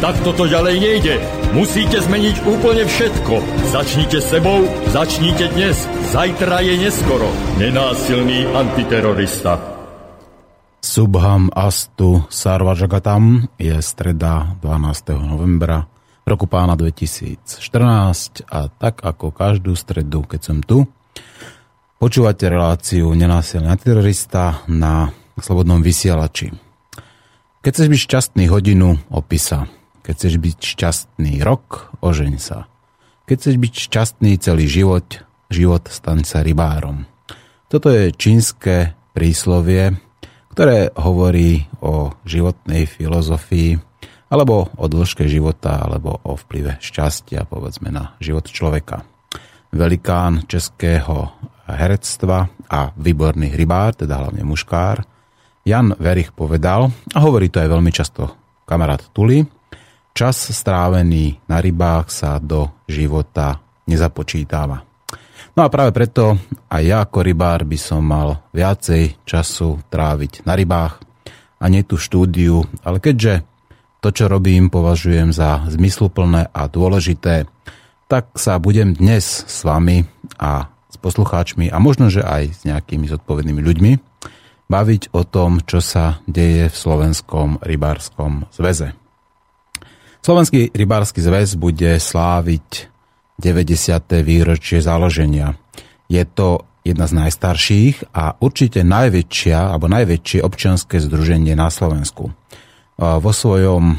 Tak toto ďalej nejde. Musíte zmeniť úplne všetko. Začnite sebou, začnite dnes. Zajtra je neskoro. Nenásilný antiterorista. Subham Astu Sarvajagatam je streda 12. novembra roku pána 2014 a tak ako každú stredu, keď som tu, počúvate reláciu Nenásilný antiterorista na Slobodnom vysielači. Keď chceš byť šťastný hodinu, opisa. Keď chceš byť šťastný rok, ožeň sa. Keď chceš byť šťastný celý život, život staň sa rybárom. Toto je čínske príslovie, ktoré hovorí o životnej filozofii alebo o dĺžke života alebo o vplyve šťastia povedzme na život človeka. Velikán českého herectva a výborný rybár, teda hlavne muškár, Jan Verich povedal, a hovorí to aj veľmi často kamarát Tuli, čas strávený na rybách sa do života nezapočítava. No a práve preto aj ja ako rybár by som mal viacej času tráviť na rybách a nie tú štúdiu, ale keďže to, čo robím, považujem za zmysluplné a dôležité, tak sa budem dnes s vami a s poslucháčmi a možno, že aj s nejakými zodpovednými ľuďmi baviť o tom, čo sa deje v Slovenskom rybárskom zväze. Slovenský rybársky zväz bude sláviť 90. výročie založenia. Je to jedna z najstarších a určite najväčšia alebo najväčšie občianske združenie na Slovensku. Vo svojom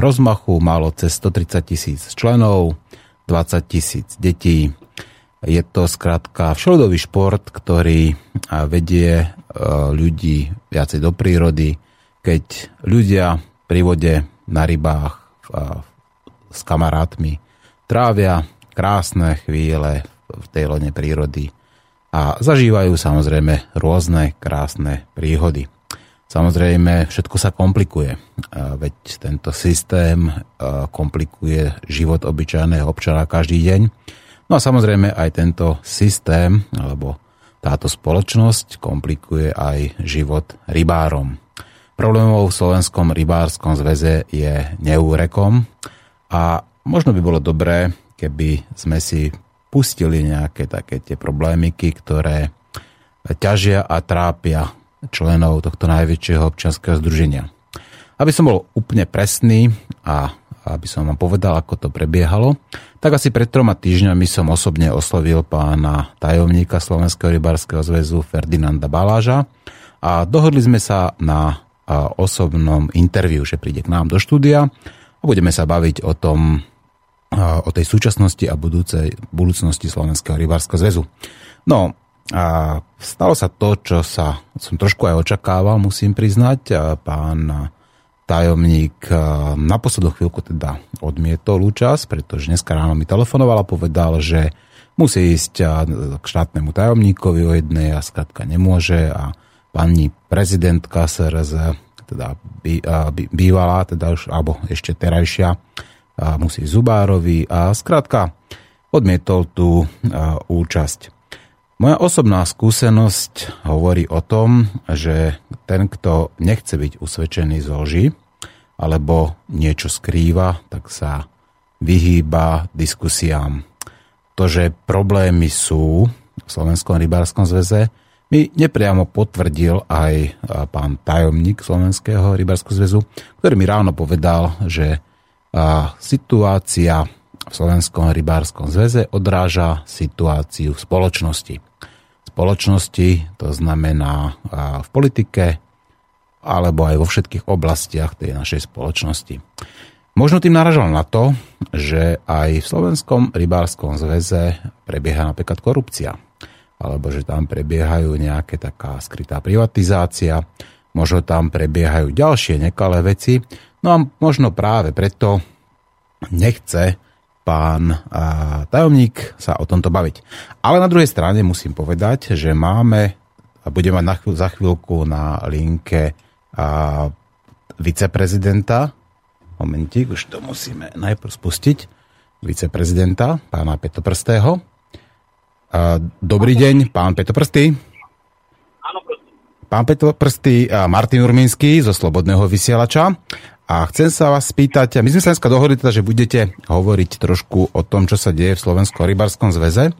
rozmachu malo cez 130 tisíc členov, 20 tisíc detí. Je to skrátka všeľudový šport, ktorý vedie ľudí viacej do prírody, keď ľudia pri vode na rybách s kamarátmi trávia krásne chvíle v tej lone prírody a zažívajú samozrejme rôzne krásne príhody. Samozrejme, všetko sa komplikuje, veď tento systém komplikuje život obyčajného občana každý deň. No a samozrejme aj tento systém, alebo táto spoločnosť komplikuje aj život rybárom. Problémov v Slovenskom rybárskom zväze je neúrekom a možno by bolo dobré keby sme si pustili nejaké také tie problémiky, ktoré ťažia a trápia členov tohto najväčšieho občianského združenia. Aby som bol úplne presný a aby som vám povedal, ako to prebiehalo, tak asi pred troma týždňami som osobne oslovil pána tajomníka Slovenského rybárskeho zväzu Ferdinanda Baláža a dohodli sme sa na osobnom interviu, že príde k nám do štúdia a budeme sa baviť o tom, o tej súčasnosti a budúcej, budúcnosti Slovenského rybárskeho zväzu. No, a stalo sa to, čo sa som trošku aj očakával, musím priznať. Pán tajomník na poslednú chvíľku teda odmietol účasť, pretože dneska ráno mi telefonoval a povedal, že musí ísť k štátnemu tajomníkovi o jednej a skratka nemôže a pani prezidentka SRZ, teda bývalá, teda už, alebo ešte terajšia, musí Zubárovi a skrátka odmietol tú účasť. Moja osobná skúsenosť hovorí o tom, že ten, kto nechce byť usvedčený z lži alebo niečo skrýva, tak sa vyhýba diskusiám. To, že problémy sú v Slovenskom rybárskom zväze, mi nepriamo potvrdil aj pán tajomník Slovenského rybárskeho zväzu, ktorý mi ráno povedal, že a situácia v Slovenskom rybárskom zväze odráža situáciu v spoločnosti. V spoločnosti to znamená v politike alebo aj vo všetkých oblastiach tej našej spoločnosti. Možno tým naražal na to, že aj v Slovenskom rybárskom zväze prebieha napríklad korupcia, alebo že tam prebiehajú nejaké taká skrytá privatizácia, možno tam prebiehajú ďalšie nekalé veci, No a možno práve preto nechce pán tajomník sa o tomto baviť. Ale na druhej strane musím povedať, že máme budem mať na chvíľ, za chvíľku na linke a, viceprezidenta. Momentík, už to musíme najprv spustiť. Viceprezidenta, pána Petoprstého. Dobrý deň, pán Petoprstý. Áno, Pán Petoprstý, Martin Urminský zo Slobodného vysielača. A chcem sa vás spýtať, my sme sa dneska dohodli teda, že budete hovoriť trošku o tom, čo sa deje v Slovensko-Rybárskom zväze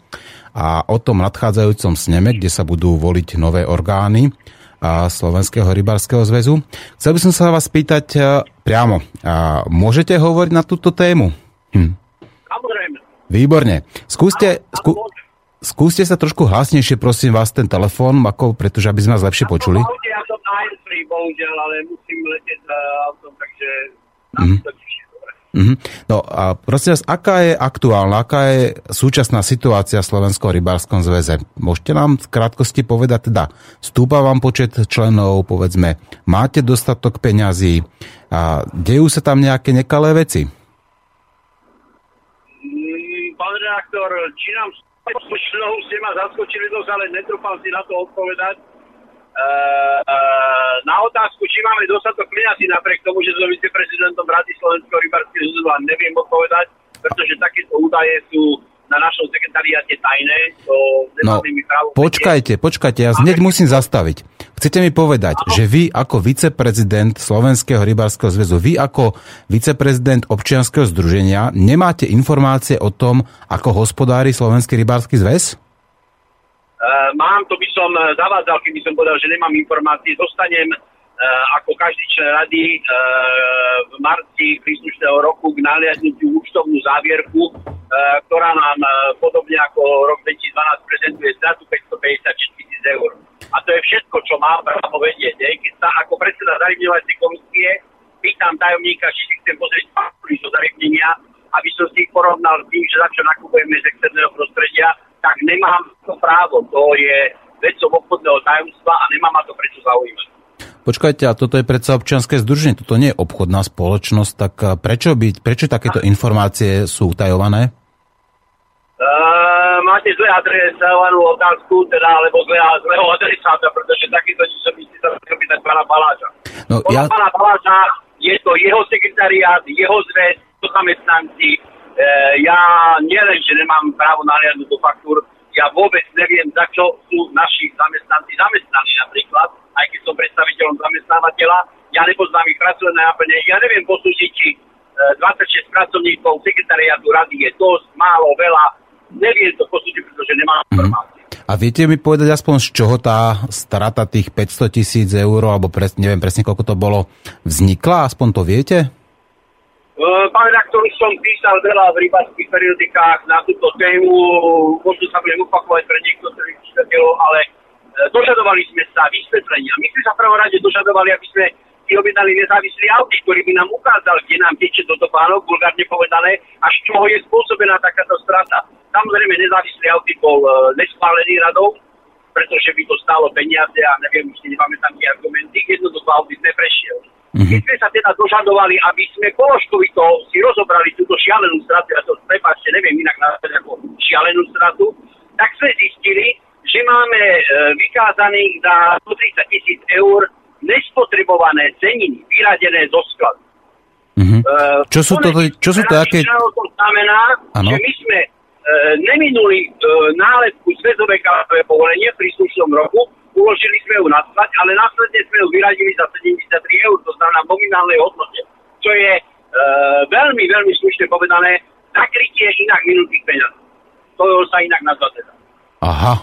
a o tom nadchádzajúcom sneme, kde sa budú voliť nové orgány Slovenského rybárskeho zväzu. Chcel by som sa vás spýtať e, priamo. Môžete hovoriť na túto tému? Hm. Výborne. Skúste, skú, skúste sa trošku hlasnejšie, prosím vás, ten telefón, ako, pretože aby sme vás lepšie počuli. Ja som na bohužiaľ, ale musím letieť autom, takže mm. Mm-hmm. No a prosím vás, aká je aktuálna, aká je súčasná situácia v Slovenskom rybárskom zväze? Môžete nám v krátkosti povedať, teda stúpa vám počet členov, povedzme, máte dostatok peňazí a dejú sa tam nejaké nekalé veci? Mm, pán redaktor, či nám členov ste ma zaskočili dosť, ale netrúfam si na to odpovedať Eh, eh, na otázku, či máme dostatok peňazí napriek tomu, že som viceprezidentom Rady Slovenského rybárskeho zväzu, neviem odpovedať, pretože takéto údaje sú na našom sekretariate tajné. To no, počkajte, počkajte, ja hneď musím zastaviť. Chcete mi povedať, že vy ako viceprezident Slovenského rybárskeho zväzu, vy ako viceprezident občianskeho združenia nemáte informácie o tom, ako hospodári Slovenský rybársky zväz? Uh, mám, to by som uh, zavádzal, keby som povedal, že nemám informácie. Dostanem uh, ako každý člen rady v marci príslušného roku k naliadnutiu účtovnú závierku, ktorá nám podobne ako rok 2012 prezentuje stratu 556 tisíc eur. A to je všetko, čo mám právo vedieť. Je. Keď sa ako predseda zarybňovacej komisie pýtam tajomníka, či si chcem pozrieť faktúry zo zarybnenia, aby som si ich porovnal s tým, že za čo nakupujeme z externého prostredia, tak nemám to právo. To je vecou obchodného tajomstva a nemá ma to prečo zaujímať. Počkajte, a toto je predsa občianske združenie, toto nie je obchodná spoločnosť, tak prečo, byť, prečo takéto informácie sú utajované? Uh, máte zle adresovanú otázku, teda, alebo zle, zlého adresáta, pretože takýto či som myslí sa pýtať pána Baláča. No, ja... pána Baláča je to jeho sekretariát, jeho zväz, to zamestnanci, E, ja nielen, že nemám právo naliadnúť do faktúr, ja vôbec neviem, za čo sú naši zamestnanci zamestnaní napríklad, aj keď som predstaviteľom zamestnávateľa, ja nepoznám ich pracovné náplne, ja neviem posúdiť, či 26 e, pracovníkov sekretariátu rady je dosť, málo, veľa, neviem to posúdiť, pretože nemám mm. informácie. A viete mi povedať aspoň, z čoho tá strata tých 500 tisíc eur, alebo pres, neviem presne, koľko to bolo, vznikla? Aspoň to viete? Eh, pán redaktor, som písal veľa v rybárských periodikách na túto tému, možno sa budem opakovať pre niektorých čitateľov, ale eh, dožadovali sme sa vysvetlenia. My sme sa v prvom rade dožadovali, aby sme si objednali nezávislý audit, ktorý by nám ukázal, kde nám teče do topánok, vulgárne povedané, a z čoho je spôsobená takáto strata. Samozrejme, nezávislý audit bol eh, neschválený radou, pretože by to stálo peniaze a neviem, už nemáme tam tie argumenty. Jednoducho audit neprešiel. Mm-hmm. My sme sa teda dožadovali, aby sme položkovito si rozobrali túto šialenú stratu, ja to prepáčte, neviem inak nazvať ako šialenú stratu, tak sme zistili, že máme e, vykázaných za 130 tisíc eur nespotrebované ceniny, vyradené zo skladu. Mm-hmm. E, čo sú to, čo sú to aké... To znamená, ano? že my sme e, neminuli e, nálepku svetové povolenie v príslušnom roku, uložili sme ju na sklad, ale následne sme ju vyradili za 73 eur, to znamená nominálnej hodnote, čo je e, veľmi, veľmi slušne povedané, zakrytie inak minutých peňazí. To sa inak nazva teda. Aha,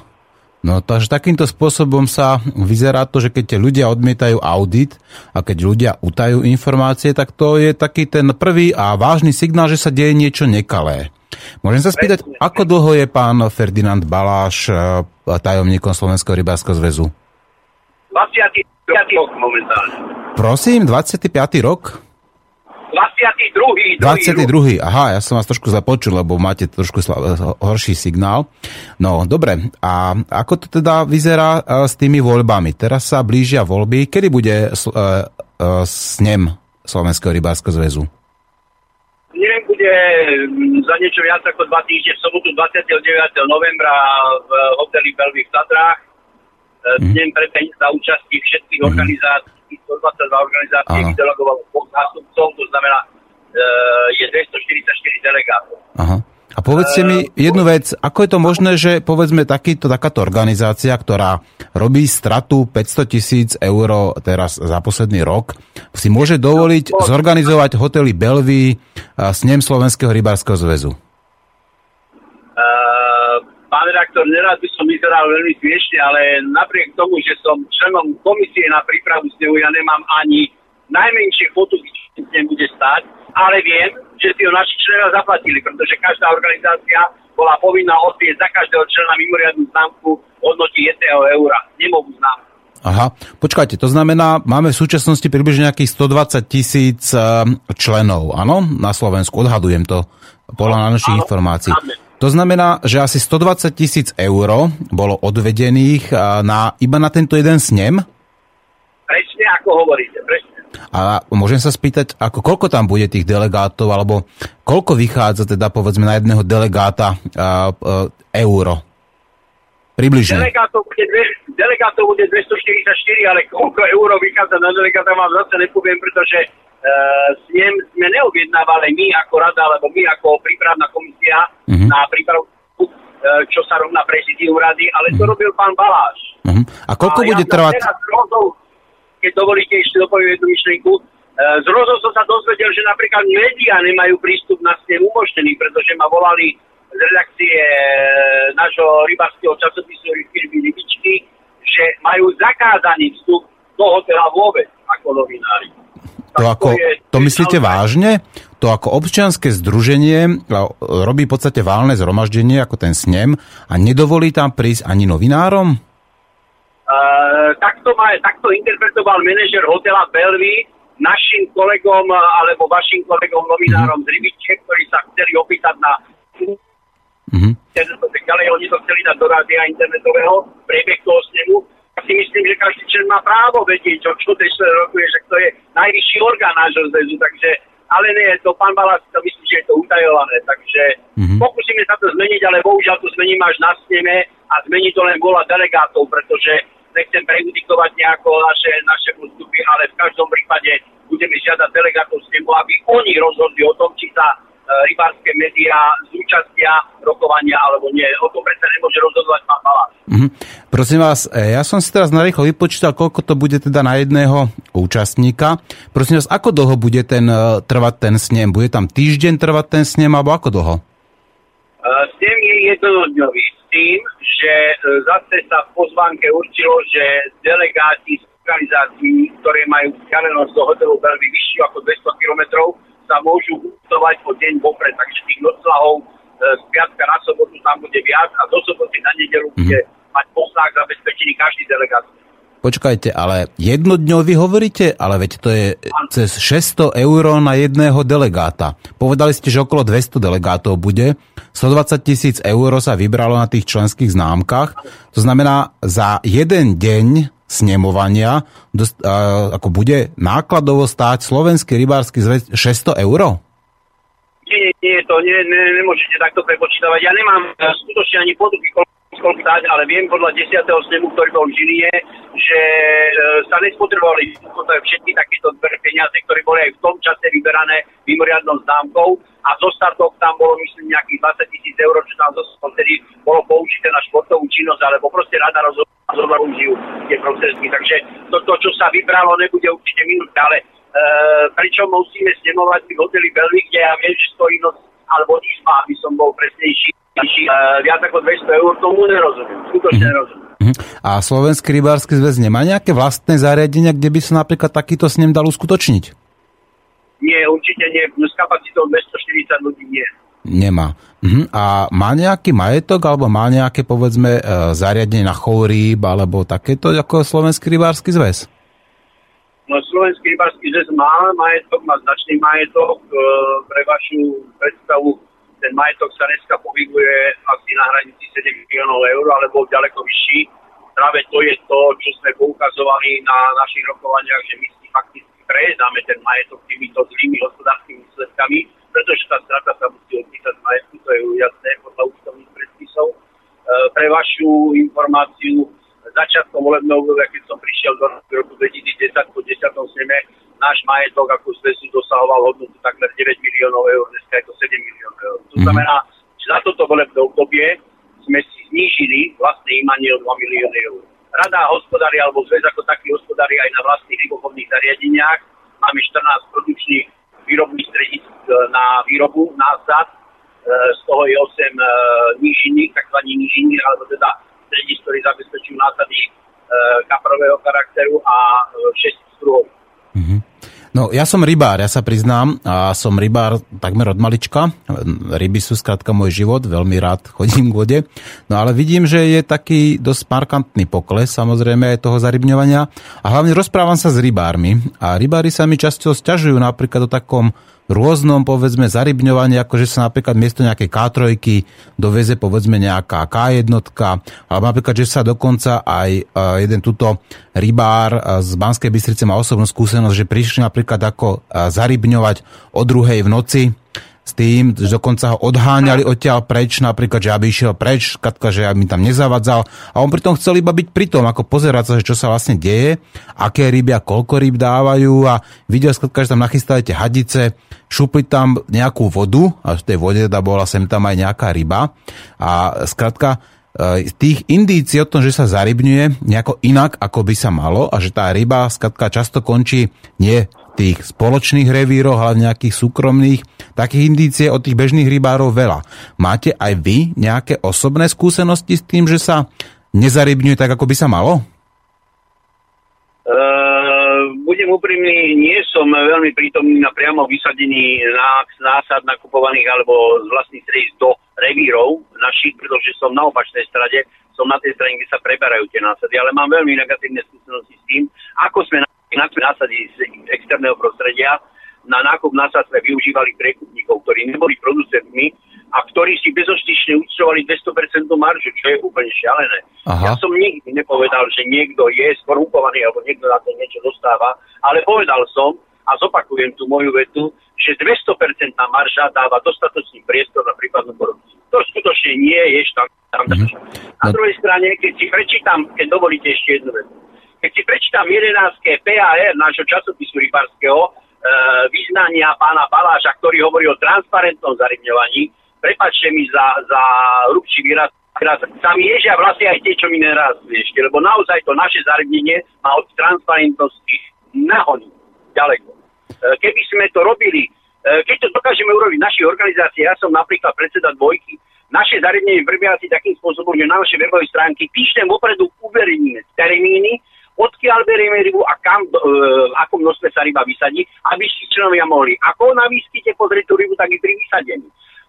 No takže takýmto spôsobom sa vyzerá to, že keď ľudia odmietajú audit a keď ľudia utajú informácie, tak to je taký ten prvý a vážny signál, že sa deje niečo nekalé. Môžem sa spýtať, ako dlho je pán Ferdinand Baláš eh, tajomníkom Slovenského rybárskeho zväzu? 25. rok momentálne. Prosím, 25. rok? 22. 22. Aha, ja som vás trošku započul, lebo máte trošku horší signál. No, dobre. A ako to teda vyzerá eh, s tými voľbami? Teraz sa blížia voľby. Kedy bude uh, snem Slovenského rybárskeho zväzu? bude mm, za niečo viac ako dva týždne v sobotu 29. novembra v hoteli Belvy v Tatrách. Mm. snem pre za účasti všetkých mm. organizácií, 122 organizácií vydelegovalo dvoch zástupcov, to znamená, e, je 244 delegátov. Aha. A povedzte mi jednu vec, ako je to možné, že povedzme takýto, takáto organizácia, ktorá robí stratu 500 tisíc eur teraz za posledný rok, si môže dovoliť zorganizovať hotely Belvy s ním Slovenského rybárskeho zväzu? Redaktor, nerad by som vyzeral veľmi smiešne, ale napriek tomu, že som členom komisie na prípravu snehu, ja nemám ani najmenšie fotu, čo bude stať, ale viem, že si ho naši členovia zaplatili, pretože každá organizácia bola povinná odvieť za každého člena mimoriadnú známku hodnoti 1 eura, nemohú známku. Aha, počkajte, to znamená, máme v súčasnosti približne nejakých 120 tisíc eh, členov, áno, na Slovensku, odhadujem to podľa našich informácií. To znamená, že asi 120 tisíc eur bolo odvedených na, iba na tento jeden snem? Presne ako hovoríte, presne. A môžem sa spýtať, ako koľko tam bude tých delegátov, alebo koľko vychádza teda povedzme na jedného delegáta a, a, euro? Približne. Delegátov bude, dve, delegátov bude 244, ale koľko euro vychádza na delegáta vám zase nepoviem, pretože snem sme neobjednávali my ako rada, alebo my ako prípravná komisia uh-huh. na prípravu uh, čo sa rovná prezidium rady, ale to uh-huh. robil pán Baláš. Uh-huh. A koľko a bude ja trvať? Teraz keď dovolíte ešte dopoviem jednu myšlienku. Z rozhodu som sa dozvedel, že napríklad médiá nemajú prístup na snem umožnený, pretože ma volali z redakcie e, nášho rybárskeho časopisu firmy Rybičky, že majú zakázaný vstup do hotela vôbec ako novinári. To, ako, to, myslíte vážne? To ako občianske združenie robí v podstate válne zhromaždenie, ako ten snem, a nedovolí tam prísť ani novinárom? Uh, takto, má, takto interpretoval manažer hotela Belvy našim kolegom alebo vašim kolegom novinárom mm-hmm. z Rybiče, ktorí sa chceli opýtať na mm-hmm. ďalej oni to chceli dať do rádia internetového priebeh toho snemu. Ja si myslím, že každý člen má právo vedieť, čo, čo tej rokuje, že to je najvyšší orgán nášho zväzu, takže ale nie, to pán Balás to myslí, že je to utajované, takže mm-hmm. pokúsime sa to zmeniť, ale bohužiaľ to zmením až na sneme a zmení to len vola delegátov, pretože nechcem prejudikovať nejako naše, naše postupy, ale v každom prípade budeme žiadať delegátov nebo, aby oni rozhodli o tom, či sa rybárske médiá zúčastia rokovania alebo nie. O tom predsa nemôže rozhodovať pán Balás. Mm-hmm. Prosím vás, e, ja som si teraz narýchlo vypočítal, koľko to bude teda na jedného účastníka. Prosím vás, ako dlho bude ten, e, trvať ten snem? Bude tam týždeň trvať ten snem, alebo ako dlho? Snem je jednodňový tým, že e, zase sa v pozvánke určilo, že delegáti z organizácií, ktoré majú vzdialenosť do hotelu veľmi vyššiu ako 200 km, sa môžu utovať o deň vopred. Takže tých noclahov e, z piatka na sobotu tam bude viac a do soboty na nedelu mm-hmm. bude mať poslách zabezpečený každý delegát. Počkajte, ale jednodňový hovoríte, ale veď to je cez 600 eur na jedného delegáta. Povedali ste, že okolo 200 delegátov bude. 120 tisíc eur sa vybralo na tých členských známkach. To znamená, za jeden deň snemovania dost, a, ako bude nákladovo stáť Slovenský rybársky zväz 600 eur? Nie, nie, to nie, ne, nemôžete takto prepočítavať. Ja nemám skutočne ani poduchy, stať, ale viem podľa 10. snemu, ktorý bol v Žilie, že e, sa nespotrebovali všetky takéto peniaze, ktoré boli aj v tom čase vyberané mimoriadnou známkou a zo startov tam bolo myslím nejakých 20 tisíc eur, čo tam zostalo vtedy bolo použité na športovú činnosť, alebo proste rada rozhodla užijú tie prostriedky. Takže to, to, čo sa vybralo, nebude určite minúť, ale e, pričom musíme snemovať v hoteli Belvy, kde ja viem, že stojí noc alebo má, aby som bol presnejší uh, viac ako 200 eur, tomu nerozumiem. Skutočne mm-hmm. nerozumiem. Mhm. A Slovenský rybársky zväz nemá nejaké vlastné zariadenia, kde by sa napríklad takýto snem dal uskutočniť? Nie, určite nie. S kapacitou 240 ľudí nie. Nemá. Uh-huh. A má nejaký majetok, alebo má nejaké, povedzme, e, zariadenie na chov rýb, alebo takéto ako Slovenský rybársky zväz? No, Slovenský rybársky zväz má majetok, má značný majetok. E, pre vašu predstavu ten majetok sa dneska pohybuje asi na hranici 7 miliónov eur, ale bol ďaleko vyšší. Práve to je to, čo sme poukazovali na našich rokovaniach, že my si fakticky prejedáme ten majetok týmito zlými hospodárskymi výsledkami, pretože tá strata sa musí odpísať majetku, to je jasné podľa ústavných predpisov. E, pre vašu informáciu začiatkom volebného obdobia, keď som prišiel do roku 2010 po 10. sneme, náš majetok ako zväzu dosahoval hodnotu takmer 9 miliónov eur, dneska je to 7 miliónov eur. To mhm. znamená, že za toto volebné obdobie sme si znížili vlastné imanie o 2 milióny eur. Rada hospodári alebo zväz ako taký hospodári aj na vlastných rybochovných zariadeniach. Máme 14 produkčných výrobných stredisk e, na výrobu násad, e, z toho je 8 e, nížinných, tzv. nížinných, alebo teda stredisk, ktorí zabezpečujú násady kaprového charakteru a 6 druhov. Mm-hmm. No, ja som rybár, ja sa priznám, a som rybár takmer od malička. Ryby sú skrátka môj život, veľmi rád chodím k vode. No ale vidím, že je taký dosť markantný pokles, samozrejme, aj toho zarybňovania. A hlavne rozprávam sa s rybármi. A rybári sa mi často sťažujú napríklad o takom rôznom, povedzme, zarybňovaní, ako že sa napríklad miesto nejakej K3 doveze, povedzme, nejaká K1, alebo napríklad, že sa dokonca aj e, jeden tuto rybár e, z Banskej Bystrice má osobnú skúsenosť, že prišli napríklad ako e, zarybňovať o druhej v noci, s tým, že dokonca ho odháňali odtiaľ preč, napríklad, že aby išiel preč, katka, že aby tam nezavadzal. A on pritom chcel iba byť pri tom, ako pozerať sa, že čo sa vlastne deje, aké ryby a koľko ryb dávajú. A videl skratka, že tam nachystali tie hadice, šupli tam nejakú vodu a v tej vode teda bola sem tam aj nejaká ryba. A skratka e, tých indícií o tom, že sa zarybňuje nejako inak, ako by sa malo a že tá ryba skratka často končí nie tých spoločných revíroch, ale nejakých súkromných, takých indície od tých bežných rybárov veľa. Máte aj vy nejaké osobné skúsenosti s tým, že sa nezarybňuje tak, ako by sa malo? Uh, budem úprimný, nie som veľmi prítomný na priamo vysadení násad nakupovaných alebo z vlastných stredisk do revírov našich, pretože som na opačnej strade, som na tej strane, kde sa preberajú tie násady, ale mám veľmi negatívne skúsenosti s tým, ako sme násady z externého prostredia. Na nákup násad sme využívali prekupníkov, ktorí neboli producentmi a ktorí si bezoštične účtovali 200% maržu, čo je úplne šialené. Aha. Ja som nikdy nepovedal, že niekto je skorumpovaný alebo niekto na to niečo dostáva, ale povedal som a zopakujem tú moju vetu, že 200% marža dáva dostatočný priestor na prípadnú korupciu. To skutočne nie je štandard. Mm-hmm. Na druhej strane, keď si prečítam, keď dovolíte ešte jednu vetu, keď si prečítam 11. PAR nášho časopisu rybárskeho e, vyznania pána Baláša, ktorý hovorí o transparentnom zarybňovaní, prepačte mi za, za rúbčí výraz, teraz tam ježia vlastne aj tie, čo mi neraz ešte, lebo naozaj to naše zarybnenie má od transparentnosti nahodu ďaleko. E, keby sme to robili, e, keď to dokážeme urobiť v našej organizácii, ja som napríklad predseda dvojky, naše zariadenie prebieha takým spôsobom, že na našej webovej stránky týždeň opredu uverejníme termíny, odkiaľ berieme rybu a kam, e, akom množstve sa ryba vysadí, aby si členovia mohli ako na výskyte pozrieť tú rybu, tak i pri vysadení.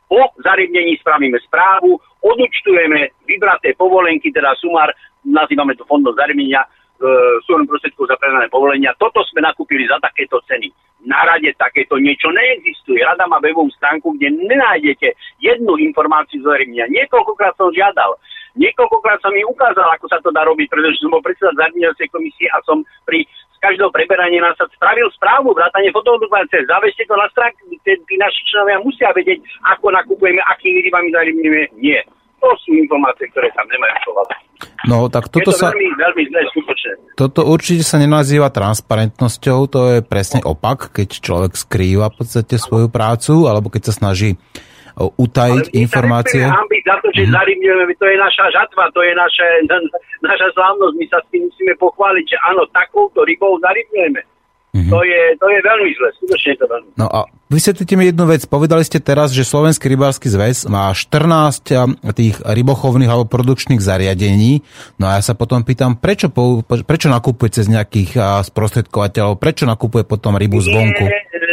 Po zarybnení spravíme správu, odúčtujeme vybraté povolenky, teda sumár, nazývame to fondom zarybenia, e, súhrn prostriedkov za predané povolenia. Toto sme nakúpili za takéto ceny. Na rade takéto niečo neexistuje. Rada má webovú stránku, kde nenájdete jednu informáciu z zarybenia. Niekoľkokrát som žiadal. Niekoľkokrát sa mi ukázalo, ako sa to dá robiť, pretože som bol predseda zarminiacej komisie a som pri z každého preberania nás spravil správu, vrátanie fotodokumentácie, zaveste to na stránku, tí, naši členovia musia vedieť, ako nakupujeme, akými rybami zarybňujeme. Nie. To sú informácie, ktoré tam nemajú chovať. No, tak toto je to sa... veľmi, veľmi zle, skutočne. Toto určite sa nenazýva transparentnosťou, to je presne opak, keď človek skrýva v podstate svoju prácu, alebo keď sa snaží utajiť informácie. Ale za to, že mm. zarybňujeme, to je naša žatva, to je naše, naša slávnosť, my sa s tým musíme pochváliť, že áno, takouto rybou zarybňujeme. Mm-hmm. To, je, to je veľmi zle, skutočne je to veľmi No a vysvetlite mi jednu vec. Povedali ste teraz, že Slovenský rybársky zväz má 14 tých rybochovných alebo produkčných zariadení. No a ja sa potom pýtam, prečo, prečo nakupuje cez nejakých sprostredkovateľov, prečo nakupuje potom rybu zvonku? Nie,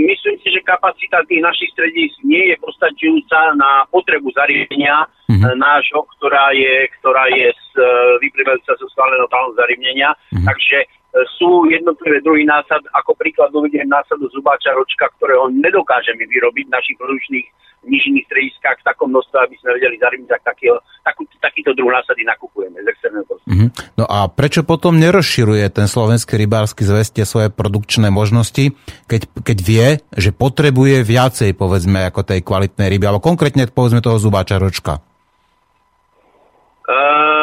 myslím si, že kapacita tých našich stredísk nie je postačujúca na potrebu zariadenia mm-hmm. nášho, ktorá je, ktorá je z, e, vyplývajúca zo schváleného plánu zariadenia. Mm-hmm. Takže e, sú jednotlivé druhý násad, ako príklad uvediem násadu zubáča ročka, ktorého nedokážeme vyrobiť v našich produčných nižných strediskách v takom množstve, aby sme vedeli zarýmiť, tak taký, takú, takýto druh násady nakupujeme z externého mm-hmm. No a prečo potom nerozširuje ten slovenský rybársky zväz tie svoje produkčné možnosti, keď, keď vie, že potrebuje viacej, povedzme, ako tej kvalitnej ryby, alebo konkrétne, povedzme, toho zubáča ročka? Uh,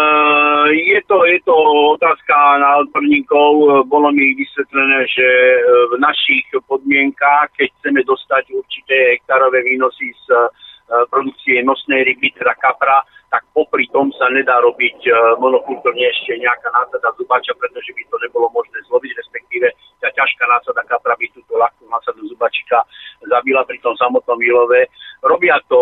je, to, je to otázka na odborníkov. Bolo mi vysvetlené, že v našich podmienkách, keď chceme dostať určité hektárové výnosy z produkcie nosnej ryby, teda kapra, tak popri tom sa nedá robiť monokultúrne ešte nejaká násada zubača, pretože by to nebolo možné zloviť, respektíve tá ťažká násada kapra by túto ľahkú násadu zubačika zabila pri tom samotnom výlove. Robia to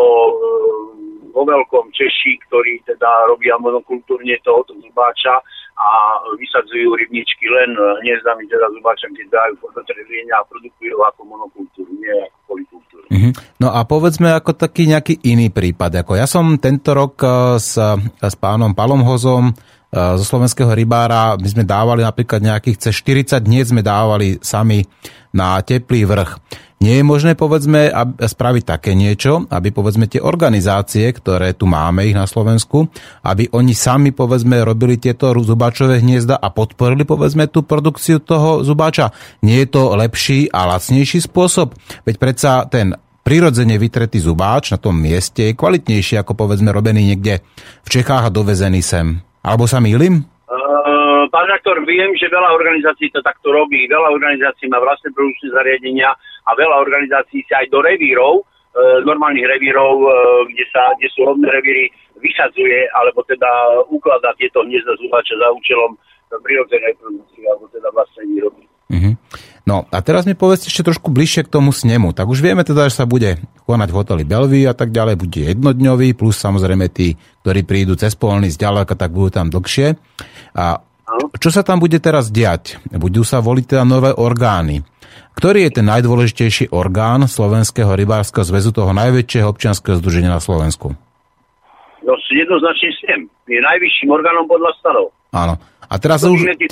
vo veľkom Češi, ktorí teda robia monokultúrne tohoto zubáča a vysadzujú rybničky len hniezdami teda zubáča, kde dajú podotrevienia a produkujú ako monokultúru, nie ako polikultúru. Mm-hmm. No a povedzme ako taký nejaký iný prípad. Ako ja som tento rok eh, s, s pánom Palom Hozom eh, zo slovenského rybára, my sme dávali napríklad nejakých cez 40 dní sme dávali sami na teplý vrch. Nie je možné, povedzme, spraviť také niečo, aby, povedzme, tie organizácie, ktoré tu máme ich na Slovensku, aby oni sami, povedzme, robili tieto zubáčové hniezda a podporili, povedzme, tú produkciu toho zubáča. Nie je to lepší a lacnejší spôsob? Veď predsa ten prirodzene vytretý zubáč na tom mieste je kvalitnejší ako, povedzme, robený niekde v Čechách a dovezený sem. Alebo sa mýlim? Uh, pán rektor, viem, že veľa organizácií to takto robí. Veľa organizácií má vlastné produkčné zariadenia a veľa organizácií sa aj do revírov, e, normálnych revírov, e, kde, sa, kde sú rovné revíry, vysadzuje, alebo teda ukladá tieto hniezda zúbače za účelom prirodzenej produkcie, alebo teda vlastnej výroby. Mm-hmm. No a teraz mi povedzte ešte trošku bližšie k tomu snemu. Tak už vieme teda, že sa bude konať v hoteli Belvy a tak ďalej, bude jednodňový, plus samozrejme tí, ktorí prídu cez polný z ďaleka, tak budú tam dlhšie. A čo sa tam bude teraz diať? Budú sa voliť teda nové orgány. Ktorý je ten najdôležitejší orgán Slovenského rybárskeho zväzu, toho najväčšieho občianského združenia na Slovensku? No, jednoznačne SNEM. Je najvyšším orgánom podľa stanov. Áno. A teraz už... Ty...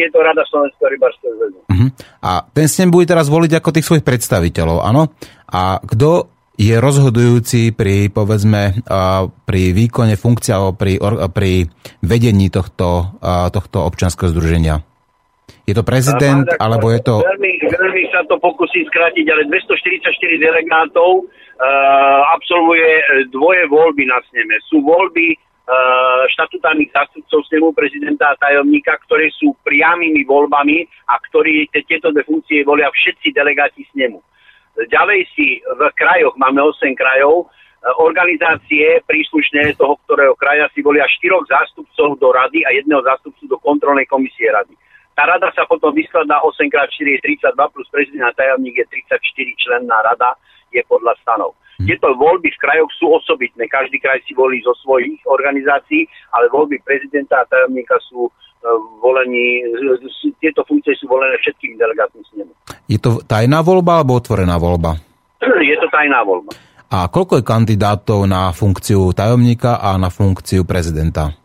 je to Rada Slovenského rybárskeho zväzu. Uh-huh. A ten SNEM bude teraz voliť ako tých svojich predstaviteľov, áno? A kto je rozhodujúci pri, povedzme, pri výkone funkcie alebo pri, pri vedení tohto, tohto občanského združenia? Je to prezident, alebo je to... Veľmi, veľmi sa to pokusí skrátiť, ale 244 delegátov uh, absolvuje dvoje voľby na sneme. Sú voľby štatutárnych zástupcov snemu prezidenta a tajomníka, ktoré sú priamými voľbami a ktorí tieto dve funkcie volia všetci delegáti snemu. Ďalej si v krajoch, máme 8 krajov, e, organizácie príslušné toho, ktorého kraja si volia štyroch zástupcov do rady a jedného zástupcu do kontrolnej komisie rady. Tá rada sa potom vyskladá 8x4 je 32 plus prezident a tajomník je 34 členná rada, je podľa stanov. Hm. Tieto voľby v krajoch sú osobitné. Každý kraj si volí zo svojich organizácií, ale voľby prezidenta a tajomníka sú e, volení, tieto funkcie sú volené všetkými delegátmi snemu. Je to tajná voľba alebo otvorená voľba? Je to tajná voľba. A koľko je kandidátov na funkciu tajomníka a na funkciu prezidenta?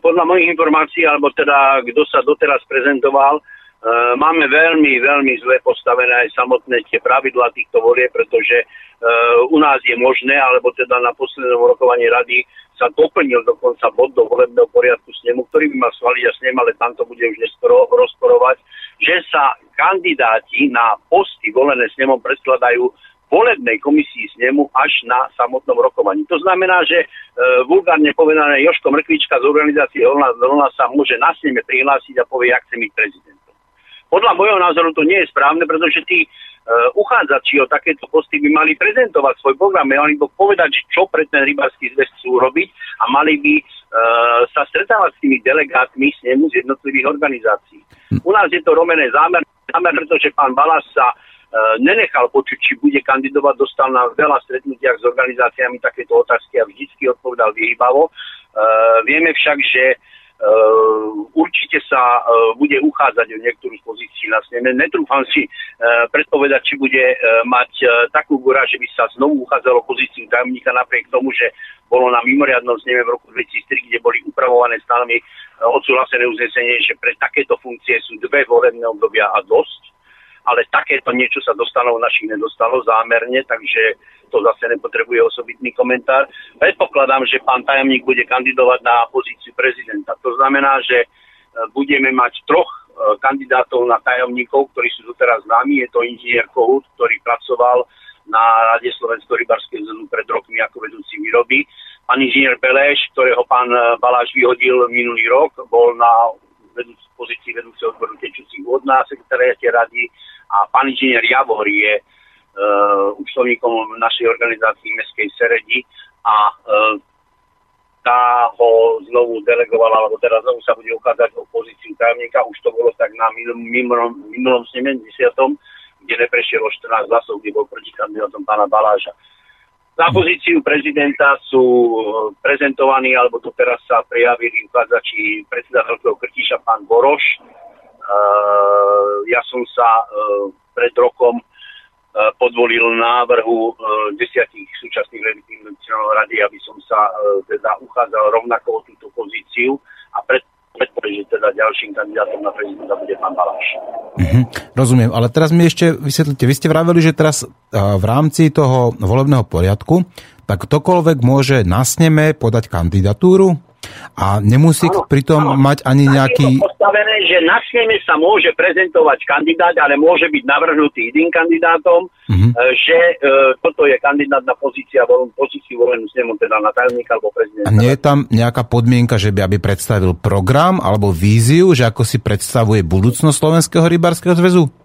podľa mojich informácií, alebo teda kto sa doteraz prezentoval, máme veľmi, veľmi zle postavené aj samotné tie pravidlá týchto volie, pretože uh, u nás je možné, alebo teda na poslednom rokovaní rady sa doplnil dokonca bod do volebného poriadku snemu, ktorý by mal svaliť a snem, ale tam to bude už neskoro rozporovať, že sa kandidáti na posty volené snemom predkladajú volebnej komisii z nemu až na samotnom rokovaní. To znamená, že e, vulgárne povedané Joško Mrkvička z organizácie Olna, Olna sa môže na sneme prihlásiť a povie, jak chce byť prezidentom. Podľa môjho názoru to nie je správne, pretože tí e, uchádzači o takéto posty by mali prezentovať svoj program, mali by povedať, čo pre ten rybársky zväz chcú robiť a mali by e, sa stretávať s tými delegátmi s nemu z jednotlivých organizácií. U nás je to romené zámer, zámer pretože pán Balas sa Eh, nenechal počuť, či bude kandidovať, dostal na veľa stretnutiach s organizáciami takéto otázky a vždycky odpovedal vyhýbavo. Eh, vieme však, že určite sa uh, bude uchádzať o niektorú z pozícií sneme. Netrúfam si uh, predpovedať, či bude mať takú gora, že by sa znovu uchádzalo pozíciu tajomníka napriek tomu, že bolo na mimoriadnom sneme v roku 2003, kde boli upravované stanami odsúhlasené uznesenie, že pre takéto funkcie sú dve volebné obdobia a dosť ale takéto niečo sa dostalo, našich nedostalo zámerne, takže to zase nepotrebuje osobitný komentár. Predpokladám, že pán tajomník bude kandidovať na pozíciu prezidenta. To znamená, že e, budeme mať troch e, kandidátov na tajomníkov, ktorí sú doteraz známi. Je to inžinier Kohut, ktorý pracoval na Rade Slovenského rybarského zonu pred rokmi ako vedúci výroby. pán inžinier Beleš, ktorého pán Baláš vyhodil minulý rok, bol na vedúci, pozícii vedúceho odboru tečúcich vod na sekretariate rady a pán inžinier Javor je uh, účtovníkom našej organizácii Mestskej Seredi a uh, tá ho znovu delegovala, alebo teraz znovu sa bude ukázať o pozíciu tajomníka. Už to bolo tak na minulom, minulom, minulom 70 kde neprešiel 14 hlasov, kde bol proti kandidátom pána Baláža. Na pozíciu prezidenta sú eh, prezentovaní, alebo to teraz sa prijavili uchádzači predseda Veľkého Krtiša, pán Boroš. Uh, ja som sa uh, pred rokom uh, podvolil návrhu desiatich súčasných členov rady, aby som sa teda uchádzal rovnako o túto pozíciu a pred predpovedí, že teda ďalším kandidátom na prezidenta bude pán Baláš. Mm-hmm, rozumiem, ale teraz mi ešte vysvetlite, vy ste vraveli, že teraz v rámci toho volebného poriadku, tak ktokoľvek môže na sneme podať kandidatúru? A nemusí ano, pritom ano. mať ani nejaký... Je postavené, že na schéme sa môže prezentovať kandidát, ale môže byť navrhnutý jedným kandidátom, mm-hmm. že e, toto je kandidát na pozícia, pozíciu volenú snemom, teda na tajomníka alebo prezidenta. A nie je tam nejaká podmienka, že by aby predstavil program alebo víziu, že ako si predstavuje budúcnosť Slovenského rybárskeho zväzu?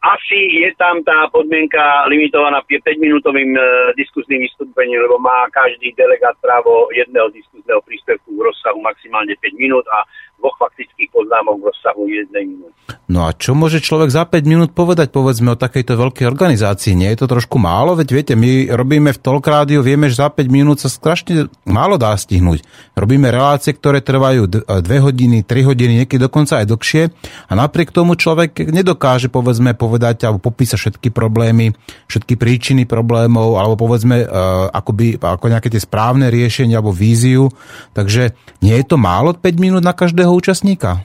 Asi je tam tá podmienka limitovaná 5-minútovým e, diskusným vystúpením, lebo má každý delegát právo jedného diskusného príspevku v rozsahu maximálne 5 minút a dvoch faktických poznámok v rozsahu jednej minúty. No a čo môže človek za 5 minút povedať, povedzme, o takejto veľkej organizácii? Nie je to trošku málo? Veď viete, my robíme v Talk Rádiu, vieme, že za 5 minút sa strašne málo dá stihnúť. Robíme relácie, ktoré trvajú 2 hodiny, 3 hodiny, niekedy dokonca aj dlhšie a napriek tomu človek nedokáže, povedzme, povedať alebo popísať všetky problémy, všetky príčiny problémov alebo povedzme, uh, akoby, ako nejaké tie správne riešenia alebo víziu. Takže nie je to málo 5 minút na každého účastníka?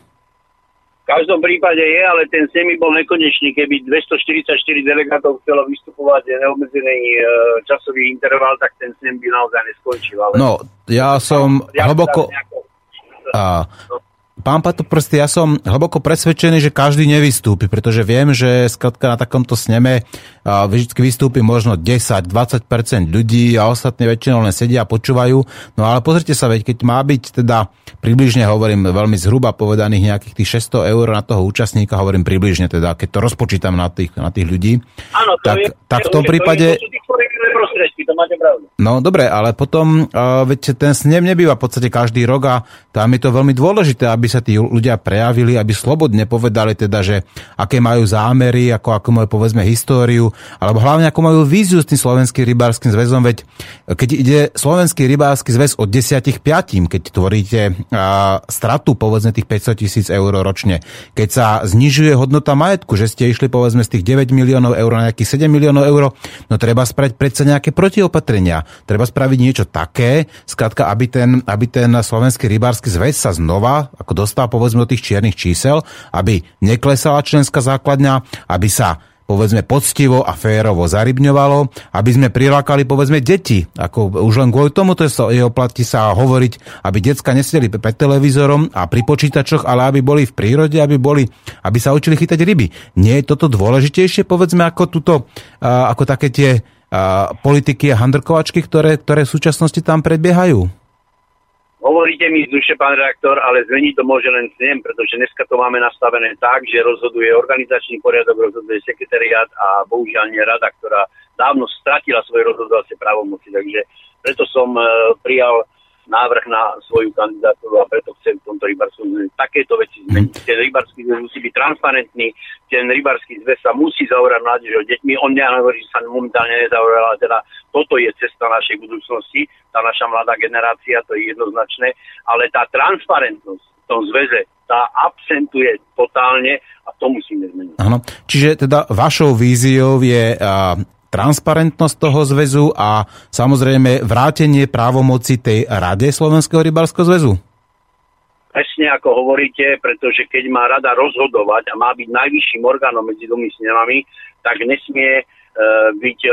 V každom prípade je, ale ten semi bol nekonečný. Keby 244 delegátov chcelo vystupovať neobmedzený e, časový interval, tak ten sem by naozaj neskončil. Ale... No, ja som ja hlboko... A, no. Pán Patoprsty, ja som hlboko presvedčený, že každý nevystúpi, pretože viem, že skratka na takomto sneme vždy vystúpi možno 10-20% ľudí a ostatní väčšinou len sedia a počúvajú. No ale pozrite sa, veď keď má byť teda približne, hovorím veľmi zhruba povedaných nejakých tých 600 eur na toho účastníka, hovorím približne teda, keď to rozpočítam na tých, na tých ľudí, Áno, tak, je, tak v tom prípade... To je, to je, prostriedky, to máte pravdu. No dobre, ale potom, uh, veď ten snem nebýva v podstate každý rok a tam je to veľmi dôležité, aby sa tí ľudia prejavili, aby slobodne povedali teda, že aké majú zámery, ako, ako majú povedzme históriu, alebo hlavne ako majú víziu s tým slovenským rybárskym zväzom, veď keď ide slovenský rybársky zväz od 10 5, keď tvoríte uh, stratu povedzme tých 500 tisíc eur ročne, keď sa znižuje hodnota majetku, že ste išli povedzme z tých 9 miliónov eur na nejakých 7 miliónov eur, no treba spraviť predsa nejaké protiopatrenia. Treba spraviť niečo také, skrátka, aby ten, aby ten slovenský rybársky zväz sa znova, ako dostal povedzme do tých čiernych čísel, aby neklesala členská základňa, aby sa povedzme poctivo a férovo zarybňovalo, aby sme prilákali povedzme deti. Ako už len kvôli tomu to je oplatí sa hovoriť, aby decka nesedeli pred televízorom a pri počítačoch, ale aby boli v prírode, aby, boli, aby sa učili chytať ryby. Nie je toto dôležitejšie povedzme ako, tuto, ako také tie politiky a handrkovačky, ktoré, ktoré v súčasnosti tam predbiehajú? Hovoríte mi z duše, pán reaktor, ale zmeniť to môže len snem, pretože dneska to máme nastavené tak, že rozhoduje organizačný poriadok, rozhoduje sekretariát a bohužiaľ nie rada, ktorá dávno stratila svoje rozhodovacie právomoci. Takže preto som uh, prijal návrh na svoju kandidatúru a preto chcem v tomto rybarskom zväze takéto veci zmeniť. Mhm. Ten rybarský zväz musí byť transparentný, ten rybarský zväz sa musí zaurať mládežou deťmi. On nehovorí, že sa momentálne nezaoberá, ale teda toto je cesta našej budúcnosti, tá naša mladá generácia, to je jednoznačné, ale tá transparentnosť v tom zväze, tá absentuje totálne a to musíme zmeniť. Áno, čiže teda vašou víziou je transparentnosť toho zväzu a samozrejme vrátenie právomoci tej Rade Slovenského rybarského zväzu? Presne ako hovoríte, pretože keď má rada rozhodovať a má byť najvyšším orgánom medzi dvomi snemami, tak nesmie byť e,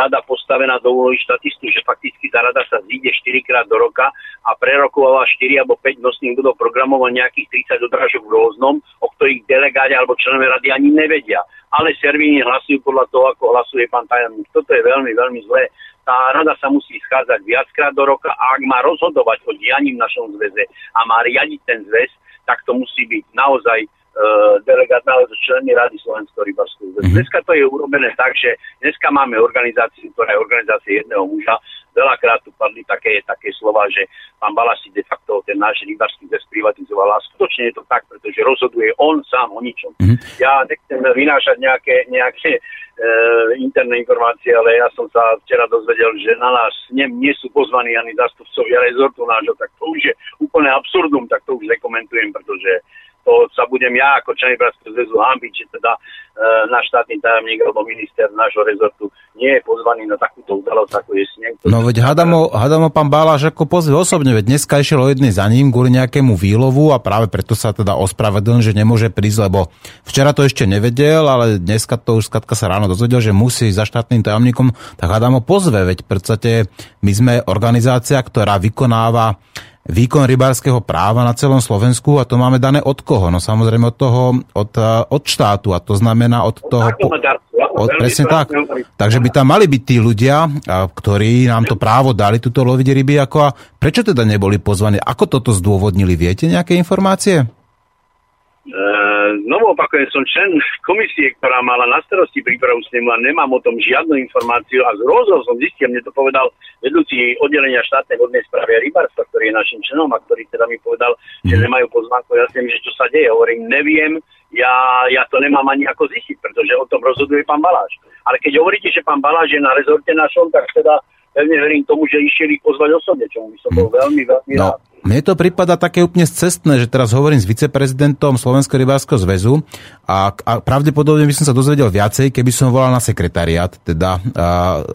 rada postavená do úlohy štatistu, že fakticky tá rada sa zíde 4 krát do roka a prerokovala 4 alebo 5 nosných budov programov nejakých 30 odrážok v rôznom, o ktorých delegáti alebo členové rady ani nevedia. Ale servíni hlasujú podľa toho, ako hlasuje pán tajomník. Toto je veľmi, veľmi zlé. Tá rada sa musí schádzať viackrát do roka a ak má rozhodovať o dianí v našom zväze a má riadiť ten zväz, tak to musí byť naozaj Eh, delegát na členy Rady zväzu. Mm-hmm. Dneska to je urobené tak, že dneska máme organizáciu, ktorá je organizácia jedného muža. Veľakrát tu padli také, také slova, že pán Bala si de facto ten náš rybarský zväz privatizoval. A skutočne je to tak, pretože rozhoduje on sám o ničom. Mm-hmm. Ja nechcem vynášať nejaké, nejaké e, interné informácie, ale ja som sa včera dozvedel, že na nás nie, nie sú pozvaní ani zastupcovia rezortu nášho, tak to už je úplne absurdum, tak to už nekomentujem, pretože to sa budem ja ako člen Bratského zväzu hambiť, že teda e, náš štátny tajomník alebo minister nášho rezortu nie je pozvaný na takúto udalosť, ako je sneh. No veď hadamo, hadamo pán Bálaš ako pozve osobne, veď dneska išiel o jednej za ním kvôli nejakému výlovu a práve preto sa teda ospravedlnil, že nemôže prísť, lebo včera to ešte nevedel, ale dneska to už skatka sa ráno dozvedel, že musí za štátnym tajomníkom, tak hadamo pozve, veď v podstate my sme organizácia, ktorá vykonáva výkon rybárskeho práva na celom Slovensku a to máme dané od koho? No samozrejme od toho, od, od štátu a to znamená od toho... Od, presne tak. Takže by tam mali byť tí ľudia, ktorí nám to právo dali, túto loviť ryby, ako a prečo teda neboli pozvaní? Ako toto zdôvodnili? Viete nejaké informácie? Znovu opakujem, som člen komisie, ktorá mala na starosti prípravu snemu a nemám o tom žiadnu informáciu a z rozhov som zistil, mne to povedal vedúci oddelenia štátnej vodnej správy a rybárstva, ktorý je našim členom a ktorý teda mi povedal, že mhm. nemajú pozvánku. Ja si že čo sa deje. Hovorím, neviem, ja, ja to nemám ani ako zistiť, pretože o tom rozhoduje pán Baláš. Ale keď hovoríte, že pán Baláš je na rezorte našom, tak teda pevne verím tomu, že išiel ich pozvať osobne, čo by som bol veľmi, veľmi no. rád. Mne to prípada také úplne cestné, že teraz hovorím s viceprezidentom Slovenského rybárskeho zväzu a, a pravdepodobne by som sa dozvedel viacej, keby som volal na sekretariat, teda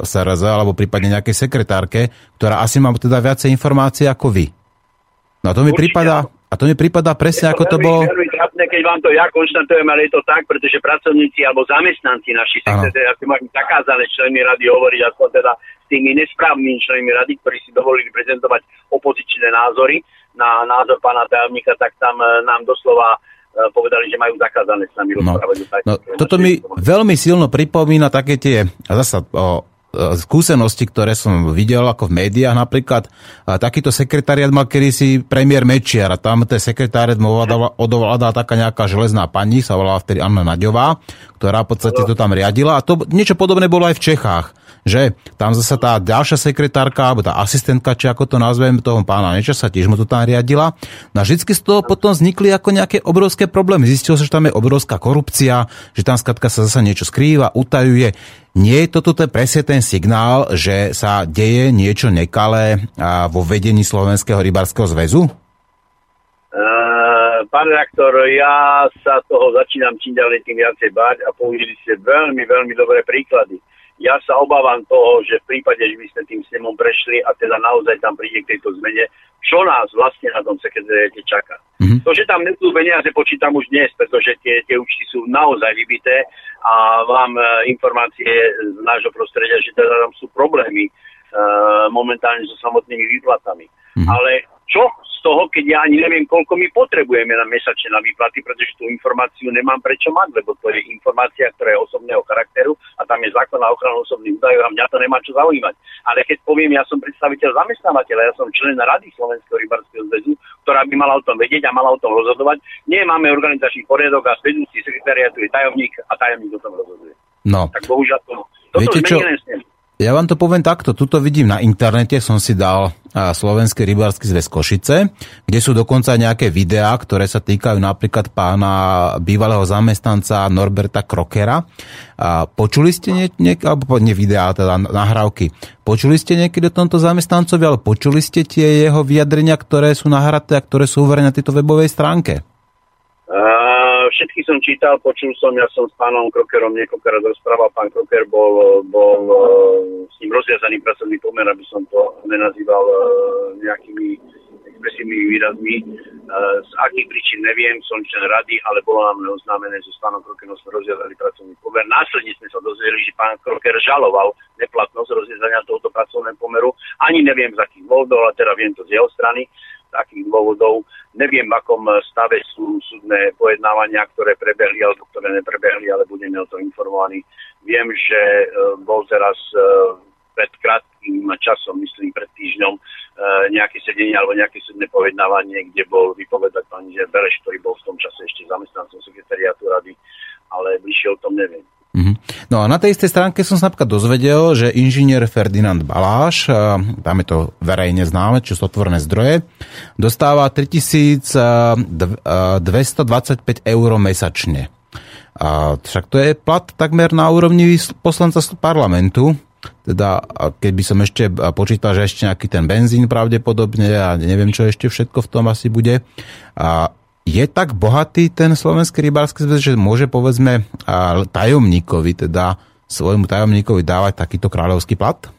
SRZ, alebo prípadne nejakej sekretárke, ktorá asi má teda viacej informácií ako vy. No a to mi prípada, a to mi prípada presne, ako to bolo... Veľmi trápne, keď vám to ja konštantujem, ale je to tak, pretože pracovníci alebo zamestnanci naši sekretariáty majú zakázané členy rady hovoriť aspoň teda tými nesprávnymi členmi rady, ktorí si dovolili prezentovať opozičné názory na názor pána tajomníka, tak tam e, nám doslova e, povedali, že majú zakázané s nami no, rozprávať. No, toto mi veľmi silno pripomína také tie, zasa o, skúsenosti, ktoré som videl ako v médiách napríklad. Takýto sekretariat mal kedysi premiér Mečiar a tam ten sekretariat mu odovládala taká nejaká železná pani, sa volala vtedy Anna Naďová, ktorá v podstate to tam riadila a to niečo podobné bolo aj v Čechách že tam zase tá ďalšia sekretárka, alebo tá asistentka, či ako to nazvem, toho pána sa tiež mu to tam riadila. No a vždycky z toho potom vznikli ako nejaké obrovské problémy. Zistilo sa, že tam je obrovská korupcia, že tam skratka sa zase niečo skrýva, utajuje. Nie je toto presne ten signál, že sa deje niečo nekalé vo vedení Slovenského rybárskeho zväzu? Uh, pán reaktor, ja sa toho začínam čím ďalej tým viacej báť a použili ste veľmi, veľmi dobré príklady ja sa obávam toho, že v prípade, že by sme tým snemom prešli a teda naozaj tam príde k tejto zmene, čo nás vlastne na tom sekretariate čaká. Mm-hmm. To, že tam nebudú peniaze, počítam už dnes, pretože tie, tie účty sú naozaj vybité a mám e, informácie z nášho prostredia, že teda tam sú problémy e, momentálne so samotnými výplatami. Mm-hmm. Ale čo z toho, keď ja ani neviem, koľko my potrebujeme na mesačne na výplaty, pretože tú informáciu nemám prečo mať, lebo to je informácia, ktorá je osobného charakteru a tam je zákon na ochranu osobných údajov a mňa to nemá čo zaujímať. Ale keď poviem, ja som predstaviteľ zamestnávateľa, ja som člen Rady Slovenského rybarského zväzu, ktorá by mala o tom vedieť a mala o tom rozhodovať. Nie máme organizačný poriadok a vedúci sekretariatu je tajomník a tajomník o tom rozhoduje. No. Tak bohužiaľ to. Toto Viete čo? Ja vám to poviem takto. Tuto vidím na internete, som si dal Slovenský rybársky zväz Košice, kde sú dokonca nejaké videá, ktoré sa týkajú napríklad pána bývalého zamestnanca Norberta Krokera. Počuli ste nie, alebo nie videá, teda nahrávky. Počuli ste niekedy o tomto zamestnancovi, ale počuli ste tie jeho vyjadrenia, ktoré sú nahraté a ktoré sú uverené na tejto webovej stránke? Všetky som čítal, počul som, ja som s pánom Krokerom niekoľkokrát rozprával, pán Kroker bol, bol e, s ním rozviazaný pracovný pomer, aby som to nenazýval e, nejakými expresívnymi výrazmi. z akých príčin neviem, som člen rady, ale bolo nám oznámené, že s pánom Krokerom sme rozjazali pracovný pomer. Následne sme sa dozvedeli, že pán Kroker žaloval neplatnosť rozjazania tohoto pracovného pomeru. Ani neviem z akých dôvodov, ale teda viem to z jeho strany takých dôvodov. Neviem, v akom stave sú súdne pojednávania, ktoré prebehli alebo ktoré neprebehli, ale budeme o to informovaní. Viem, že bol teraz pred krátkým časom, myslím pred týždňom, e, nejaké sedenie alebo nejaké súdne pojednávanie, kde bol vypovedať pán Bereš, ktorý bol v tom čase ešte zamestnancom sekretariátu rady, ale bližšie o tom neviem. Mm-hmm. No a na tej istej stránke som sa napríklad dozvedel, že inžinier Ferdinand Baláš, tam je to verejne známe, čo sú otvorené zdroje, dostáva 3225 eur mesačne. A však to je plat takmer na úrovni poslanca parlamentu, teda keď by som ešte počítal, že ešte nejaký ten benzín pravdepodobne a neviem, čo ešte všetko v tom asi bude. A je tak bohatý ten slovenský rybársky zväz, že môže povedzme tajomníkovi, teda svojmu tajomníkovi dávať takýto kráľovský plat?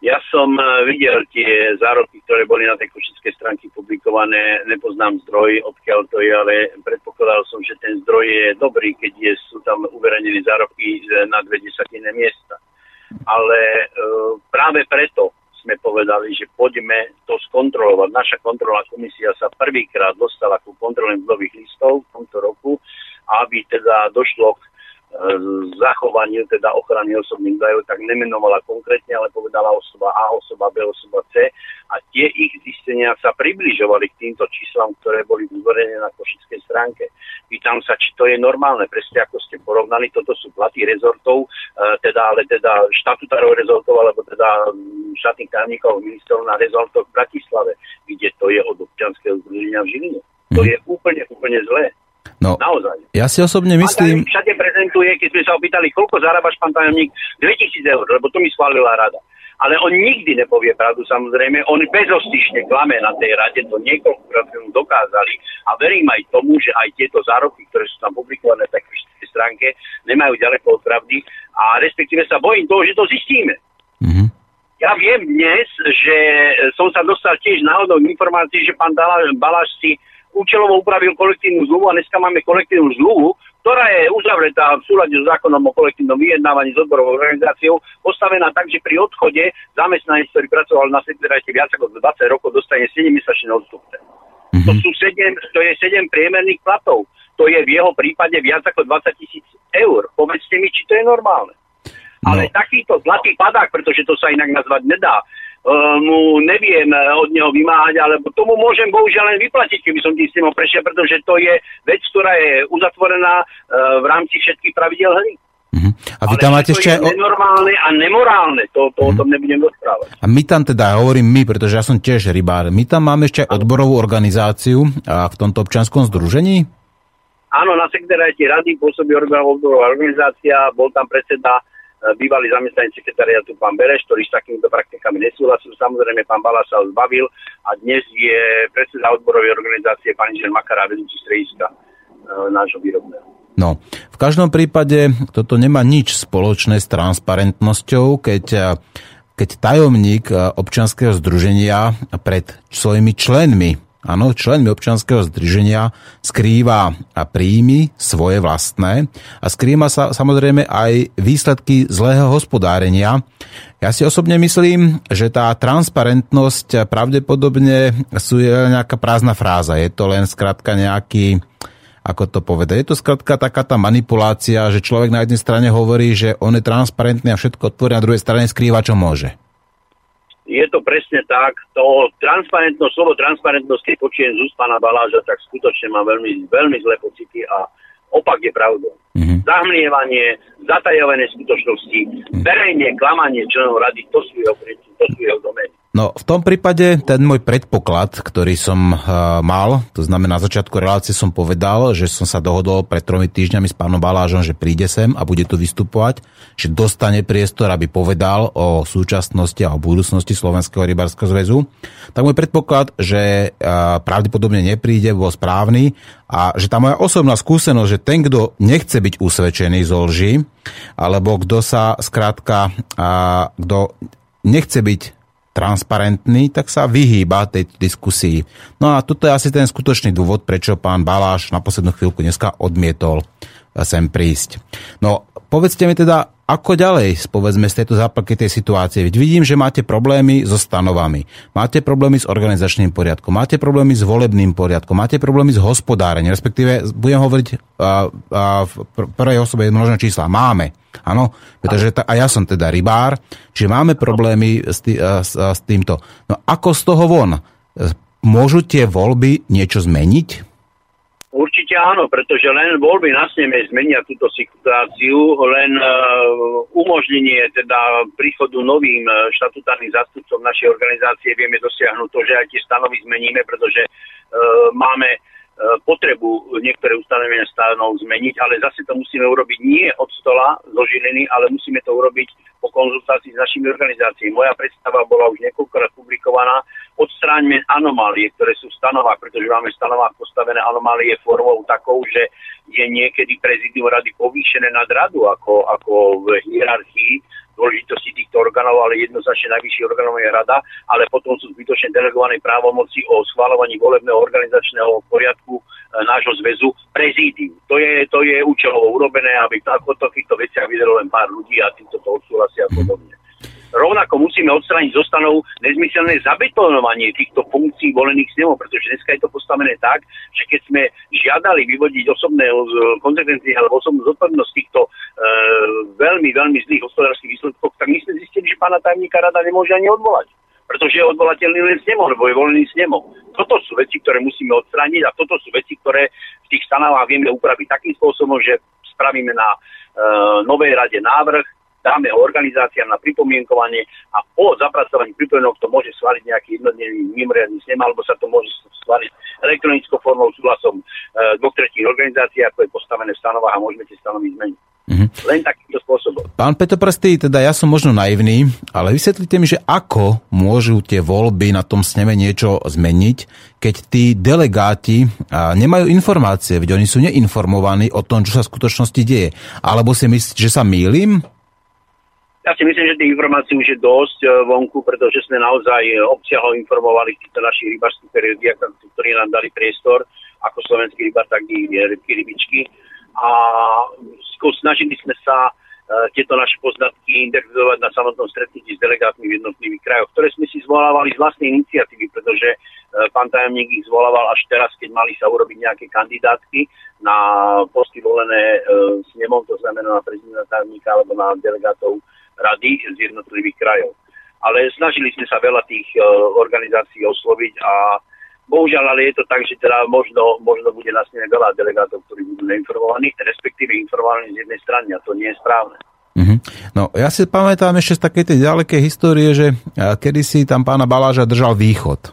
Ja som e, videl tie zároky, ktoré boli na tej košickej stránke publikované. Nepoznám zdroj, odkiaľ to je, ale predpokladal som, že ten zdroj je dobrý, keď je, sú tam uverejnené zároky na dve desatinné miesta ale e, práve preto sme povedali, že poďme to skontrolovať. Naša kontrolná komisia sa prvýkrát dostala ku kontrole mzdových listov v tomto roku, aby teda došlo k zachovaniu teda ochrany osobných údajov, tak nemenovala konkrétne, ale povedala osoba A, osoba B, osoba C a tie ich zistenia sa približovali k týmto číslam, ktoré boli vyvorené na košickej stránke. Pýtam sa, či to je normálne, presne ako ste porovnali, toto sú platy rezortov, e, teda, ale teda štatutárov rezortov, alebo teda štátnych tajomníkov ministrov na rezortoch v Bratislave, kde to je od občianského združenia v Žiline. To je úplne, úplne zlé. No, Naozaj. Ja si osobne myslím... Všade prezentuje, keď sme sa opýtali, koľko zarábaš, pán tajomník, 2000 eur, lebo to mi schválila rada. Ale on nikdy nepovie pravdu, samozrejme. On bezostyšne klame na tej rade, to niekoľkokrát mu dokázali. A verím aj tomu, že aj tieto zároky, ktoré sú tam publikované v takej stránke, nemajú ďaleko od pravdy. A respektíve sa bojím toho, že to zistíme. Mm-hmm. Ja viem dnes, že som sa dostal tiež náhodou informácií, že pán Baláš si účelovo upravil kolektívnu zmluvu a dneska máme kolektívnu zmluvu, ktorá je uzavretá v súlade s zákonom o kolektívnom vyjednávaní s odborovou organizáciou, postavená tak, že pri odchode zamestnanec, ktorý pracoval na sekretáte viac ako 20 rokov, dostane 7-mesačné odstupné. Mm-hmm. To, sú 7, to je 7 priemerných platov. To je v jeho prípade viac ako 20 tisíc eur. Povedzte mi, či to je normálne. No. Ale takýto zlatý padák, pretože to sa inak nazvať nedá, mu neviem eh, od neho vymáhať, alebo tomu môžem bohužiaľ len vyplatiť, keby som tým s prešiel, pretože to je vec, ktorá je uzatvorená eh, v rámci všetkých pravidel hry. Uh-huh. A vy tam máte ešte... Je nenormálne a nemorálne, to, to uh-huh. o mhm. tom nebudem rozprávať. A my tam teda, hovorím my, pretože ja som tiež rybár, my tam máme ešte odborovú organizáciu a v tomto občanskom združení? Áno, na sekretariate rady pôsobí odborová organizácia, bol tam predseda bývalý zamestnanec sekretariatu pán Bereš, ktorý s takýmito praktikami nesúhlasil. Samozrejme, pán Bala sa zbavil a dnes je predseda odborovej organizácie pán inžinier Makara, vedúci strediska e, nášho výrobného. No, v každom prípade toto nemá nič spoločné s transparentnosťou, keď, e, keď tajomník občianského združenia pred svojimi členmi Áno, členmi občanského združenia skrýva a príjmy svoje vlastné a skrýva sa samozrejme aj výsledky zlého hospodárenia. Ja si osobne myslím, že tá transparentnosť pravdepodobne sú nejaká prázdna fráza. Je to len skrátka nejaký, ako to povedať, je to skrátka taká tá manipulácia, že človek na jednej strane hovorí, že on je transparentný a všetko otvorí, na druhej strane skrýva, čo môže je to presne tak. To transparentnosť, slovo transparentnosť, keď počujem z úst pána Baláža, tak skutočne mám veľmi, veľmi zlé pocity a opak je pravdou. Mm-hmm. Zahmlievanie, zatajované skutočnosti, mm-hmm. verejne klamanie členov rady, to sú jeho, to sú jeho domény. No v tom prípade ten môj predpoklad, ktorý som uh, mal, to znamená na začiatku relácie som povedal, že som sa dohodol pred tromi týždňami s pánom Balážom, že príde sem a bude tu vystupovať, že dostane priestor, aby povedal o súčasnosti a o budúcnosti Slovenského rybárskeho zväzu. Tak môj predpoklad, že uh, pravdepodobne nepríde, bol správny a že tá moja osobná skúsenosť, že ten, kto nechce byť usvedčený zo lži, alebo kto sa skrátka, uh, kto nechce byť transparentný, tak sa vyhýba tej diskusii. No a toto je asi ten skutočný dôvod, prečo pán Baláš na poslednú chvíľku dneska odmietol sem prísť. No, povedzte mi teda, ako ďalej, povedzme, z tejto zápalky tej situácie? Veď vidím, že máte problémy so stanovami, máte problémy s organizačným poriadkom, máte problémy s volebným poriadkom, máte problémy s hospodárením, respektíve budem hovoriť a, a v prvej osobe množné čísla. Máme, áno, pretože ta, a ja som teda rybár, čiže máme problémy s, tý, s, s týmto. No ako z toho von? Môžu tie voľby niečo zmeniť? Určite áno, pretože len voľby na sneme zmenia túto situáciu, len uh, umožnenie teda príchodu novým uh, štatutárnym zástupcom našej organizácie. Vieme dosiahnuť to, že aj tie stanovy zmeníme, pretože uh, máme potrebu niektoré ustanovenia stanov zmeniť, ale zase to musíme urobiť nie od stola zo Žiliny, ale musíme to urobiť po konzultácii s našimi organizáciami. Moja predstava bola už niekoľkokrát publikovaná odstráňme anomálie, ktoré sú v stanovách, pretože máme v stanovách postavené anomálie formou takou, že je niekedy prezidium rady povýšené nad radu ako, ako v hierarchii dôležitosti týchto orgánov, ale jednoznačne najvyšší orgánov je rada, ale potom sú zbytočne delegované právomoci o schvalovaní volebného organizačného poriadku e, nášho zväzu prezídium. To je, to je účelovo urobené, aby v týchto veciach videlo len pár ľudí a týmto to odsúhlasia a podobne. Rovnako musíme odstrániť zostanov nezmyselné zabetonovanie týchto funkcií volených snemov, pretože dneska je to postavené tak, že keď sme žiadali vyvodiť osobné konsekvencie alebo osobnú zodpovednosť týchto e, veľmi, veľmi zlých hospodárskych výsledkov, tak my sme zistili, že pána tajomníka rada nemôže ani odvolať pretože je odvolateľný len snemom, lebo je volený snemom. Toto sú veci, ktoré musíme odstrániť a toto sú veci, ktoré v tých stanovách vieme upraviť takým spôsobom, že spravíme na e, novej rade návrh, dáme organizáciám na pripomienkovanie a po zapracovaní pripomienok to môže svaliť nejaký jednodnevný mimoriadný snem, alebo sa to môže svaliť elektronickou formou súhlasom e, dvoch tretích organizácií, ako je postavené v stanovách a môžeme tie stanovy zmeniť. Mm-hmm. Len takýmto spôsobom. Pán Prstý, teda ja som možno naivný, ale vysvetlite mi, že ako môžu tie voľby na tom sneme niečo zmeniť, keď tí delegáti nemajú informácie, veď oni sú neinformovaní o tom, čo sa v skutočnosti deje. Alebo si myslíte, že sa mýlim? Ja si myslím, že tých informácií už je dosť e, vonku, pretože sme naozaj e, obsiahlo informovali týchto našich rybarských periodiách, ktorí nám dali priestor, ako slovenský rybar, tak i rybky, rybičky. A snažili sme sa tieto naše poznatky interpretovať na samotnom stretnutí s delegátmi v jednotlivých krajoch, ktoré sme si zvolávali z vlastnej iniciatívy, pretože pán tajomník ich zvolával až teraz, keď mali sa urobiť nejaké kandidátky na posty volené snemom, to znamená na prezidenta tajomníka alebo na delegátov rady z jednotlivých krajov. Ale snažili sme sa veľa tých uh, organizácií osloviť a bohužiaľ, ale je to tak, že teda možno, možno bude nás veľa delegátov, ktorí budú neinformovaní, respektíve informovaní z jednej strany a to nie je správne. Mm-hmm. No, ja si pamätám ešte z takej tej ďalekej histórie, že kedysi tam pána Baláža držal východ.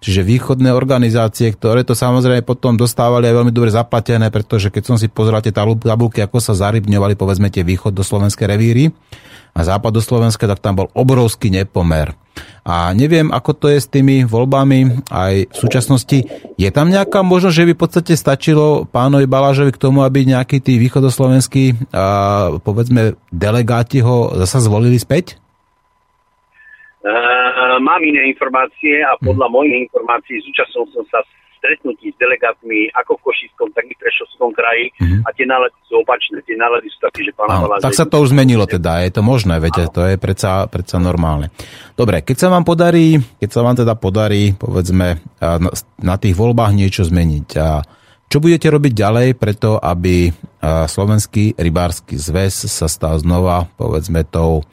Čiže východné organizácie, ktoré to samozrejme potom dostávali aj veľmi dobre zaplatené, pretože keď som si pozrel tie tabulky, ako sa zarybňovali, povedzme tie východ do slovenské revíry, a západoslovenské, tak tam bol obrovský nepomer. A neviem, ako to je s tými voľbami aj v súčasnosti. Je tam nejaká možnosť, že by v podstate stačilo pánovi Balážovi k tomu, aby nejakí tí východoslovenskí, povedzme, delegáti ho zasa zvolili späť? Uh, mám iné informácie a podľa hmm. mojich informácií zúčastnil som sa stretnutí s delegátmi ako v Košickom, tak i v Prešovskom kraji mm-hmm. a tie nálady sú opačné. Tie nálady sú také, že pán Áno, Tak sa to už zmenilo teda, je to možné, viete, to je predsa, predsa normálne. Dobre, keď sa vám podarí, keď sa vám teda podarí, povedzme, na tých voľbách niečo zmeniť a čo budete robiť ďalej preto, aby Slovenský rybársky zväz sa stal znova, povedzme, tou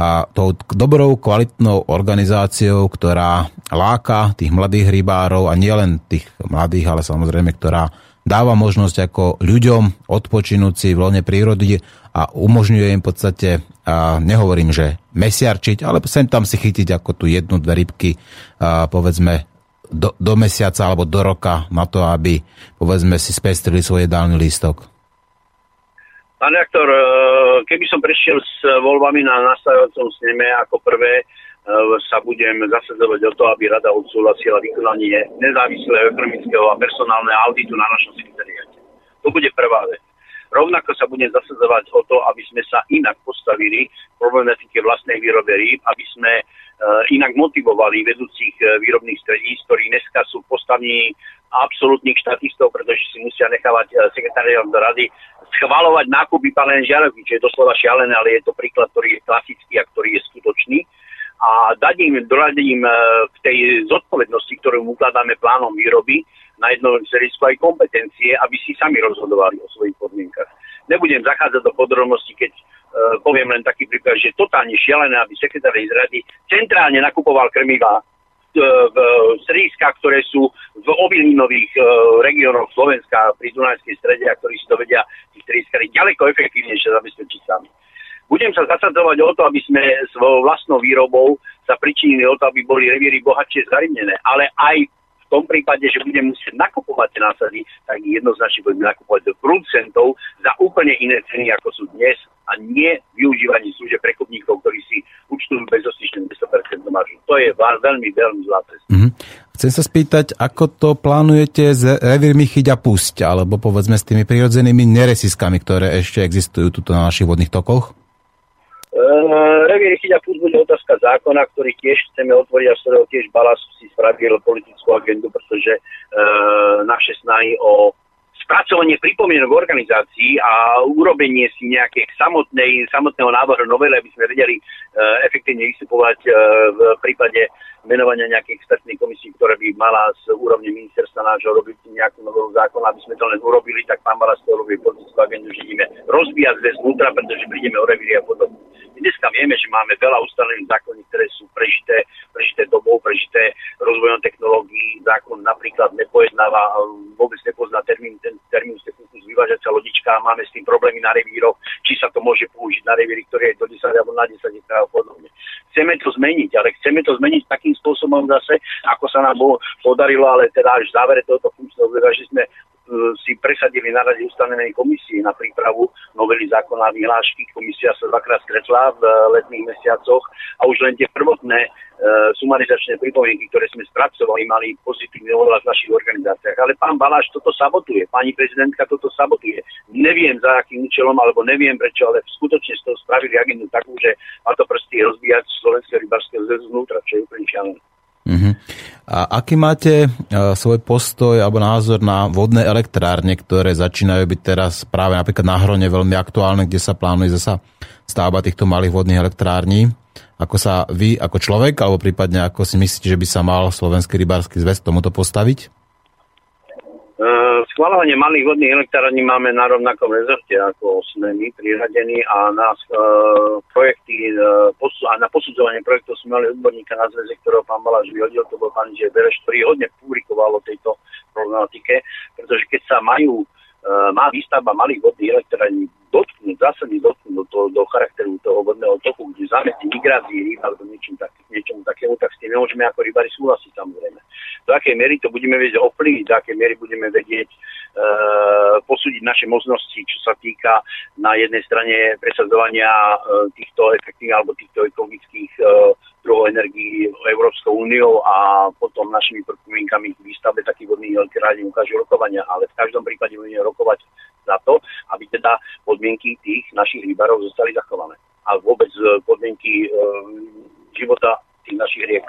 a tou dobrou, kvalitnou organizáciou, ktorá láka tých mladých rybárov a nielen tých mladých, ale samozrejme, ktorá dáva možnosť ako ľuďom odpočinúť si v voľne prírody a umožňuje im v podstate, a nehovorím, že mesiarčiť, ale sem tam si chytiť ako tu jednu, dve rybky, a povedzme do, do mesiaca alebo do roka na to, aby povedzme si spestrili svoj jedálny lístok. Pán rektor, e, keby som prešiel s voľbami na nastavujúcom sneme ako prvé, e, sa budem zasadzovať o to, aby rada odsúhlasila vykonanie nezávislého ekonomického a personálneho auditu na našom sekretariate. To bude prvá vec. Rovnako sa budem zasadzovať o to, aby sme sa inak postavili problematike vlastnej výrobe rýb, aby sme inak motivovali vedúcich výrobných stredísk, ktorí dneska sú postavení absolútnych štatistov, pretože si musia nechávať sekretariat rady schvalovať nákupy pálené žiarovky, čo je doslova šialené, ale je to príklad, ktorý je klasický a ktorý je skutočný. A dať im, im v tej zodpovednosti, ktorú ukladáme plánom výroby, na jednom serisku aj kompetencie, aby si sami rozhodovali o svojich podmienkach. Nebudem zachádzať do podrobností, keď uh, poviem len taký príklad, že totálne šialené, aby sekretár Izrady centrálne nakupoval krmiva v strediskách, ktoré sú v obilninových uh, regiónoch Slovenska pri Dunajskej strede a ktorí si to vedia tých strediskách ďaleko efektívnejšie zabezpečiť sami. Budem sa zasadzovať o to, aby sme svojou vlastnou výrobou sa pričinili o to, aby boli revíry bohatšie zarinené, ale aj tom prípade, že budeme musieť nakupovať násady, tak jednoznačne budeme nakupovať do producentov za úplne iné ceny, ako sú dnes a nie využívanie služieb prekupníkov, ktorí si účtujú bezostičnú 100% maržu. To je veľmi, veľmi zlá cesta. Mm-hmm. Chcem sa spýtať, ako to plánujete s revírmi chyť a pusť, alebo povedzme s tými prirodzenými neresiskami, ktoré ešte existujú tuto na našich vodných tokoch? Revír chyťa púd bude otázka zákona, ktorý tiež chceme otvoriť a z ktorého tiež Balas si spravil politickú agendu, pretože e, naše snahy o spracovanie pripomienok organizácií a urobenie si nejaké samotnej, samotného návrhu novely, aby sme vedeli e, efektívne vystupovať e, v prípade menovania nejakej expertnej komisii, ktorá by mala z úrovne ministerstva nášho robiť nejakú novú zákon, aby sme to len urobili, tak pán Balas to robí politickú agendu, že ideme rozbíjať zväz vnútra, pretože prídeme o revíri a podobne. Dneska vieme, že máme veľa ustalených zákonov, ktoré sú prežité, prežité dobou, prežité rozvojom technológií. Zákon napríklad nepojednáva, vôbec nepozná termín, ten termín technicus vyvážacia lodička, máme s tým problémy na revíroch, či sa to môže použiť na revíri, ktoré je do 10 alebo na 10 a podobne. Chceme to zmeniť, ale chceme to zmeniť takým spôsobom zase, ako sa nám podarilo, ale teda až v závere tohoto funkčného obdobia, že sme si presadili na rade ustanovenej komisie na prípravu novely zákona a vyhlášky. Komisia sa dvakrát stretla v letných mesiacoch a už len tie prvotné e, sumarizačné pripomienky, ktoré sme spracovali, mali pozitívny ohľad v našich organizáciách. Ale pán Baláš toto sabotuje, pani prezidentka toto sabotuje. Neviem za akým účelom, alebo neviem prečo, ale skutočne z toho spravili agendu takú, že má to prsty rozbíjať Slovenského rybárskeho zväzu znútra, čo je úplne šialené. Uh-huh. A aký máte uh, svoj postoj alebo názor na vodné elektrárne, ktoré začínajú byť teraz práve napríklad na Hrone veľmi aktuálne, kde sa plánuje zasa stavba týchto malých vodných elektrární? Ako sa vy ako človek, alebo prípadne ako si myslíte, že by sa mal Slovenský rybársky zväz tomuto postaviť? Uh, schváľovanie malých vodných elektrární máme na rovnakom rezorte, ako sme my priradení a na uh, projekty uh, posu- a na posudzovanie projektov sme mali odborníka na zväze, ktorého pán Baláš vyhodil, to bol pán Inžier Bereš, ktorý hodne publikoval o tejto problematike, pretože keď sa majú má výstavba malých vodných elektrární dotknúť, zásadne dotknúť do, do charakteru toho vodného toku, kde zametí migrácii rýb alebo niečím, tak, niečomu takému, tak s tým nemôžeme ako rybári súhlasiť samozrejme. Do akej miery to budeme vedieť ovplyvniť, do akej miery budeme vedieť e, posúdiť naše možnosti, čo sa týka na jednej strane presadzovania e, týchto efektívnych alebo týchto ekologických e, druhov energií Európskou úniou a potom našimi podmienkami k výstavbe takých vodných elektrární ukážu rokovania, ale v každom prípade budeme rokovať za to, aby teda podmienky tých našich rybárov zostali zachované. A vôbec e, podmienky e, života tých našich riek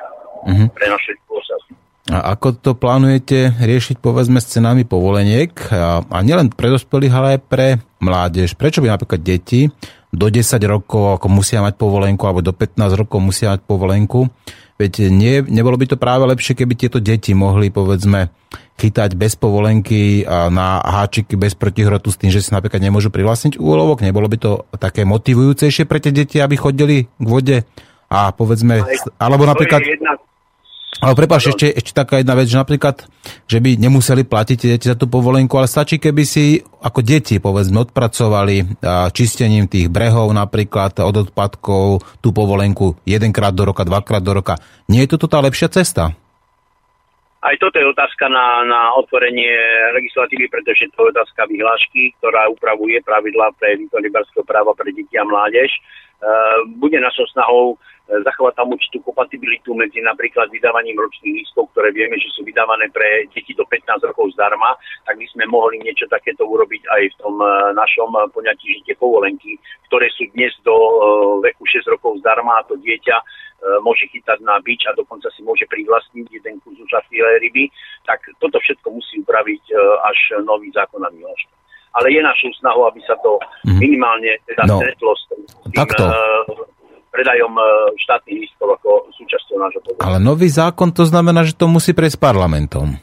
mm-hmm. pre naše hospodárstvo. A ako to plánujete riešiť povedzme s cenami povoleniek a, a nielen pre dospelých, ale aj pre mládež? Prečo by napríklad deti do 10 rokov ako musia mať povolenku alebo do 15 rokov musia mať povolenku? Veď nie, nebolo by to práve lepšie, keby tieto deti mohli povedzme chytať bez povolenky a na háčiky bez protihrotu s tým, že si napríklad nemôžu privlastniť úlovok? Nebolo by to také motivujúcejšie pre tie deti, aby chodili k vode a povedzme, alebo napríklad... jedna ale prepáč, ešte, ešte taká jedna vec, že napríklad, že by nemuseli platiť deti za tú povolenku, ale stačí, keby si ako deti, povedzme, odpracovali čistením tých brehov napríklad od odpadkov tú povolenku jedenkrát do roka, dvakrát do roka. Nie je toto tá lepšia cesta? Aj toto je otázka na, na otvorenie legislatívy, pretože to je otázka vyhlášky, ktorá upravuje pravidlá pre výkon práva pre deti a mládež. bude našou snahou zachovať tam určitú kompatibilitu medzi napríklad vydávaním ročných lístkov, ktoré vieme, že sú vydávané pre deti do 15 rokov zdarma, tak by sme mohli niečo takéto urobiť aj v tom našom poňatí žite povolenky, ktoré sú dnes do veku 6 rokov zdarma a to dieťa môže chytať na bič a dokonca si môže privlastniť jeden kus úžasnej ryby, tak toto všetko musí upraviť až nový zákon na vyhláška ale je našou snahou, aby sa to mhm. minimálne teda no, stretlo s tým, takto. Uh, predajom štátnych lístkov ako súčasťou nášho povodu. Ale nový zákon to znamená, že to musí prejsť parlamentom.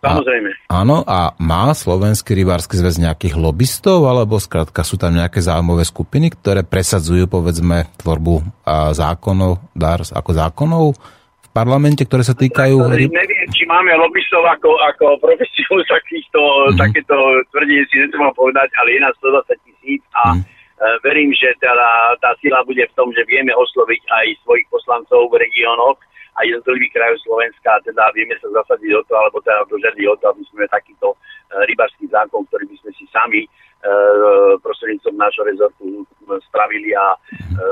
Samozrejme. A, áno, a má Slovenský rybársky zväz nejakých lobbystov, alebo skrátka sú tam nejaké záujmové skupiny, ktoré presadzujú, povedzme, tvorbu a zákonov, dar, ako zákonov v parlamente, ktoré sa týkajú... Neviem, či máme lobbystov ako, ako profesiu takýchto, mm-hmm. takéto tvrdenie si netreba povedať, ale je nás 120 tisíc a mm-hmm. verím, že teda tá sila bude v tom, že vieme osloviť aj svojich poslancov v regiónoch a jednotlivých krajov Slovenska, teda vieme sa zasadiť o to, alebo teda dožiadať o to, aby sme takýto e, rybarský zákon, ktorý by sme si sami E, prostredníctvom nášho rezortu spravili a e,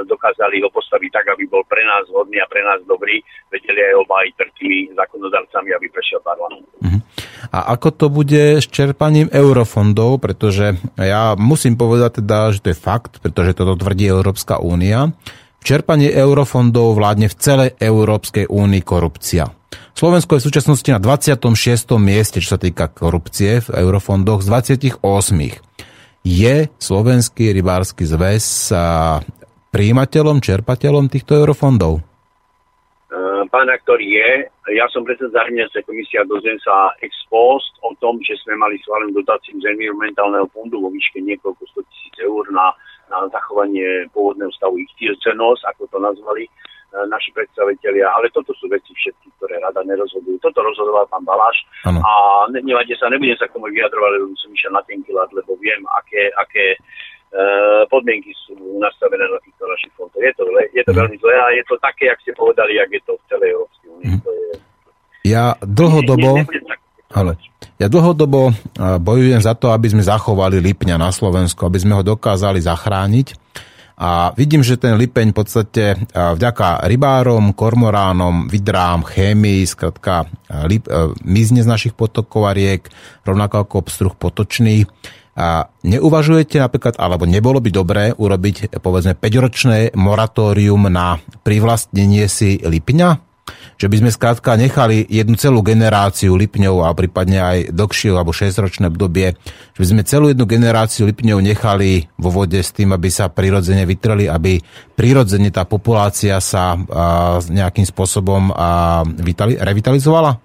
dokázali ho postaviť tak, aby bol pre nás hodný a pre nás dobrý. Vedeli aj obájiť pred zákonodarcami, aby prešiel parlament. Uh-huh. A ako to bude s čerpaním eurofondov, pretože ja musím povedať teda, že to je fakt, pretože toto tvrdí Európska únia. V čerpaní eurofondov vládne v celej Európskej únii korupcia. Slovensko je v súčasnosti na 26. mieste, čo sa týka korupcie v eurofondoch z 28. Je Slovenský rybársky zväz príjimateľom, čerpateľom týchto eurofondov? E, pán aktor je. Ja som predseda zahraniacej komisia, dozviem sa ex post o tom, že sme mali schválenú dotáciu z environmentálneho fondu vo výške niekoľko 100 tisíc eur na, na zachovanie pôvodného stavu ich cenos, ako to nazvali E, naši predstavitelia, ale toto sú veci všetky, ktoré rada nerozhodujú. Toto rozhodoval pán Baláš ano. a ne, sa, nebudem sa k tomu vyjadrovať, lebo som išiel na ten kilát, lebo viem, aké, aké e, podmienky sú nastavené na týchto našich fondoch. Je to, je to mhm. veľmi zlé a je to také, jak ste povedali, jak je to v celej Európskej únii. Mm. Ja dlhodobo... Ne, ne, ale ja dlhodobo e, bojujem za to, aby sme zachovali Lipňa na Slovensku, aby sme ho dokázali zachrániť a vidím, že ten lipeň v podstate vďaka rybárom, kormoránom, vidrám, chémii, skratka, lip, mizne z našich potokov a riek, rovnako ako obstruh potočný. A neuvažujete napríklad, alebo nebolo by dobré urobiť povedzme 5-ročné moratórium na privlastnenie si lipňa? Že by sme skrátka nechali jednu celú generáciu lipňov a prípadne aj dlhšie alebo 6-ročné obdobie, že by sme celú jednu generáciu lipňov nechali vo vode s tým, aby sa prirodzene vytreli, aby prirodzene tá populácia sa a, nejakým spôsobom a, vitali, revitalizovala?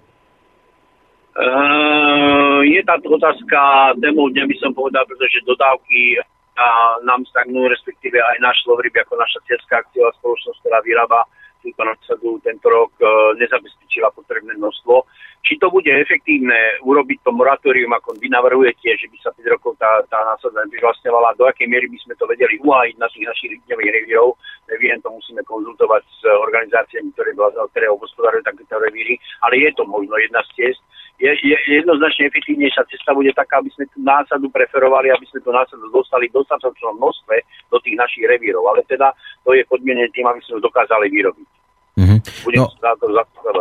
Uh, je táto otázka témou dňa by som povedal, pretože dodávky a nám stagnú, respektíve aj náš Slovryb ako naša cieľská akciová spoločnosť, ktorá vyrába túto násadu tento rok e, nezabezpečila potrebné množstvo. Či to bude efektívne urobiť to moratórium, ako vy navrhujete, že by sa 5 rokov tá, tá násada vyvlastňovala, do akej miery by sme to vedeli uhájiť na tých našich rybňových revírov, neviem, to musíme konzultovať s organizáciami, ktoré, ktoré hospodárujú takéto revíry, ale je to možno jedna z ciest, je, je jednoznačne efektívnejšia cesta bude taká, aby sme tú násadu preferovali, aby sme tú násadu dostali v dostatočnom množstve do tých našich revírov. Ale teda to je podmienené tým, aby sme to dokázali vyrobiť. Mm-hmm. No,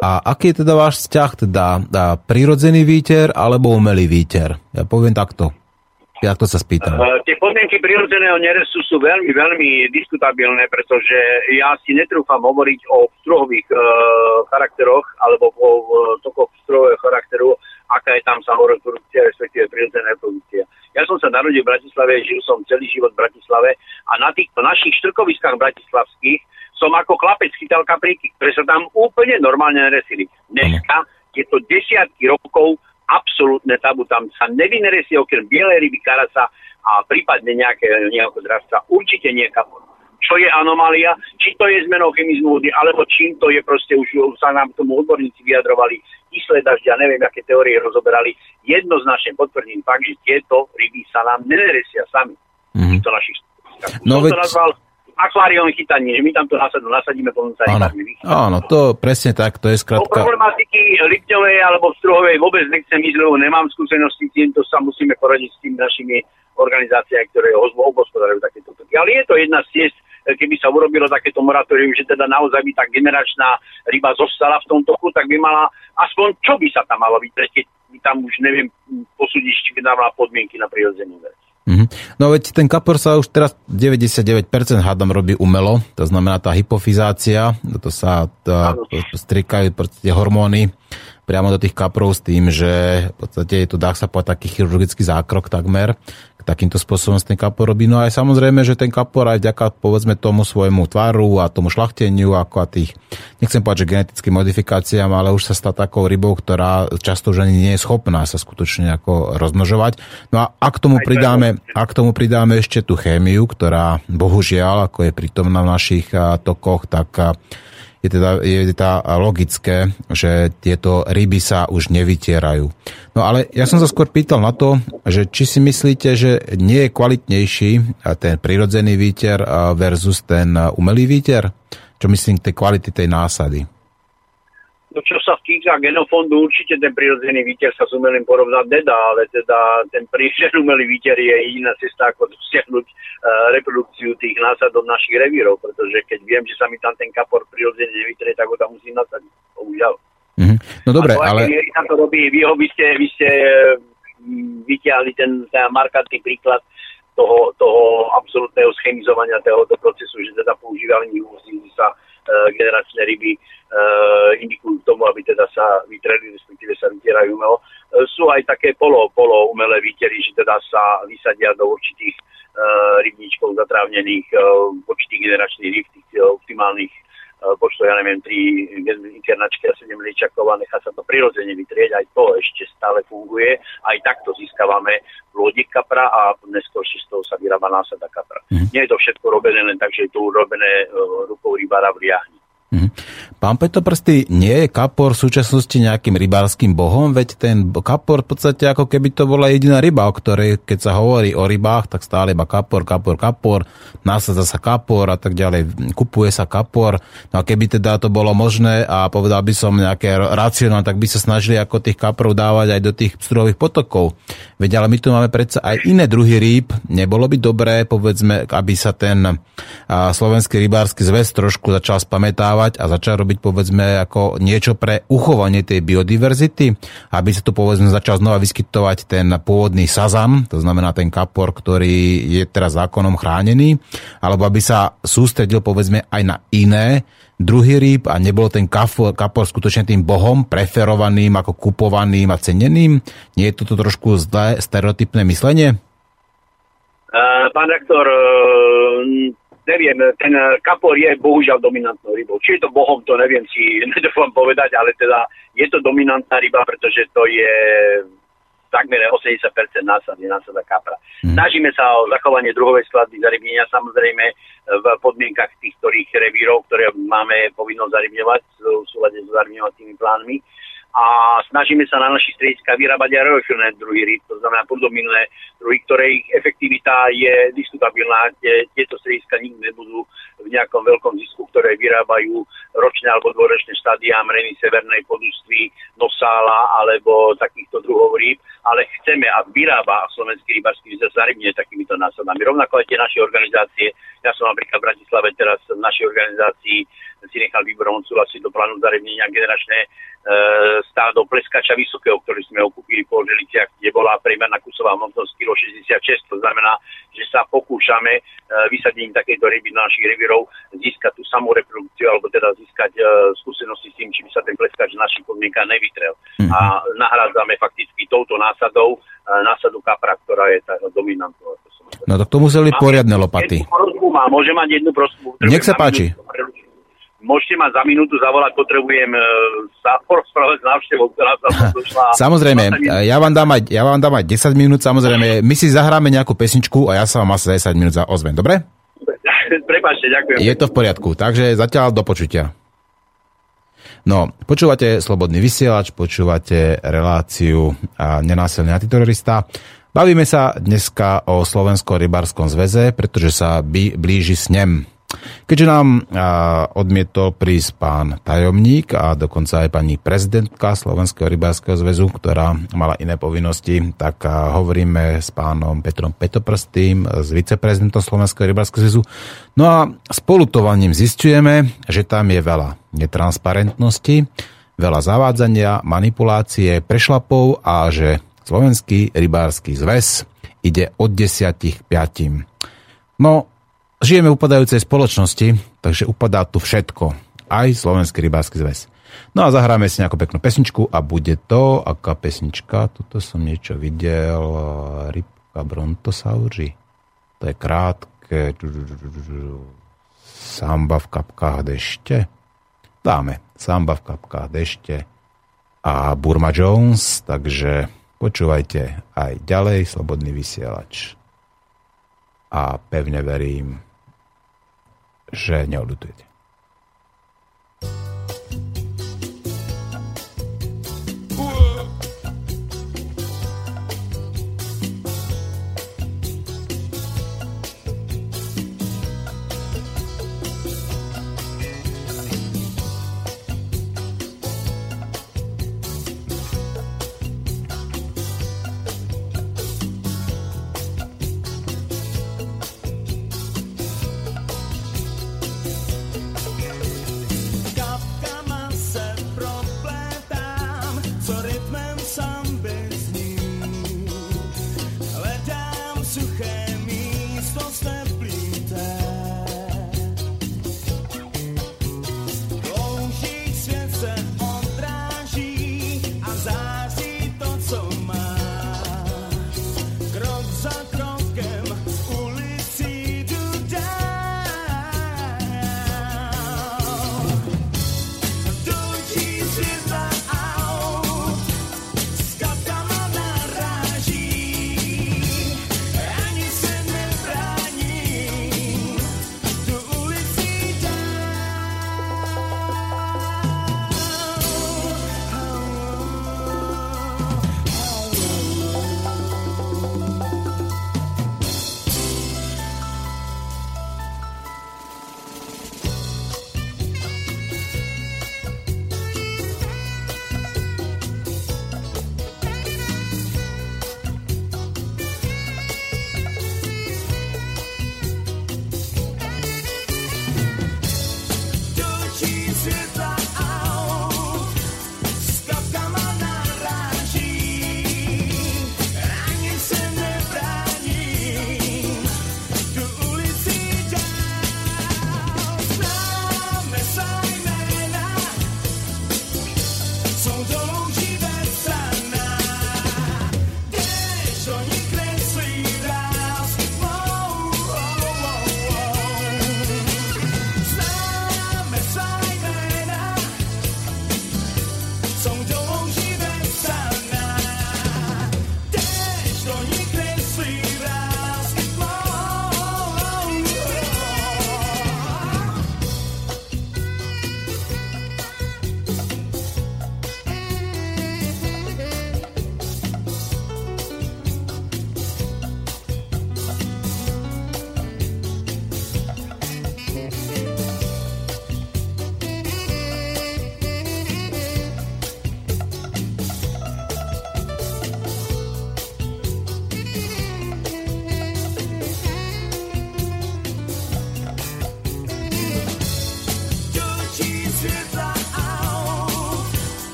a aký je teda váš vzťah, teda prírodzený výter alebo umelý výter? Ja poviem takto. Ja to sa spýtam. Uh, tie podmienky prírodzeného nerestu sú veľmi, veľmi diskutabilné, pretože ja si netrúfam hovoriť o pstruhových uh, charakteroch alebo o uh, tokoch pstruhového charakteru, aká je tam samoreprodukcia, respektíve prírodzená reprodukcia. Ja som sa narodil v Bratislave, žil som celý život v Bratislave a na týchto našich štrkoviskách bratislavských som ako chlapec chytal kapríky, ktoré sa tam úplne normálne neresili. Dneska je to desiatky rokov absolútne tabu. Tam sa nevyneresie okrem bielej ryby, karasa a prípadne nejaké, nejakého dravca. Určite nie kapor. Čo je anomália? Či to je zmenou chemizmu vody, alebo čím to je proste, už sa nám k tomu odborníci vyjadrovali, kyslé dažďa, neviem, aké teórie rozoberali. Jednoznačne potvrdím fakt, že tieto ryby sa nám neneresia sami. Mm-hmm. To našich no, veď... to nazval akváriové chytanie, že my tam to nasadu, nasadíme plnú áno. áno, to presne tak, to je skrátka... O problematiky Lipňovej alebo Struhovej vôbec nechcem ísť, lebo nemám skúsenosti, týmto sa musíme poradiť s tými našimi organizáciami, ktoré obospodarujú takéto toky. Ale je to jedna z ciest, keby sa urobilo takéto moratórium, že teda naozaj by tá generačná ryba zostala v tom toku, tak by mala aspoň čo by sa tam malo vytrieť, keď tam už neviem posúdiť, či by mala podmienky na prirodzenú vec. Mm-hmm. No veď ten kapor sa už teraz 99% hádam robí umelo, to znamená tá hypofizácia, to sa tá, strikajú hormóny priamo do tých kaprov s tým, že v podstate je to, dá sa povedať, taký chirurgický zákrok takmer, takýmto spôsobom ten kapor robí. No aj samozrejme, že ten kapor aj vďaka povedzme tomu svojmu tvaru a tomu šlachteniu, ako a tých, nechcem povedať, že genetickým modifikáciám, ale už sa stá takou rybou, ktorá často už ani nie je schopná sa skutočne ako rozmnožovať. No a ak tomu pridáme, ak tomu pridáme ešte tú chémiu, ktorá bohužiaľ, ako je prítomná v našich tokoch, tak je teda, je teda logické, že tieto ryby sa už nevytierajú. No ale ja som sa skôr pýtal na to, že či si myslíte, že nie je kvalitnejší ten prirodzený výter versus ten umelý výter? Čo myslím tej kvality tej násady? No čo sa týka genofondu, určite ten prirodzený výter sa s umelým porovnať nedá, ale teda ten príšer umelý výter je iná cesta, ako dosiahnuť uh, reprodukciu tých násadov našich revírov, pretože keď viem, že sa mi tam ten kapor prirodzene nevytrie, tak ho tam musím nasadiť. Bohužiaľ. Mm-hmm. No dobre, ale... Sa to robí, vy, ho, vy ste, vy ste mm, vyťahli ten, ten markantný príklad toho, toho absolútneho schemizovania tohoto procesu, že teda používali sa generačné ryby uh, indikujú k tomu, aby teda sa vytreli, respektíve sa vytierajú umelo. Uh, sú aj také polo, polo umelé výtery, že teda sa vysadia do určitých rybníčkov zatrávnených určitých generačných ryb, tých optimálnych počtu, ja neviem, 3 internačky a 7 liečakov a nechá sa to prirodzene vytrieť, aj to ešte stále funguje. Aj takto získavame plôdik kapra a neskôršie z toho sa vyrába násada kapra. Mm. Nie je to všetko robené len tak, že je to urobené uh, rukou rybára v liahni. Mm. Pán Petoprsty, nie je kapor v súčasnosti nejakým rybárským bohom? Veď ten kapor v podstate ako keby to bola jediná ryba, o ktorej keď sa hovorí o rybách, tak stále iba kapor, kapor, kapor, násadza sa kapor a tak ďalej, kupuje sa kapor. No a keby teda to bolo možné a povedal by som nejaké racionálne, tak by sa snažili ako tých kaprov dávať aj do tých pstruhových potokov. Veď ale my tu máme predsa aj iné druhy rýb. Nebolo by dobré, povedzme, aby sa ten slovenský rybársky zväz trošku začal spamätávať využívať a začal robiť povedzme ako niečo pre uchovanie tej biodiverzity, aby sa tu povedzme začal znova vyskytovať ten pôvodný sazan, to znamená ten kapor, ktorý je teraz zákonom chránený, alebo aby sa sústredil povedzme aj na iné druhý rýb a nebol ten kapor, kapor skutočne tým bohom preferovaným, ako kupovaným a ceneným? Nie je toto trošku zlé stereotypné myslenie? pán rektor, neviem, ten kapor je bohužiaľ dominantnou rybou. Či je to bohom, to neviem si nedofám povedať, ale teda je to dominantná ryba, pretože to je takmer 80% násady, násada kapra. Hmm. Snažíme sa o zachovanie druhovej skladby zarybnenia, samozrejme v podmienkach tých ktorých revírov, ktoré máme povinnosť zarybňovať v súlade s zarybňovacími plánmi a snažíme sa na našich strediskách vyrábať aj reofilné druhy rýb, to znamená poddominné druhy, ktoré efektivita je diskutabilná. Tieto strediska nikdy nebudú v nejakom veľkom zisku, ktoré vyrábajú ročné alebo dvoročné štádia mreny severnej podustvy, nosála alebo takýchto druhov rýb, ale chceme, a vyrába slovenský rybársky výzor zarybne takýmito násadami. Rovnako aj tie naše organizácie, ja som napríklad v Bratislave teraz v našej organizácii si nechal výborom odsúhlasiť do plánu zarybnenia generačné E, stádo pleskača vysokého, ktorý sme okúpili po Želiciach, kde bola priemerná kusová hmotnosť kilo 66. To znamená, že sa pokúšame e, vysadením takejto ryby do našich revírov získať tú samú reprodukciu, alebo teda získať e, skúsenosti s tým, či by sa ten pleskač v našich podmienkach nevytrel. Mm-hmm. A nahrádzame fakticky touto násadou násadu kapra, ktorá je tá dominantná. No tak to museli poriadne lopaty. Má, môže mať jednu prosbu. Nech sa páči. Minútu, môžete ma za minútu zavolať, potrebujem e, sa porozprávať s návštevou, ktorá sa došla. Samozrejme, ja vám, dám aj, ja vám dám aj 10 minút, samozrejme. My si zahráme nejakú pesničku a ja sa vám asi 10 minút za ozvem, dobre? Prepačte, ďakujem. Je to v poriadku, takže zatiaľ do počutia. No, počúvate Slobodný vysielač, počúvate reláciu a nenásilný antiterorista. Bavíme sa dneska o Slovenskom rybárskom zväze, pretože sa blíži snem Keďže nám odmietol prísť pán tajomník a dokonca aj pani prezidentka Slovenského rybárskeho zväzu, ktorá mala iné povinnosti, tak hovoríme s pánom Petrom Petoprstým, s viceprezidentom Slovenského rybárskeho zväzu. No a spolutovaním zistujeme, že tam je veľa netransparentnosti, veľa zavádzania, manipulácie, prešlapov a že Slovenský rybársky zväz ide od desiatich k piatim. No, žijeme v upadajúcej spoločnosti, takže upadá tu všetko. Aj Slovenský rybársky zväz. No a zahráme si nejakú peknú pesničku a bude to, aká pesnička, tuto som niečo videl, rybka brontosauri. To je krátke, samba v kapkách dešte. Dáme samba v kapkách dešte a Burma Jones, takže Počúvajte aj ďalej Slobodný vysielač. A pevne verím, Genial utredning.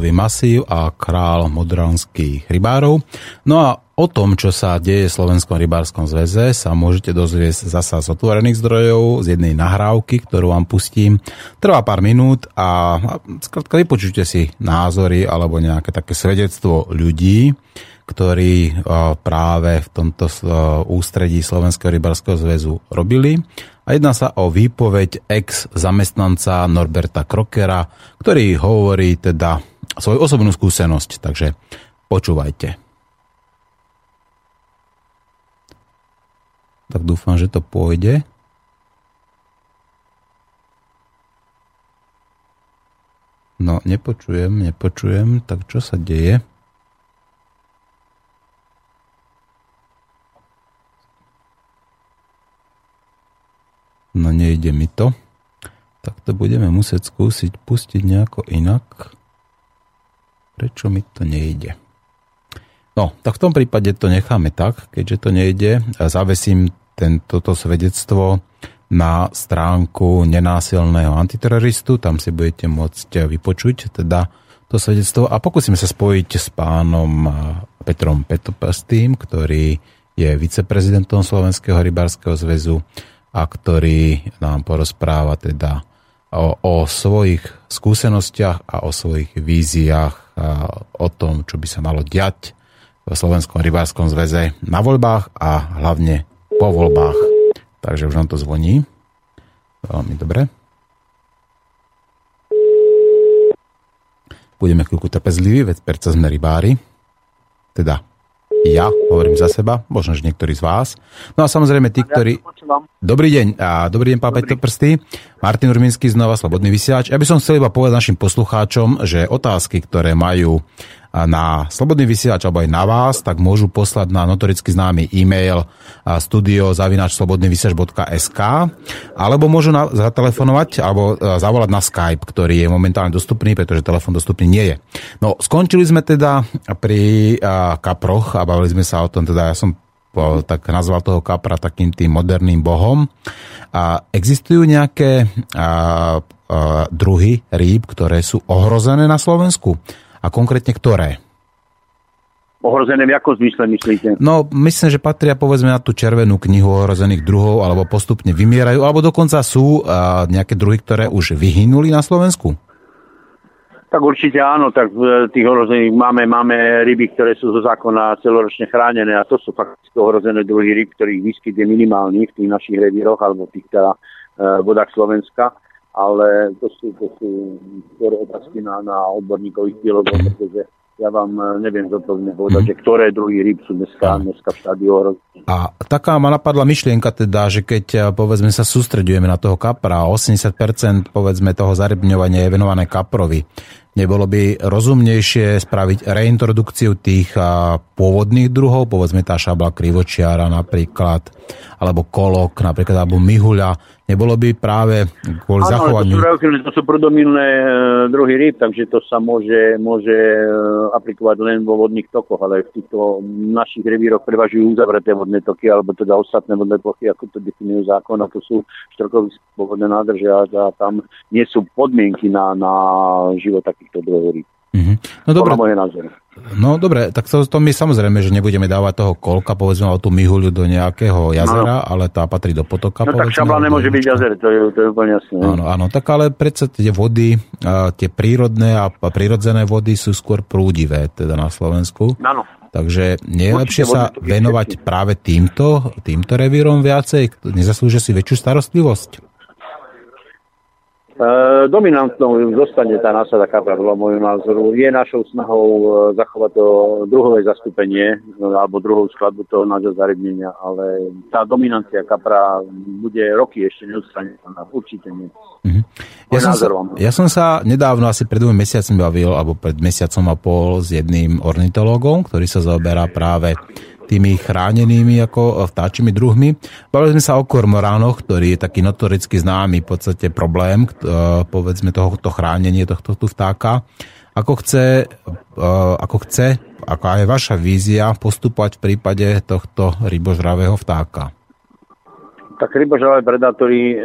Bukasový masív a král modranských rybárov. No a o tom, čo sa deje v Slovenskom rybárskom zväze, sa môžete dozvieť zasa z otvorených zdrojov, z jednej nahrávky, ktorú vám pustím. Trvá pár minút a skrátka vypočujte si názory alebo nejaké také svedectvo ľudí, ktorí práve v tomto ústredí Slovenského rybárskeho zväzu robili. A jedná sa o výpoveď ex-zamestnanca Norberta Krokera, ktorý hovorí teda svoju osobnú skúsenosť. Takže počúvajte. Tak dúfam, že to pôjde. No, nepočujem, nepočujem. Tak čo sa deje? No nejde mi to. Tak to budeme musieť skúsiť pustiť nejako inak. Prečo mi to nejde? No, tak v tom prípade to necháme tak, keďže to nejde. Zavesím toto svedectvo na stránku nenásilného antiteroristu, tam si budete môcť vypočuť teda to svedectvo a pokúsime sa spojiť s pánom Petrom Petopastým, ktorý je viceprezidentom Slovenského rybárskeho zväzu a ktorý nám porozpráva teda o, o svojich skúsenostiach a o svojich víziách a o tom, čo by sa malo diať v Slovenskom rybárskom zväze na voľbách a hlavne po voľbách. Takže už nám to zvoní. Veľmi dobre. Budeme chvíľku trpezliví, veď perca sme rybári. Teda ja hovorím za seba, možno, že niektorí z vás. No a samozrejme tí, ktorí... Dobrý deň, a dobrý deň, pán Peťo Prsty. Martin Urminský, znova Slobodný vysielač. Ja by som chcel iba povedať našim poslucháčom, že otázky, ktoré majú na Slobodný vysielač alebo aj na vás, tak môžu poslať na notoricky známy e-mail studiozavinačslobodnyvysielač.sk alebo môžu na, zatelefonovať alebo zavolať na Skype, ktorý je momentálne dostupný, pretože telefon dostupný nie je. No, skončili sme teda pri kaproch a bavili sme sa o tom, teda ja som tak nazval toho kapra takým tým moderným bohom. A existujú nejaké a, a, druhy rýb, ktoré sú ohrozené na Slovensku? A konkrétne ktoré? Ohrozené v akom zmysle myslíte? No, myslím, že patria povedzme na tú červenú knihu ohrozených druhov, alebo postupne vymierajú, alebo dokonca sú a, nejaké druhy, ktoré už vyhynuli na Slovensku? Tak určite áno, tak v tých ohrozených máme, máme ryby, ktoré sú zo zákona celoročne chránené a to sú fakticky ohrozené druhy ryb, ktorých výskyt je minimálny v tých našich revíroch alebo tých teda vodách Slovenska, ale to sú, to sú skôr otázky na, na odborníkov, biologov, pretože ja vám e, neviem zodpovedne povedať, mm. že ktoré druhy rýb sú dneska, dneska v štádiu A taká ma napadla myšlienka teda, že keď e, povedzme sa sústredujeme na toho kapra, 80% povedzme toho zarybňovania je venované kaprovi, Nebolo by rozumnejšie spraviť reintrodukciu tých pôvodných druhov, povedzme tá šabla krivočiara napríklad, alebo kolok napríklad, alebo mihuľa. Nebolo by práve kvôli ano, zachovaniu... To sú, to sú predomilné e, druhy rýb, takže to sa môže, môže e, aplikovať len vo vodných tokoch, ale v týchto našich revíroch prevažujú uzavreté vodné toky, alebo teda ostatné vodné plochy, ako to definujú zákon, a to sú štrkový vodné nádrže a tam nie sú podmienky na, na život takýchto druhov rýb. Mm-hmm. No dobre. No dobre, tak to, to my samozrejme, že nebudeme dávať toho kolka, povedzme, tú mihuľu do nejakého jazera, no. ale tá patrí do potoka. No povedzme, tak šabla nemôže byť jazer, to je, to je úplne jasné. Áno, áno, tak ale predsa tie vody, tie prírodné a prírodzené vody sú skôr prúdivé, teda na Slovensku. Áno. Takže nie je lepšie sa venovať práve týmto, týmto revírom viacej? Nezaslúžia si väčšiu starostlivosť? E, dominantnou zostane tá násada kapra, podľa môjho názoru. Je našou snahou e, zachovať to druhové zastúpenie alebo druhú skladbu toho nášho zarybnenia, ale tá dominancia kapra bude roky ešte neodstranená. Určite nie. Mm-hmm. Ja, som sa, ja som sa nedávno, asi pred dvoma mesiacmi bavil, alebo pred mesiacom a pol s jedným ornitológom, ktorý sa zaoberá práve tými chránenými ako vtáčimi druhmi. Bavili sme sa o kormoránoch, ktorý je taký notoricky známy v podstate problém, povedzme tohoto chránenie tohto vtáka. Ako chce, ako chce, aká je vaša vízia postupovať v prípade tohto rybožravého vtáka? Tak rybožravé predátory e,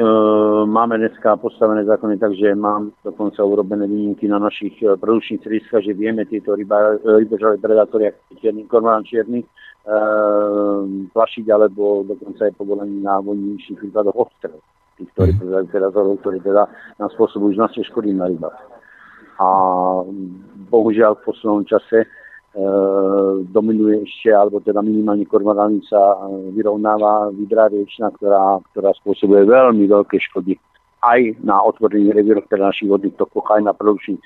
máme dneska postavené zákony, takže mám dokonca urobené výnimky na našich e, produkčných strediskách, že vieme tieto ryba, rybožravé predátory, ako čierny, kormorán čierny, plašiť, alebo dokonca aj povolení na vojnejších prípadoch odstrel týchto mm. predazorov, ktorí teda nám spôsobujú značne škody na rybách. A bohužiaľ v poslednom čase e, dominuje ešte, alebo teda minimálne kormoránica vyrovnáva vidrá riečna, ktorá, ktorá spôsobuje veľmi veľké škody aj na otvorení revíroch, teda našich vodných tokoch, aj na produkčných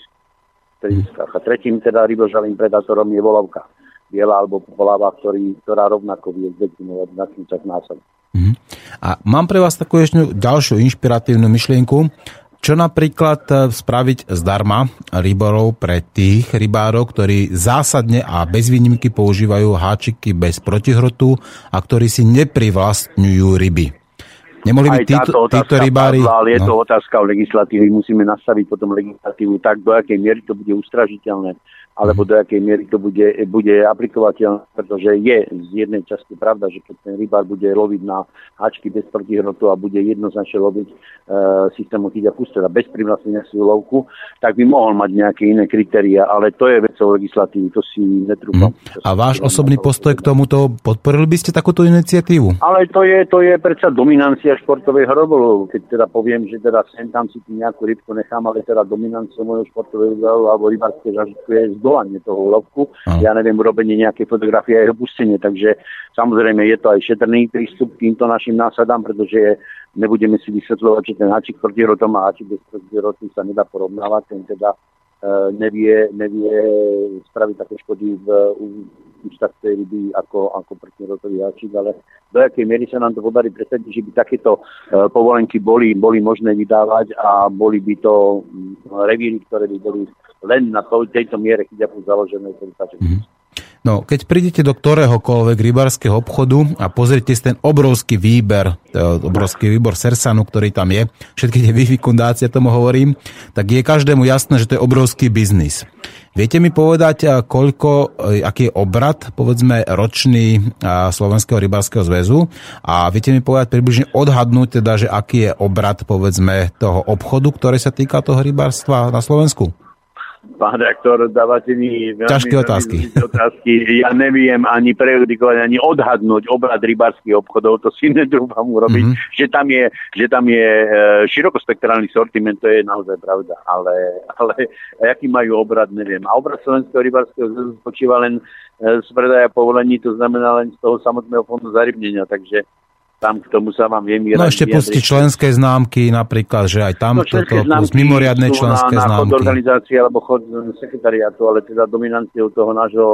strediskách. A tretím teda rybožavým predátorom je volovka biela alebo poláva, ktorý, ktorá rovnako vie zdefinovať na čak násad. Mm-hmm. A mám pre vás takú ešte ďalšiu inšpiratívnu myšlienku. Čo napríklad e, spraviť zdarma ryborov pre tých rybárov, ktorí zásadne a bez výnimky používajú háčiky bez protihrotu a ktorí si neprivlastňujú ryby? Nemohli by títo, títo rybári... Ale je no. to otázka o legislatívy. Musíme nastaviť potom legislatívu tak, do akej miery to bude ustražiteľné alebo do akej miery to bude, bude aplikovateľné, pretože je z jednej časti pravda, že keď ten rybár bude loviť na hačky bez protihrotu a bude jednoznačne loviť e, systému chyťa pustera bez privlastnenia si lovku, tak by mohol mať nejaké iné kritéria, ale to je vecou legislatívy, to si netrúfam. Hmm. A váš osobný postoj k tomuto, podporili by ste takúto iniciatívu? Ale to je, to je predsa dominancia športovej hrobolu. Keď teda poviem, že teda sem tam si nejakú rybku nechám, ale teda dominancia môjho športového alebo rybárskej zažitku je zdolanie toho úlovku. Aha. Ja neviem, urobenie nejaké fotografie a jeho pustenie, takže samozrejme je to aj šetrný prístup k týmto našim násadám, pretože nebudeme si vysvetľovať, že ten háčik proti rotom a háčik bez proti rotom sa nedá porovnávať, ten teda e, nevie, nevie spraviť také škody v ústavce ryby ako, ako protirotový háčik, ale do akej miery sa nám to podarí presadiť, že by takéto e, povolenky boli, boli možné vydávať a boli by to revíry, ktoré by boli len na to, tejto miere chyťapu založené. Mm-hmm. No, keď prídete do ktoréhokoľvek rybárskeho obchodu a pozrite si ten obrovský výber, obrovský výbor sersanu, ktorý tam je, všetky tie vyfikundácie, tomu hovorím, tak je každému jasné, že to je obrovský biznis. Viete mi povedať, koľko, e, aký je obrad, povedzme, ročný Slovenského rybárskeho zväzu a viete mi povedať približne odhadnúť teda, že aký je obrad, povedzme, toho obchodu, ktorý sa týka toho rybárstva na Slovensku? Pán rektor, dávate mi veľmi, ťažké otázky. Veľmi otázky. Ja neviem ani prejudikovaný, ani odhadnúť obrad rybárskych obchodov, to si nedrúfam urobiť. Mm-hmm. Že tam je, že tam je e, širokospektrálny sortiment, to je naozaj pravda. Ale, ale aký majú obrad, neviem. A obrad Slovenského rybárskeho zväzu spočíva len e, z predaja povolení, to znamená len z toho samotného fondu zarybnenia. Takže tam k tomu sa vám viem No ešte pustiť členské známky napríklad, že aj tam no, toto plus mimoriadne členské na, známky. Chod organizácie alebo chod sekretariátu, ale teda dominanciou toho nášho,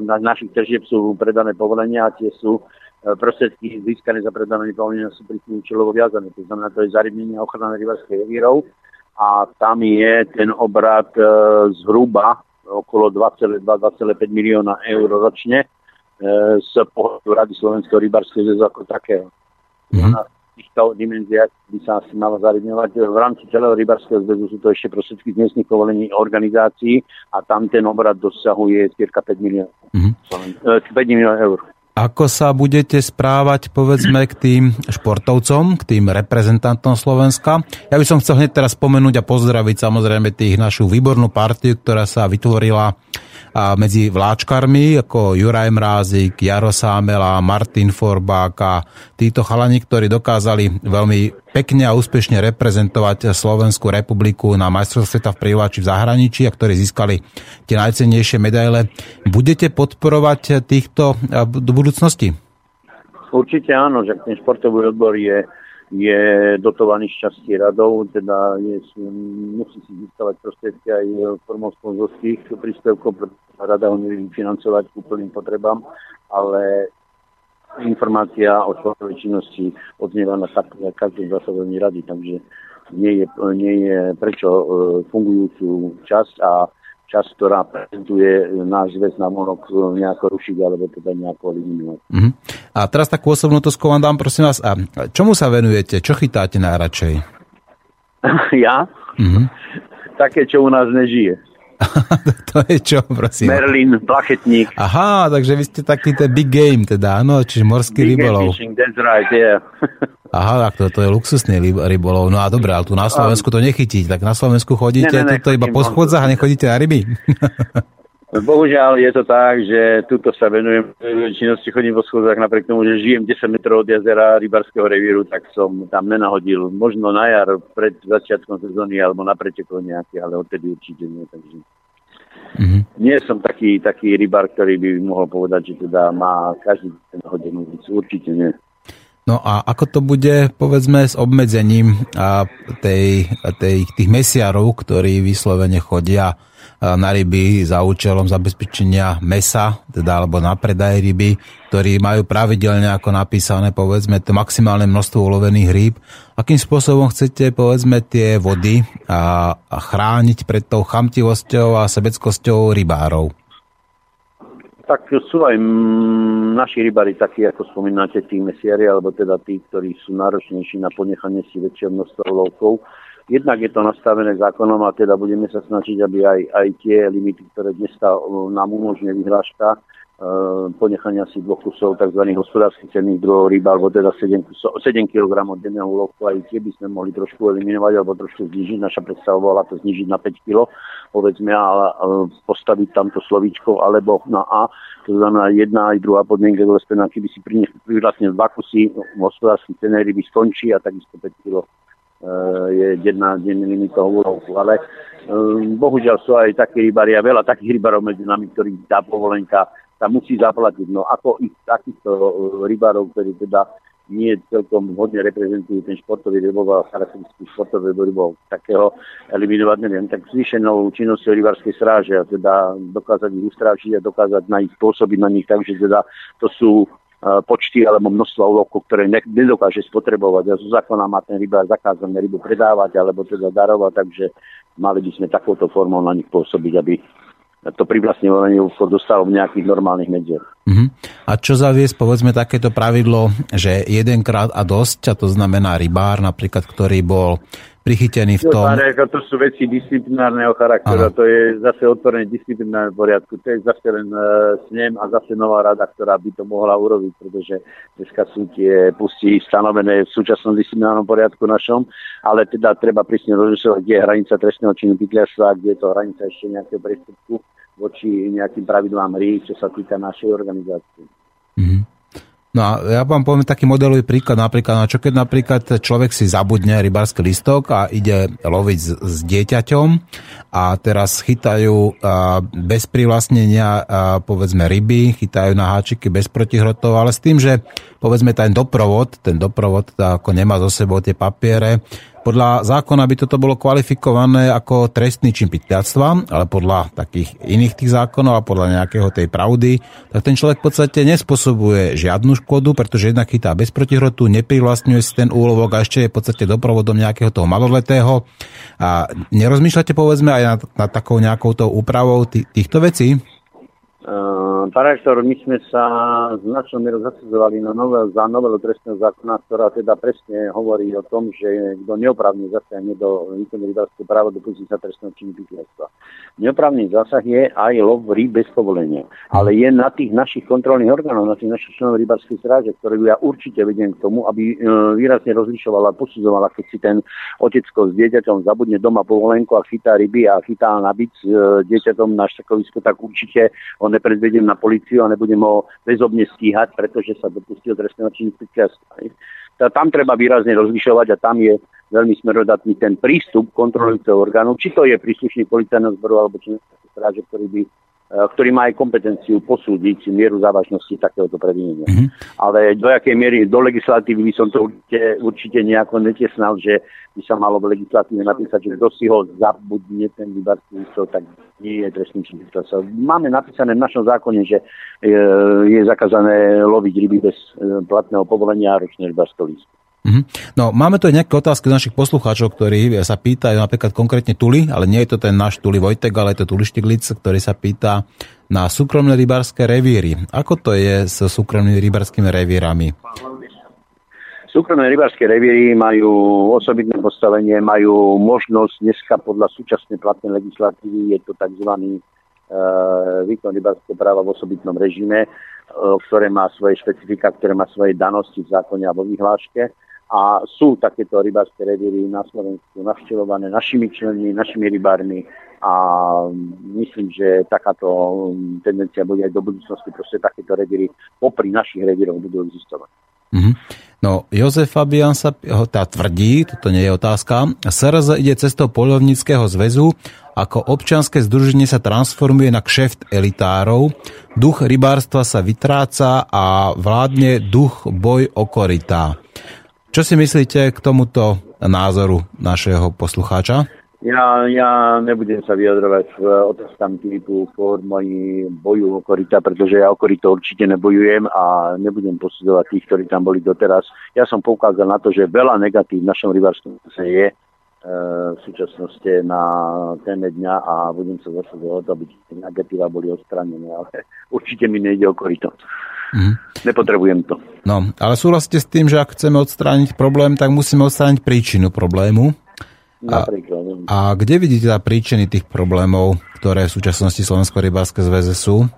na, našich tržieb sú predané povolenia a tie sú e, prostriedky získané za predané povolenia sú pri tým účelovo viazané. To znamená, to je zariadenie ochrany rybárskej revírov a tam je ten obrad e, zhruba okolo 2,2-2,5 milióna eur ročne e, z pohľadu Rady Slovenského rybárskeho zväzu ako takého. Mm-hmm. Na týchto dimenziách by sa asi malo zariadňovať. V rámci celého rybarského zväzu sú to ešte prostriedky z miestnych povolení organizácií a tam ten obrad dosahuje cirka 5 miliónov, mm-hmm. 5 miliónov eur. Ako sa budete správať, povedzme, k tým športovcom, k tým reprezentantom Slovenska? Ja by som chcel hneď teraz spomenúť a pozdraviť samozrejme tých našu výbornú partiu, ktorá sa vytvorila a medzi vláčkarmi ako Juraj Mrázik, Jaro Sámela, Martin Forbák a títo chalani, ktorí dokázali veľmi pekne a úspešne reprezentovať Slovenskú republiku na majstrovstve sveta v prívači v zahraničí a ktorí získali tie najcennejšie medaile. Budete podporovať týchto do budúcnosti? Určite áno, že ten športový odbor je je dotovaný z časti radov, teda je, musí si získavať prostriedky aj formou sponzorských príspevkov, pretože rada ho neviem financovať k úplným potrebám, ale informácia o športovej činnosti odznieva na každom zasadení rady, takže nie je, nie je prečo e, fungujúcu časť a časť, ktorá prezentuje náš zväz na monok nejako rušiť alebo teda nejako eliminovať. Uh-huh. A teraz takú osobnú otázku vám dám, prosím vás. A čomu sa venujete? Čo chytáte najradšej? ja? Uh-huh. Také, čo u nás nežije. to je čo, prosím? Merlin, plachetník. Aha, takže vy ste taký ten big game teda, áno, čiže morský big rybolov. Fishing, that's right, yeah. Aha, tak to, to je luxusný rybolov. No a dobré, ale tu na Slovensku to nechytíte. Tak na Slovensku chodíte ne, ne, toto iba po schodzách a nechodíte na ryby? Bohužiaľ je to tak, že tuto sa venujem činnosti, chodím po schodzách napriek tomu, že žijem 10 metrov od jazera rybarského revíru, tak som tam nenahodil. Možno na jar pred začiatkom sezóny alebo na pretekov nejaký, ale odtedy určite nie. Takže mm-hmm. nie som taký, taký rybár, ktorý by mohol povedať, že teda má každý ten hodenú Určite nie. No a ako to bude, povedzme, s obmedzením a tej, tej, tých mesiarov, ktorí vyslovene chodia na ryby za účelom zabezpečenia mesa, teda alebo na predaj ryby, ktorí majú pravidelne ako napísané, povedzme, to maximálne množstvo ulovených rýb. Akým spôsobom chcete, povedzme, tie vody a, a chrániť pred tou chamtivosťou a sebeckosťou rybárov? tak sú aj mm, naši rybári takí, ako spomínate, tí mesiari, alebo teda tí, ktorí sú náročnejší na ponechanie si väčšieho množstva lovkov. Jednak je to nastavené zákonom a teda budeme sa snažiť, aby aj, aj tie limity, ktoré dnes nám umožňuje vyhláška, Eh, ponechania si dvoch kusov tzv. hospodárskych cenných druhov ryba, alebo teda 7, kusov, 7 kg denného úlovku, aj tie by sme mohli trošku eliminovať alebo trošku znižiť. Naša predstava bola to znižiť na 5 kg, povedzme, a postaviť tamto slovíčko alebo na A. To znamená jedna aj druhá podmienka do keby si pri vlastne dva kusy hospodárskych cennej ryby skončí a takisto 5 kg je denná denný limit toho úlovku. Ale um, bohužiaľ sú aj takí rybári a veľa takých rybárov medzi nami, ktorí dá povolenka sa musí zaplatiť. No ako ich takýchto e, rybárov, ktorí teda nie celkom vhodne reprezentujú ten športový rybov a charakteristický športový rybov, takého eliminovať neviem, tak zvýšenou činnosťou rybárskej stráže a teda dokázať ich ustrážiť a dokázať na ich pôsobiť na nich tak, že teda to sú počty alebo množstva úlovkov, ktoré ne, nedokáže spotrebovať. A zo zákona má ten rybár zakázané rybu predávať alebo teda darovať, takže mali by sme takouto formou na nich pôsobiť, aby to privlastňovanie dostalo v nejakých normálnych medziach. Uh-huh. A čo zaviesť, povedzme, takéto pravidlo, že jedenkrát a dosť, a to znamená rybár napríklad, ktorý bol prichytený v tom... No, to sú veci disciplinárneho charakteru, Aha. to je zase otvorené disciplinárne poriadku, to je zase len uh, snem a zase nová rada, ktorá by to mohla urobiť, pretože dneska sú tie pustí stanovené v súčasnom disciplinárnom poriadku našom, ale teda treba prísne rozlišovať, kde je hranica trestného činu pytliarstva, kde je to hranica ešte nejakého priestupku voči nejakým pravidlám RI, čo sa týka našej organizácie. Mm-hmm. No a ja vám poviem taký modelový príklad, napríklad, no čo keď napríklad človek si zabudne rybársky listok a ide loviť s, s dieťaťom a teraz chytajú a, bez privlastnenia a, povedzme ryby, chytajú na háčiky bez protihrotov, ale s tým, že povedzme ten doprovod, ten doprovod ako nemá zo sebou tie papiere, podľa zákona by toto bolo kvalifikované ako trestný čin pytľactva, ale podľa takých iných tých zákonov a podľa nejakého tej pravdy, tak ten človek v podstate nespôsobuje žiadnu škodu, pretože jednak chytá bez protihrotu, neprivlastňuje si ten úlovok a ešte je v podstate doprovodom nejakého toho maloletého. A nerozmýšľate povedzme aj nad, nad takou nejakou tou úpravou týchto vecí? Pán rektor, my sme sa značnou mierou zasadzovali na novel, za novelu trestného zákona, ktorá teda presne hovorí o tom, že kto neoprávne zasiahne do výkonu rybárského práva, dopustí sa trestného činu pytliactva. Neoprávny zásah je aj lov rýb bez povolenia, ale je na tých našich kontrolných orgánov, na tých našich členov rybárskej stráže, ktoré ja určite vediem k tomu, aby e, výrazne rozlišovala, posudzovala, keď si ten otecko s dieťaťom zabudne doma povolenku a chytá ryby a chytá na byt s e, na štakovisku, tak určite on nepredvediem na policiu a nebudem ho bezobne stíhať, pretože sa dopustil trestného činu Tam treba výrazne rozlišovať a tam je veľmi smerodatný ten prístup kontrolujúceho orgánu, či to je príslušný policajného zboru alebo či stráže, ktorý by ktorý má aj kompetenciu posúdiť mieru závažnosti takéhoto previnenia. Mm-hmm. Ale do jakej miery do legislatívy by som to určite, určite nejako netesnal, že by sa malo v legislatíve napísať, že kto si ho zabudne ten vybarský listok, tak nie je trestný čin. Máme napísané v našom zákone, že je, je zakázané loviť ryby bez eh, platného povolenia a ročného rybárskeho listu. Mm-hmm. No, máme tu aj nejaké otázky z našich poslucháčov, ktorí sa pýtajú napríklad konkrétne Tuli, ale nie je to ten náš Tuli Vojtek, ale je to Tuli Štiglic, ktorý sa pýta na súkromné rybárske revíry. Ako to je s súkromnými rybárskymi revírami? Súkromné rybárske revíry majú osobitné postavenie, majú možnosť dneska podľa súčasnej platnej legislatívy, je to tzv. E, výkon rybárskeho práva v osobitnom režime, e, ktoré má svoje špecifika, ktoré má svoje danosti v zákone a vo vyhláške a sú takéto rybárske revíry na Slovensku navštevované našimi členmi, našimi rybármi a myslím, že takáto tendencia bude aj do budúcnosti. Proste takéto revíry popri našich revíroch budú existovať. Mm-hmm. No, Jozef Fabian sa tá tvrdí, toto nie je otázka, SRZ ide cestou polovníckého zväzu, ako občianske združenie sa transformuje na kšeft elitárov, duch rybárstva sa vytráca a vládne duch boj o korytá. Čo si myslíte k tomuto názoru našeho poslucháča? Ja, ja nebudem sa vyjadrovať v otázkam typu formy boju o korita, pretože ja o korito určite nebojujem a nebudem posudzovať tých, ktorí tam boli doteraz. Ja som poukázal na to, že veľa negatív v našom rybárskom sa je e, v súčasnosti na téme dňa a budem sa zase o aby tie negatíva boli odstranené, ale určite mi nejde o korito. Mm. Nepotrebujem to. No, ale súhlasíte s tým, že ak chceme odstrániť problém, tak musíme odstrániť príčinu problému. A, a kde vidíte tá príčiny tých problémov, ktoré v súčasnosti Slovensko rybárske zväze sú?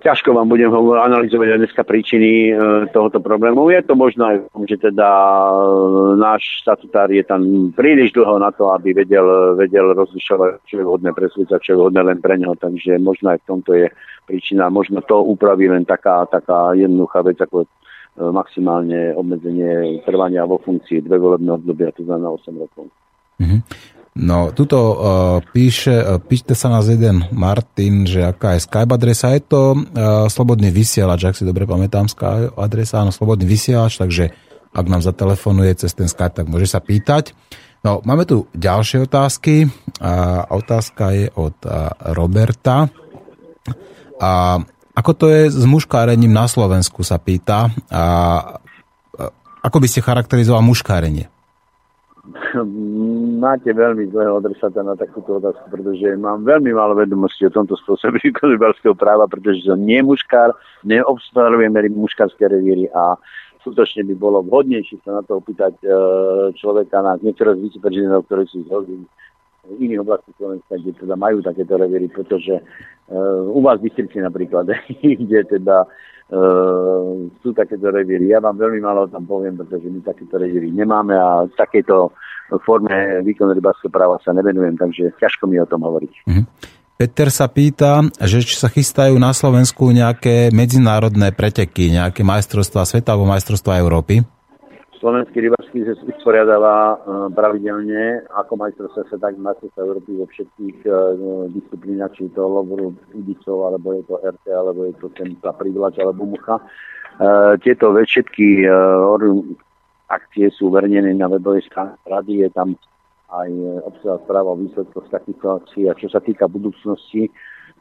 Ťažko vám budem analyzovať dneska príčiny e, tohoto problému. Je to možno aj že teda e, náš statutár je tam príliš dlho na to, aby vedel, vedel rozlišovať, čo je vhodné pre sveta, čo je vhodné len pre neho. Takže možno aj v tomto je príčina. Možno to upraví len taká, taká jednoduchá vec, ako e, maximálne obmedzenie trvania vo funkcii dve volebné obdobia, to znamená 8 rokov. Mm-hmm. No, tuto uh, píše, uh, píšte sa nás jeden Martin, že aká je Skype adresa. Je to uh, slobodný vysielač, ak si dobre pamätám Skype adresa, áno, slobodný vysielač, takže ak nám zatelefonuje cez ten Skype, tak môže sa pýtať. No, máme tu ďalšie otázky. A otázka je od uh, Roberta. A ako to je s muškárením na Slovensku, sa pýta. A, ako by ste charakterizoval muškárenie? Máte veľmi zlého adresáta na takúto otázku, pretože mám veľmi málo vedomostí o tomto spôsobe výkonu práva, pretože som nie muškár, neobstavujem muškárske revíry a skutočne by bolo vhodnejšie sa na to opýtať e, človeka na niektoré z viceprezidentov, ktorí sú z iných oblastí Slovenska, kde teda majú takéto revíry, pretože uh, u vás v Bystrici napríklad, kde teda uh, sú takéto revíry. Ja vám veľmi málo tam poviem, pretože my takéto revíry nemáme a v takejto forme výkonu rybárskeho práva sa nevenujem, takže ťažko mi o tom hovoriť. Mm-hmm. Peter sa pýta, že či sa chystajú na Slovensku nejaké medzinárodné preteky, nejaké majstrovstvá sveta alebo majstrovstvá Európy. Slovenský rybarský zväz usporiadáva e, pravidelne ako majstrovstvá sveta, tak majstrovstvá Európy vo všetkých uh, disciplínach, či to lovoru Udicov, alebo je to RT, alebo je to ten privlač, alebo mucha. Uh, tieto všetky akcie sú uverejnené na webovej stránke rady, je tam aj obsahá správa o výsledkoch takýchto akcií. A čo sa týka budúcnosti,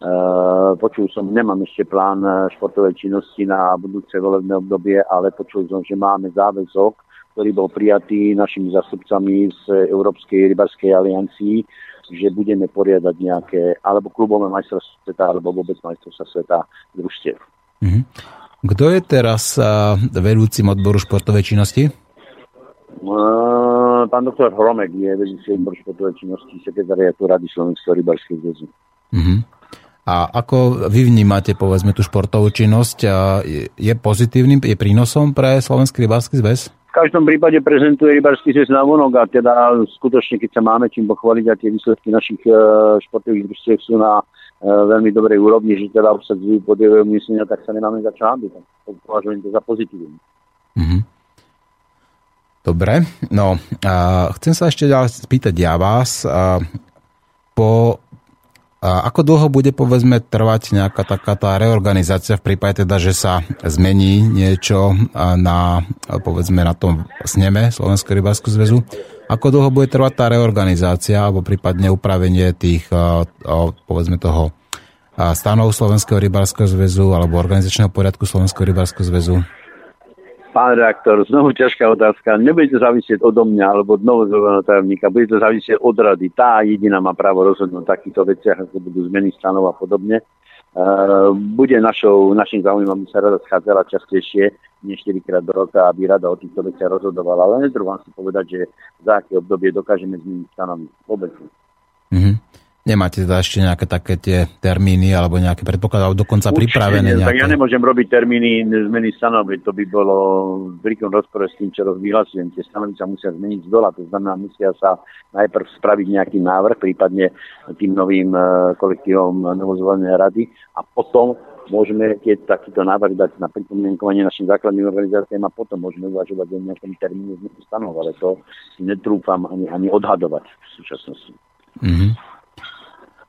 uh, počul som, nemám ešte plán športovej činnosti na budúce volebné obdobie, ale počul som, že máme záväzok, ktorý bol prijatý našimi zastupcami z Európskej rybarskej aliancii, že budeme poriadať nejaké, alebo klubové majstrovstvá sveta, alebo vôbec majstrovstvá sveta družstiev. Mm-hmm. Kto je teraz uh, vedúcim odboru športovej činnosti? Uh, pán doktor Hromek je vedúci odbor športovej činnosti sekretariatu Rady Slovenského rybarského zväzu. Uh-huh. A ako vy vnímate, povedzme, tú športovú činnosť? Je pozitívnym, je prínosom pre Slovenský rybarský zväz? V každom prípade prezentuje rybarský zväz na vonok a teda skutočne, keď sa máme čím pochváliť a tie výsledky našich uh, športových družstiev sú na uh, veľmi dobrej úrovni, že teda obsadzujú podievajú myslenia, tak sa nemáme za čo hambiť. Považujem to za pozitívne. Uh-huh. Dobre, no a chcem sa ešte ďalej spýtať ja vás, a po, a ako dlho bude povedzme trvať nejaká taká tá reorganizácia v prípade teda, že sa zmení niečo na povedzme na tom sneme Slovenského rybárskeho zväzu, ako dlho bude trvať tá reorganizácia alebo prípadne upravenie tých povedzme toho stanov Slovenského rybárskeho zväzu alebo organizačného poriadku Slovenského rybárskeho zväzu? Pán reaktor, znovu ťažká otázka. Nebude to závisieť odo mňa alebo od novozvoleného tajomníka, bude závisieť od rady. Tá jediná má právo rozhodnúť o takýchto veciach, ako budú zmeny stanov a podobne. Uh, bude našou, našim záujmom, aby sa rada schádzala častejšie, nie 4 krát do roka, aby rada o týchto veciach rozhodovala. Ale netrúfam si povedať, že za aké obdobie dokážeme zmeniť stanovy. Vôbec. Mm-hmm. Nemáte teda ešte nejaké také tie termíny alebo nejaké predpoklady, alebo dokonca Určite pripravené nejaké? Tak ja nemôžem robiť termíny zmeny stanovy, to by bolo v veľkom rozpore s tým, čo rozvyhlasujem. Tie stanovy sa musia zmeniť z dola, to znamená, musia sa najprv spraviť nejaký návrh, prípadne tým novým e, kolektívom novozvolenej rady a potom môžeme keď takýto návrh dať na pripomienkovanie našim základným organizáciám a potom môžeme uvažovať o nejakom termíne zmeny stanov, ale to si netrúfam ani, ani odhadovať v súčasnosti. Mm-hmm.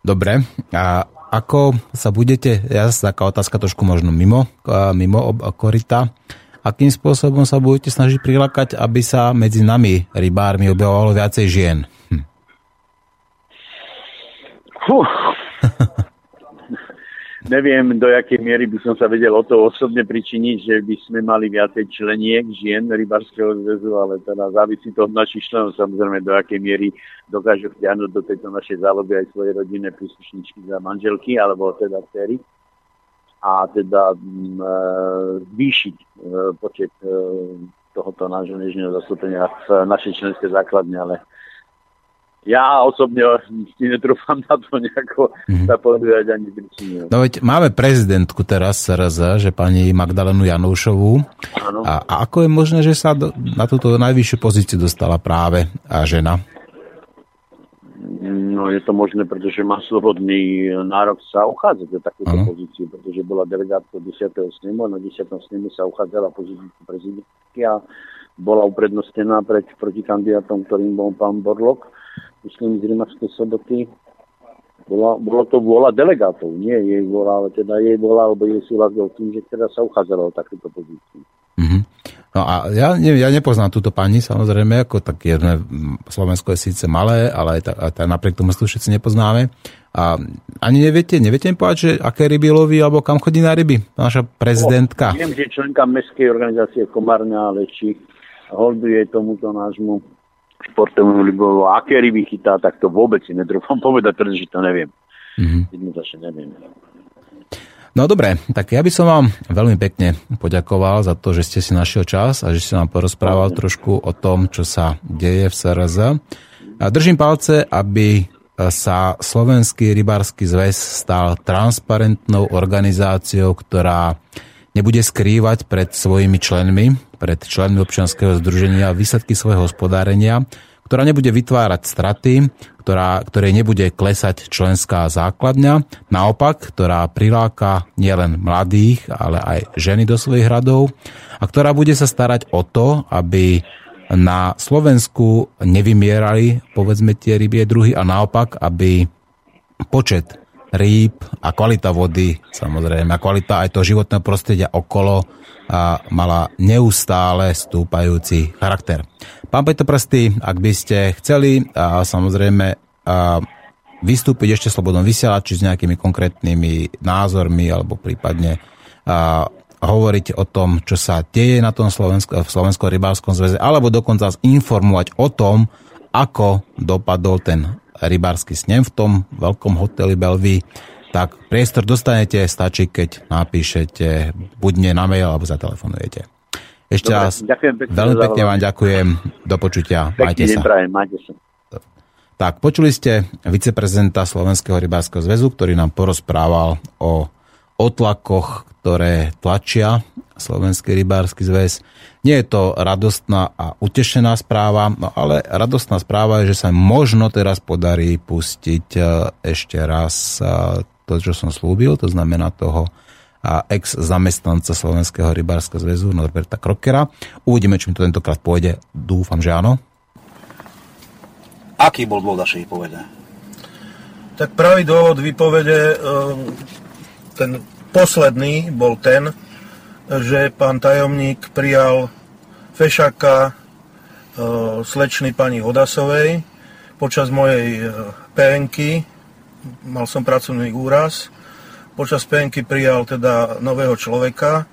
Dobre, a ako sa budete, ja zase taká otázka trošku možno mimo, mimo korita, akým spôsobom sa budete snažiť prilákať, aby sa medzi nami, rybármi, objavovalo viacej žien? Hm. Neviem, do jakej miery by som sa vedel o to osobne pričiniť, že by sme mali viacej členiek žien rybarského zväzu, ale teda závisí to od našich členov, samozrejme, do akej miery dokážu vtiahnuť do tejto našej záloby aj svoje rodinné príslušničky za manželky, alebo teda dcery. A teda mm, e, zvýšiť e, počet e, tohoto nášho nežného zastúpenia v našej členskej základne, ale ja osobne si netrúfam na to nejako mm-hmm. sa povedať ani príčinu. No veď máme prezidentku teraz SRZ, že pani Magdalenu Janúšovú. A, a ako je možné, že sa do, na túto najvyššiu pozíciu dostala práve a žena? No je to možné, pretože má slobodný nárok sa uchádzať do takúto ano. pozíciu, pretože bola delegátkou 10. snemu a na 10. snemu sa uchádzala pozíciu prezidentky a bola uprednostená pred, proti kandidátom, ktorým bol pán Borlok myslím, z Rimavskej soboty. Bola, bolo to vôľa delegátov, nie jej vôľa, ale teda jej vôľa, alebo jej súhlas bol tým, že teda sa uchádzalo o takúto pozíciu. Mm-hmm. No a ja, ne, ja nepoznám túto pani, samozrejme, ako tak jedné, Slovensko je síce malé, ale aj, ta, aj ta, napriek tomu tu všetci nepoznáme. A ani neviete, neviete im povedať, že aké ryby loví, alebo kam chodí na ryby, naša prezidentka? O, viem, že členka mestskej organizácie Komárna Leči holduje tomuto nášmu športovému rybovu, aké ryby chytá, tak to vôbec si netrúfam povedať, pretože to neviem. Mm-hmm. Jednoznačne neviem. No dobre, tak ja by som vám veľmi pekne poďakoval za to, že ste si našiel čas a že ste nám porozprával trošku o tom, čo sa deje v SRZ. A držím palce, aby sa Slovenský rybársky zväz stal transparentnou organizáciou, ktorá nebude skrývať pred svojimi členmi, pred členmi občianskeho združenia výsledky svojho hospodárenia, ktorá nebude vytvárať straty, ktorá, ktorej nebude klesať členská základňa, naopak, ktorá priláka nielen mladých, ale aj ženy do svojich radov a ktorá bude sa starať o to, aby na Slovensku nevymierali, povedzme, tie rybie druhy a naopak, aby počet rýb a kvalita vody, samozrejme, a kvalita aj toho životného prostredia okolo a mala neustále stúpajúci charakter. Pán Peter Prsty, ak by ste chceli a samozrejme a vystúpiť ešte slobodnom vysielači s nejakými konkrétnymi názormi alebo prípadne a hovoriť o tom, čo sa deje na tom Slovensko, v Slovenskom rybárskom zväze, alebo dokonca informovať o tom, ako dopadol ten rybársky snem v tom veľkom hoteli Belvy, tak priestor dostanete, stačí, keď napíšete buď mne na mail, alebo zatelefonujete. Ešte Dobre, raz, pekne veľmi pekne vám ďakujem, do počutia, Pekný majte sa. Prajem, majte sa. Tak, počuli ste viceprezidenta Slovenského rybárskeho zväzu, ktorý nám porozprával o otlakoch, ktoré tlačia Slovenský rybársky zväz. Nie je to radostná a utešená správa, no ale radostná správa je, že sa možno teraz podarí pustiť e, ešte raz e, to, čo som slúbil, to znamená toho ex-zamestnanca Slovenského rybárskeho zväzu Norberta Krokera. Uvidíme, či mi to tentokrát pôjde. Dúfam, že áno. Aký bol dôvod vašej výpovede? Tak pravý dôvod výpovede, e, ten posledný bol ten, že pán tajomník prijal fešaka e, slečny pani Hodasovej počas mojej e, PNky, mal som pracovný úraz, počas PNky prijal teda nového človeka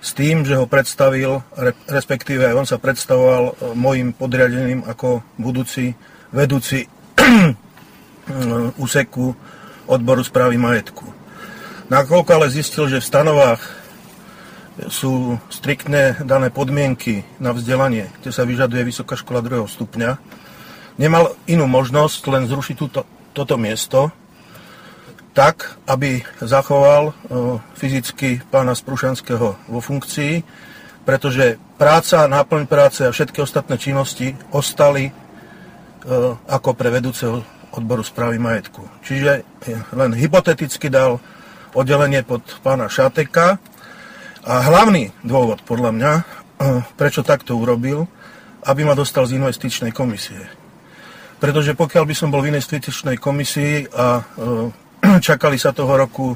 s tým, že ho predstavil, respektíve on sa predstavoval e, mojim podriadeným ako budúci vedúci úseku odboru správy majetku. Nakoľko ale zistil, že v stanovách sú striktné dané podmienky na vzdelanie, kde sa vyžaduje vysoká škola druhého stupňa, nemal inú možnosť len zrušiť túto, toto miesto, tak, aby zachoval e, fyzicky pána Sprušanského vo funkcii, pretože práca, náplň práce a všetky ostatné činnosti ostali e, ako pre vedúceho odboru správy majetku. Čiže len hypoteticky dal oddelenie pod pána Šateka, a hlavný dôvod, podľa mňa, prečo takto urobil, aby ma dostal z investičnej komisie. Pretože pokiaľ by som bol v investičnej komisii a čakali sa toho roku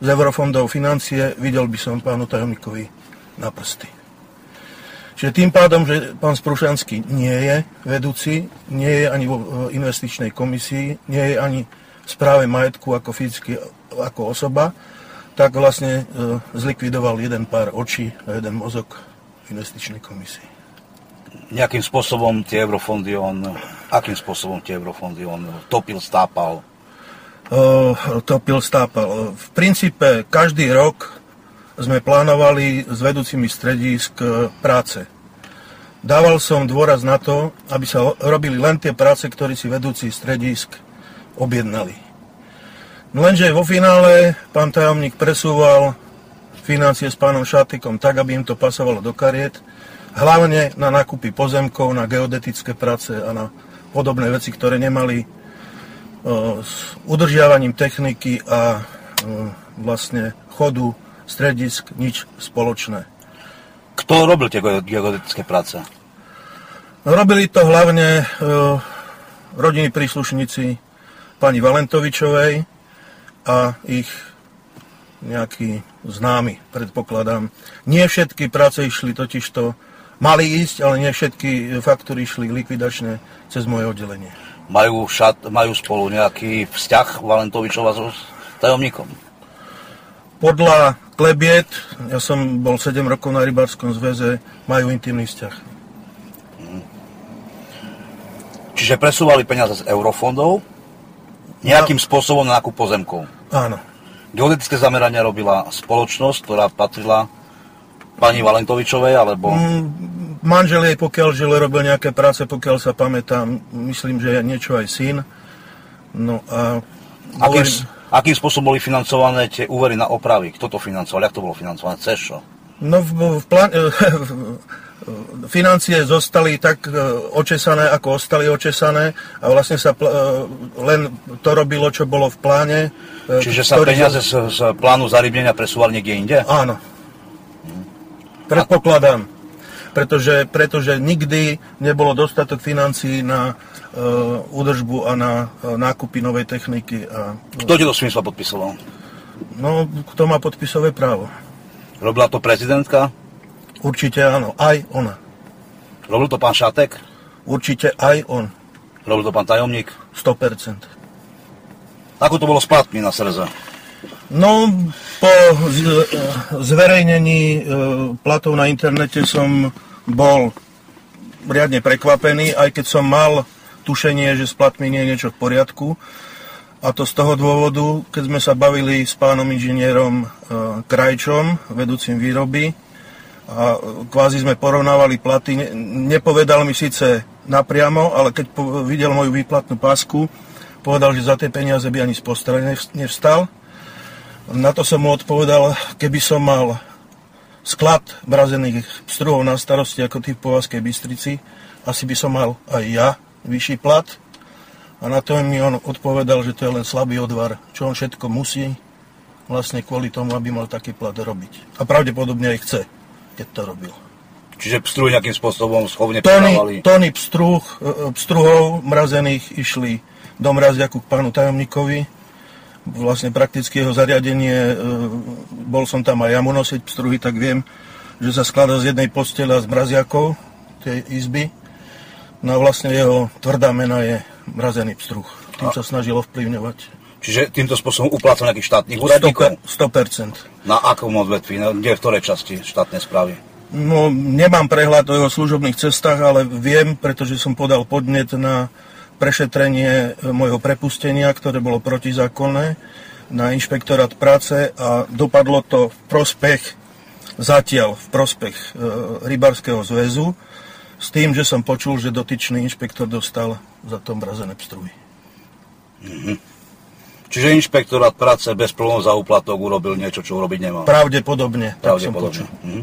z eurofondov financie, videl by som pánu tajomníkovi na prsty. Čiže tým pádom, že pán Sprušanský nie je vedúci, nie je ani vo eh, investičnej komisii, nie je ani v správe majetku ako fyzicky ako osoba, tak vlastne e, zlikvidoval jeden pár očí a jeden mozog investičnej komisii. Nejakým spôsobom tie eurofondy on, akým spôsobom tie eurofondy on topil, stápal? Uh, topil, stápal. V princípe každý rok sme plánovali s vedúcimi stredisk e, práce. Dával som dôraz na to, aby sa robili len tie práce, ktoré si vedúci stredisk objednali. No lenže vo finále pán tajomník presúval financie s pánom Šatikom tak, aby im to pasovalo do kariet, hlavne na nákupy pozemkov, na geodetické práce a na podobné veci, ktoré nemali s udržiavaním techniky a vlastne chodu stredisk nič spoločné. Kto robil tie geodetické práce? Robili to hlavne rodiny príslušníci pani Valentovičovej, a ich nejaký známy, predpokladám. Nie všetky práce išli totižto, mali ísť, ale nie všetky faktúry išli likvidačne cez moje oddelenie. Majú, šat, majú spolu nejaký vzťah Valentovičova so tajomníkom? Podľa klebiet, ja som bol 7 rokov na rybárskom zväze, majú intimný vzťah. Hmm. Čiže presúvali peniaze z eurofondov nejakým spôsobom na nákup pozemkov. Áno. Geodetické zamerania robila spoločnosť, ktorá patrila pani Valentovičovej, alebo... Mm, manžel jej, pokiaľ žil, robil nejaké práce, pokiaľ sa pamätám, myslím, že je niečo aj syn. No a... Akým, akým spôsobom boli financované tie úvery na opravy? Kto to financoval? Jak to bolo financované? Cez čo? No v, v plán... financie zostali tak e, očesané, ako ostali očesané a vlastne sa e, len to robilo, čo bolo v pláne. e, Čiže sa ktorý- peniaze z, z plánu zarybnenia presúvali niekde inde? Áno. Predpokladám. Pretože, pretože nikdy nebolo dostatok financií na uh, údržbu a na uh, nákupy novej techniky. A, Kto ti to smysl podpisoval? no, kto má podpisové právo? Robila to prezidentka? Určite áno, aj ona. Robil to pán Šatek? Určite aj on. Robil to pán tajomník? 100%. Ako to bolo s platmi na Srze? No, po zverejnení e, platov na internete som bol riadne prekvapený, aj keď som mal tušenie, že s platmi nie je niečo v poriadku. A to z toho dôvodu, keď sme sa bavili s pánom inžinierom e, Krajčom, vedúcim výroby, a kvázi sme porovnávali platy. Ne- Nepovedal mi síce napriamo, ale keď videl moju výplatnú pásku, povedal, že za tie peniaze by ani z nevs- nevstal. Na to som mu odpovedal, keby som mal sklad mrazených struhov na starosti ako ty v Povazkej Bystrici, asi by som mal aj ja vyšší plat. A na to mi on odpovedal, že to je len slabý odvar, čo on všetko musí vlastne kvôli tomu, aby mal taký plat robiť. A pravdepodobne aj chce, keď to robil. Čiže pstruhy nejakým spôsobom schovne Tony, predávali? tony pstruh, e, pstruhov mrazených išli do mraziaku k pánu tajomníkovi. Vlastne prakticky jeho zariadenie, e, bol som tam aj ja mu nosiť pstruhy, tak viem, že sa skladá z jednej postele a z mraziakov tej izby. No a vlastne jeho tvrdá mena je mrazený pstruh. Tým sa snažil ovplyvňovať. Čiže týmto spôsobom uplácal nejakých štátnych úradníkov? 100%. Na akom odvetví? Kde, v ktorej časti štátnej správy? No, nemám prehľad o jeho služobných cestách, ale viem, pretože som podal podnet na prešetrenie e, môjho prepustenia, ktoré bolo protizákonné, na inšpektorát práce a dopadlo to v prospech, zatiaľ v prospech e, Rybarského zväzu, s tým, že som počul, že dotyčný inšpektor dostal za to mrazené pstruhy. Čiže inšpektorát práce bez problémov za úplatok urobil niečo, čo urobiť nemal. Pravdepodobne, tak som Pravdepodobne. počul. Mhm.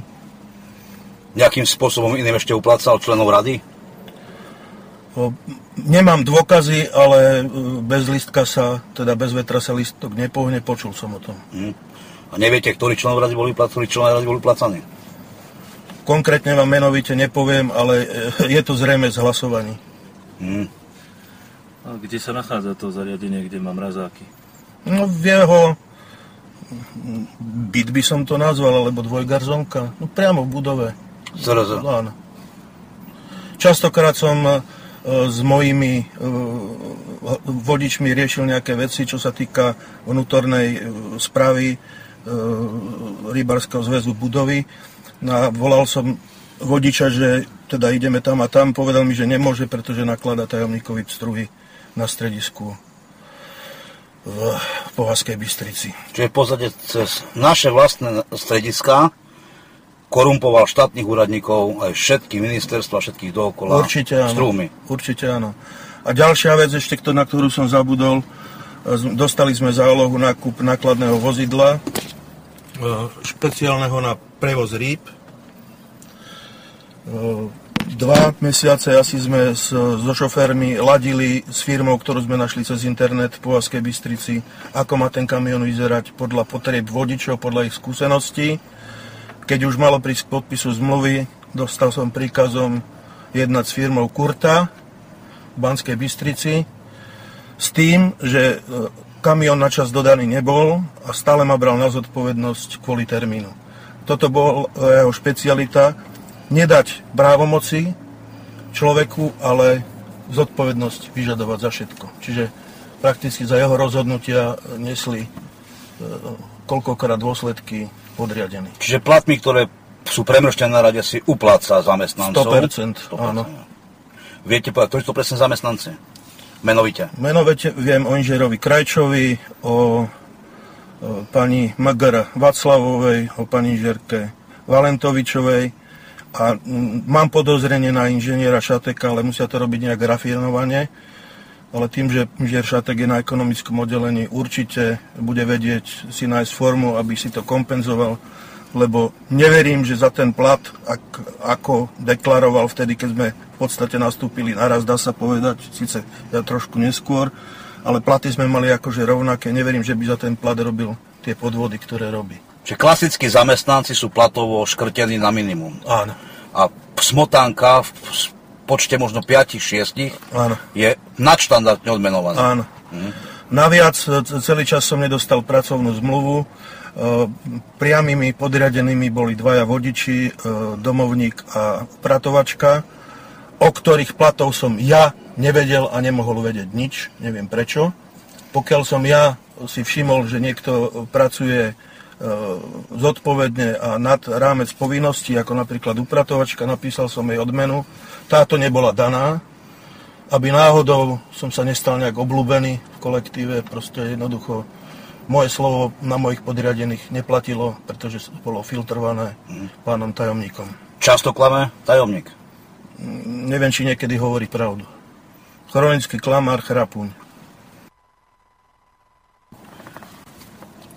Nejakým spôsobom iným ešte uplácal členov rady? Nemám dôkazy, ale e, bez listka sa, teda bez vetra sa listok nepohne, počul som o tom. Mhm. A neviete, ktorí členov rady boli placani, ktorí členov rady boli placaní? Konkrétne vám menovite nepoviem, ale e, je to zrejme z hlasovaní. Mhm. A kde sa nachádza to zariadenie, kde má mrazáky? No v jeho mm, byt by som to nazval, alebo dvojgarzonka, no priamo v budove. Srz. Áno. Častokrát som s mojimi e, vodičmi riešil nejaké veci, čo sa týka vnútornej e, správy e, Rybarského zväzu budovy. No a volal som vodiča, že teda ideme tam a tam. Povedal mi, že nemôže, pretože naklada tajomníkovi pstruhy na stredisku v Povazkej Bystrici. Čiže v podstate cez naše vlastné strediská korumpoval štátnych úradníkov aj všetky ministerstva, všetkých dookola Určite áno. strúmy. Určite áno. A ďalšia vec ešte, na ktorú som zabudol, e, dostali sme zálohu na kúp nákladného vozidla, e, špeciálneho na prevoz rýb. E, Dva mesiace asi sme s, so šoférmi ladili s firmou, ktorú sme našli cez internet v Povazkej Bystrici, ako má ten kamión vyzerať podľa potrieb vodičov, podľa ich skúseností. Keď už malo prísť k podpisu zmluvy, dostal som príkazom jednať s firmou Kurta v Banskej Bystrici s tým, že e, kamión na čas dodaný nebol a stále ma bral na zodpovednosť kvôli termínu. Toto bol e, jeho špecialita, nedať brávomoci človeku, ale zodpovednosť vyžadovať za všetko. Čiže prakticky za jeho rozhodnutia nesli e, koľkokrát dôsledky podriadení. Čiže platmi, ktoré sú premrštené na rade, si upláca zamestnancov. 100%, áno. Viete povedať, ktorí sú to presne zamestnanci? Menovite. Menovite viem o inžierovi Krajčovi, o, o pani Magara Vaclavovej, o pani inžierke Valentovičovej a mm, mám podozrenie na inžiniera Šateka, ale musia to robiť nejak rafinovane. Ale tým, že inžinier Šatek je na ekonomickom oddelení, určite bude vedieť si nájsť formu, aby si to kompenzoval lebo neverím, že za ten plat, ak, ako deklaroval vtedy, keď sme v podstate nastúpili naraz, dá sa povedať, síce ja trošku neskôr, ale platy sme mali akože rovnaké, neverím, že by za ten plat robil tie podvody, ktoré robí. Čiže klasickí zamestnanci sú platovo škrtení na minimum. Áno. A smotánka v počte možno 5-6 Áno. je nadštandardne odmenovaná. Áno. Mhm. Naviac e, celý čas som nedostal pracovnú zmluvu. E, Priamými podriadenými boli dvaja vodiči, e, domovník a pratovačka, o ktorých platov som ja nevedel a nemohol vedieť nič, neviem prečo. Pokiaľ som ja si všimol, že niekto pracuje zodpovedne a nad rámec povinností, ako napríklad upratovačka, napísal som jej odmenu, táto nebola daná, aby náhodou som sa nestal nejak obľúbený v kolektíve, proste jednoducho moje slovo na mojich podriadených neplatilo, pretože bolo filtrované pánom tajomníkom. Často klame tajomník? Neviem, či niekedy hovorí pravdu. Chronický klamár, chrapuň.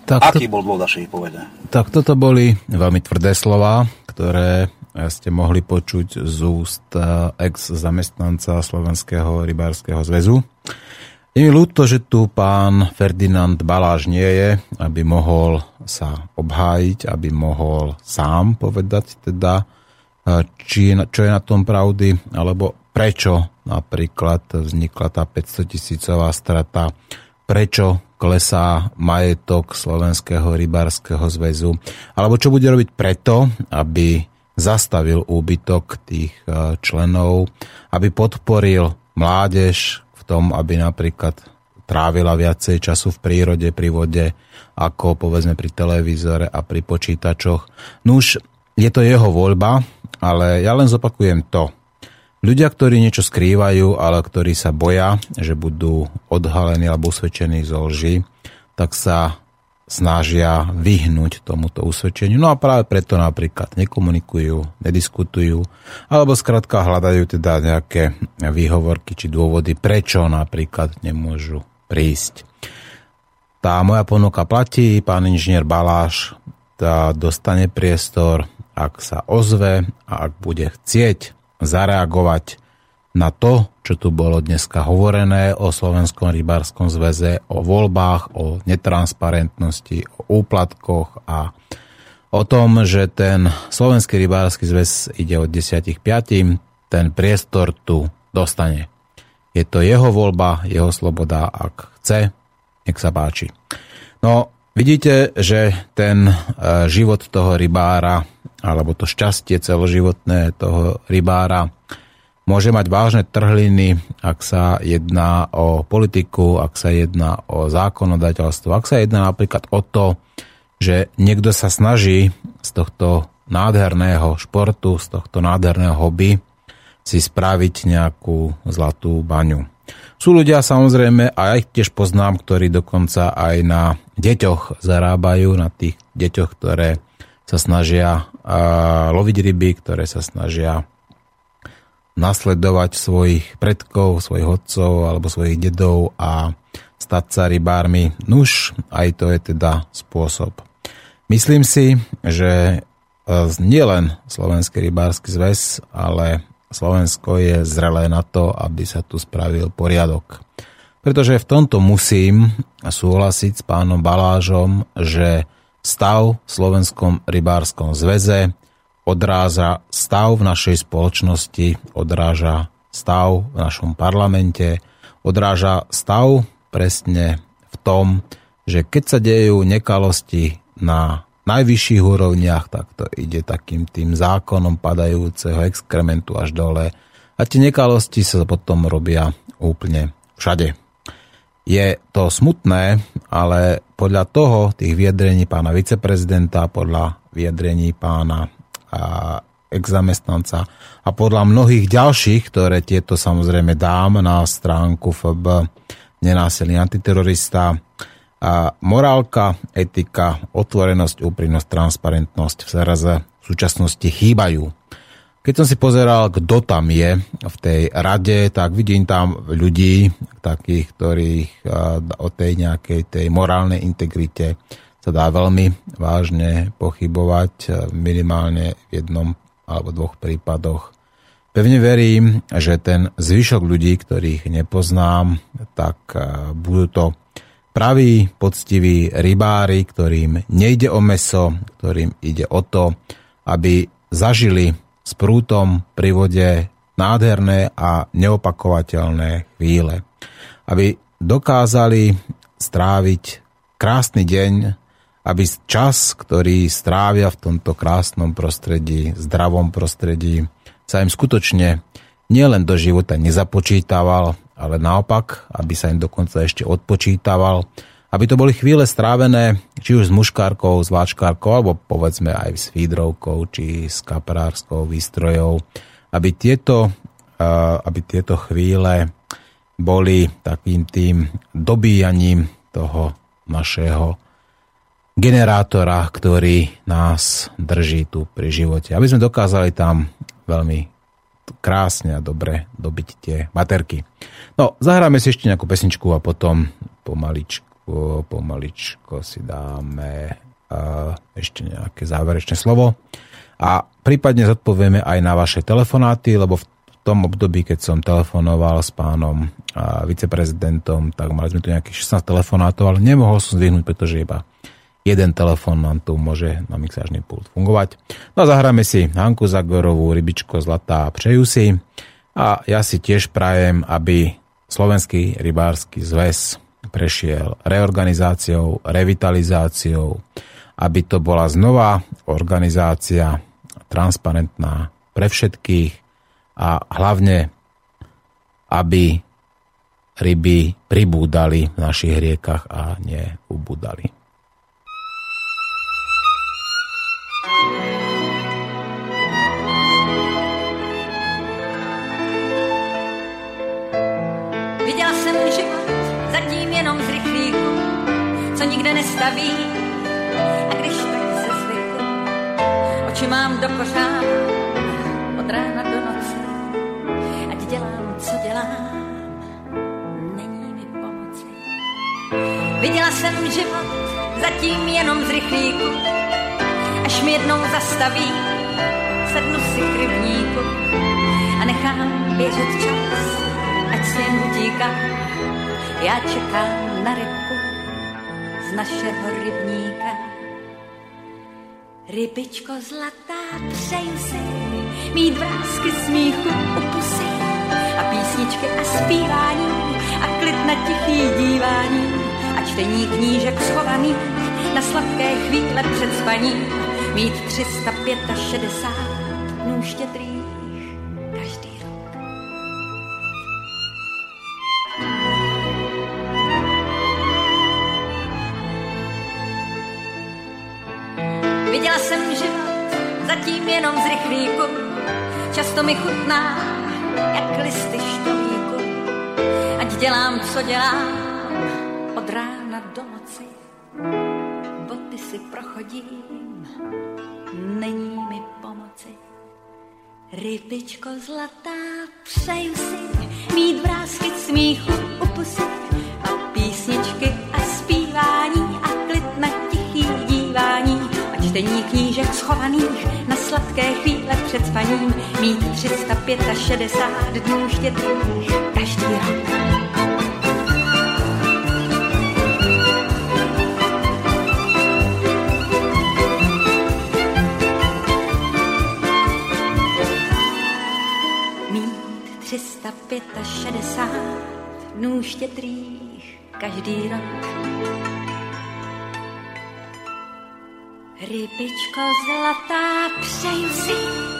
Tak Aký to, bol dôvod povede? Tak toto boli veľmi tvrdé slova, ktoré ste mohli počuť z úst eh, ex-zamestnanca Slovenského rybárskeho zväzu. Je mi ľúto, že tu pán Ferdinand Baláš nie je, aby mohol sa obhájiť, aby mohol sám povedať teda, eh, či, čo je na tom pravdy, alebo prečo napríklad vznikla tá 500 tisícová strata, prečo klesá majetok Slovenského rybárskeho zväzu, alebo čo bude robiť preto, aby zastavil úbytok tých e, členov, aby podporil mládež v tom, aby napríklad trávila viacej času v prírode, pri vode, ako povedzme pri televízore a pri počítačoch. No už je to jeho voľba, ale ja len zopakujem to. Ľudia, ktorí niečo skrývajú, ale ktorí sa boja, že budú odhalení alebo usvedčení zo lži, tak sa snažia vyhnúť tomuto usvedčeniu. No a práve preto napríklad nekomunikujú, nediskutujú, alebo skrátka hľadajú teda nejaké výhovorky či dôvody, prečo napríklad nemôžu prísť. Tá moja ponuka platí, pán inžinier Baláš tá dostane priestor, ak sa ozve a ak bude chcieť zareagovať na to, čo tu bolo dneska hovorené o Slovenskom rybárskom zväze, o voľbách, o netransparentnosti, o úplatkoch a o tom, že ten Slovenský rybársky zväz ide od 10 5, ten priestor tu dostane. Je to jeho voľba, jeho sloboda, ak chce, nech sa páči. No, vidíte, že ten e, život toho rybára, alebo to šťastie celoživotné toho rybára môže mať vážne trhliny, ak sa jedná o politiku, ak sa jedná o zákonodateľstvo, ak sa jedná napríklad o to, že niekto sa snaží z tohto nádherného športu, z tohto nádherného hobby si spraviť nejakú zlatú baňu. Sú ľudia samozrejme, a ja ich tiež poznám, ktorí dokonca aj na deťoch zarábajú, na tých deťoch, ktoré sa snažia loviť ryby, ktoré sa snažia nasledovať svojich predkov, svojich otcov alebo svojich dedov a stať sa rybármi. Nuž, aj to je teda spôsob. Myslím si, že e, nielen Slovenský rybársky zväz, ale Slovensko je zrelé na to, aby sa tu spravil poriadok. Pretože v tomto musím súhlasiť s pánom Balážom, že stav v Slovenskom rybárskom zväze odráža stav v našej spoločnosti, odráža stav v našom parlamente, odráža stav presne v tom, že keď sa dejú nekalosti na najvyšších úrovniach, tak to ide takým tým zákonom padajúceho exkrementu až dole. A tie nekalosti sa potom robia úplne všade. Je to smutné, ale podľa toho, tých vyjadrení pána viceprezidenta, podľa vyjadrení pána examestnanca a podľa mnohých ďalších, ktoré tieto samozrejme dám na stránku FB nenásilný antiterorista, a morálka, etika, otvorenosť, úprimnosť, transparentnosť v SRZ v súčasnosti chýbajú. Keď som si pozeral, kto tam je v tej rade, tak vidím tam ľudí, takých, ktorých o tej nejakej tej morálnej integrite sa dá veľmi vážne pochybovať minimálne v jednom alebo dvoch prípadoch. Pevne verím, že ten zvyšok ľudí, ktorých nepoznám, tak budú to praví, poctiví rybári, ktorým nejde o meso, ktorým ide o to, aby zažili s prútom pri vode nádherné a neopakovateľné chvíle. Aby dokázali stráviť krásny deň, aby čas, ktorý strávia v tomto krásnom prostredí, zdravom prostredí, sa im skutočne nielen do života nezapočítaval, ale naopak, aby sa im dokonca ešte odpočítaval, aby to boli chvíle strávené či už s muškárkou, s váčkárkou, alebo povedzme aj s fídrovkou, či s kaprárskou výstrojou, aby tieto, aby tieto chvíle boli takým tým dobíjaním toho našeho generátora, ktorý nás drží tu pri živote. Aby sme dokázali tam veľmi krásne a dobre dobiť tie baterky. No, zahráme si ešte nejakú pesničku a potom pomaličku pomaličko si dáme ešte nejaké záverečné slovo a prípadne zodpovieme aj na vaše telefonáty, lebo v tom období, keď som telefonoval s pánom viceprezidentom, tak mali sme tu nejakých 16 telefonátov, ale nemohol som zdvihnúť, pretože iba jeden telefon nám tu môže na mixážny pult fungovať. No a zahráme si Hanku Zagorovú, Rybičko Zlatá, přeju si. A ja si tiež prajem, aby Slovenský rybársky zväz prešiel reorganizáciou, revitalizáciou, aby to bola znova organizácia transparentná pre všetkých a hlavne, aby ryby pribúdali v našich riekach a neubúdali. Nikde nestaví. A když tak se zvyknu, oči mám do kořán, od rána do noci, ať dělám, co dělám, není mi pomoci. Viděla jsem život zatím jenom z rychlíku, až mi jednou zastaví, sednu si k rybníku a nechám běžet čas, utíká. Já čekám na rybku, z našeho rybníka. Rybičko zlatá, přeju si mít vrázky smíchu u pusy a písničky a zpívání a klid na tichý dívání a čtení knížek schovaných na sladké chvíle před spaním mít 365 dnů štědrých jenom z rychlíku, často mi chutná, jak listy štovíku. Ať dělám, co dělám, od rána do noci, boty si prochodím, není mi pomoci. Rybičko zlatá, přeju si mít vrázky smíchu u pusy čtení knížek schovaných na sladké chvíle před spaním mít 365 dnů štědrých každý rok. Mít 365 dnů štědrých každý rok. Rybičko zlatá, přeju si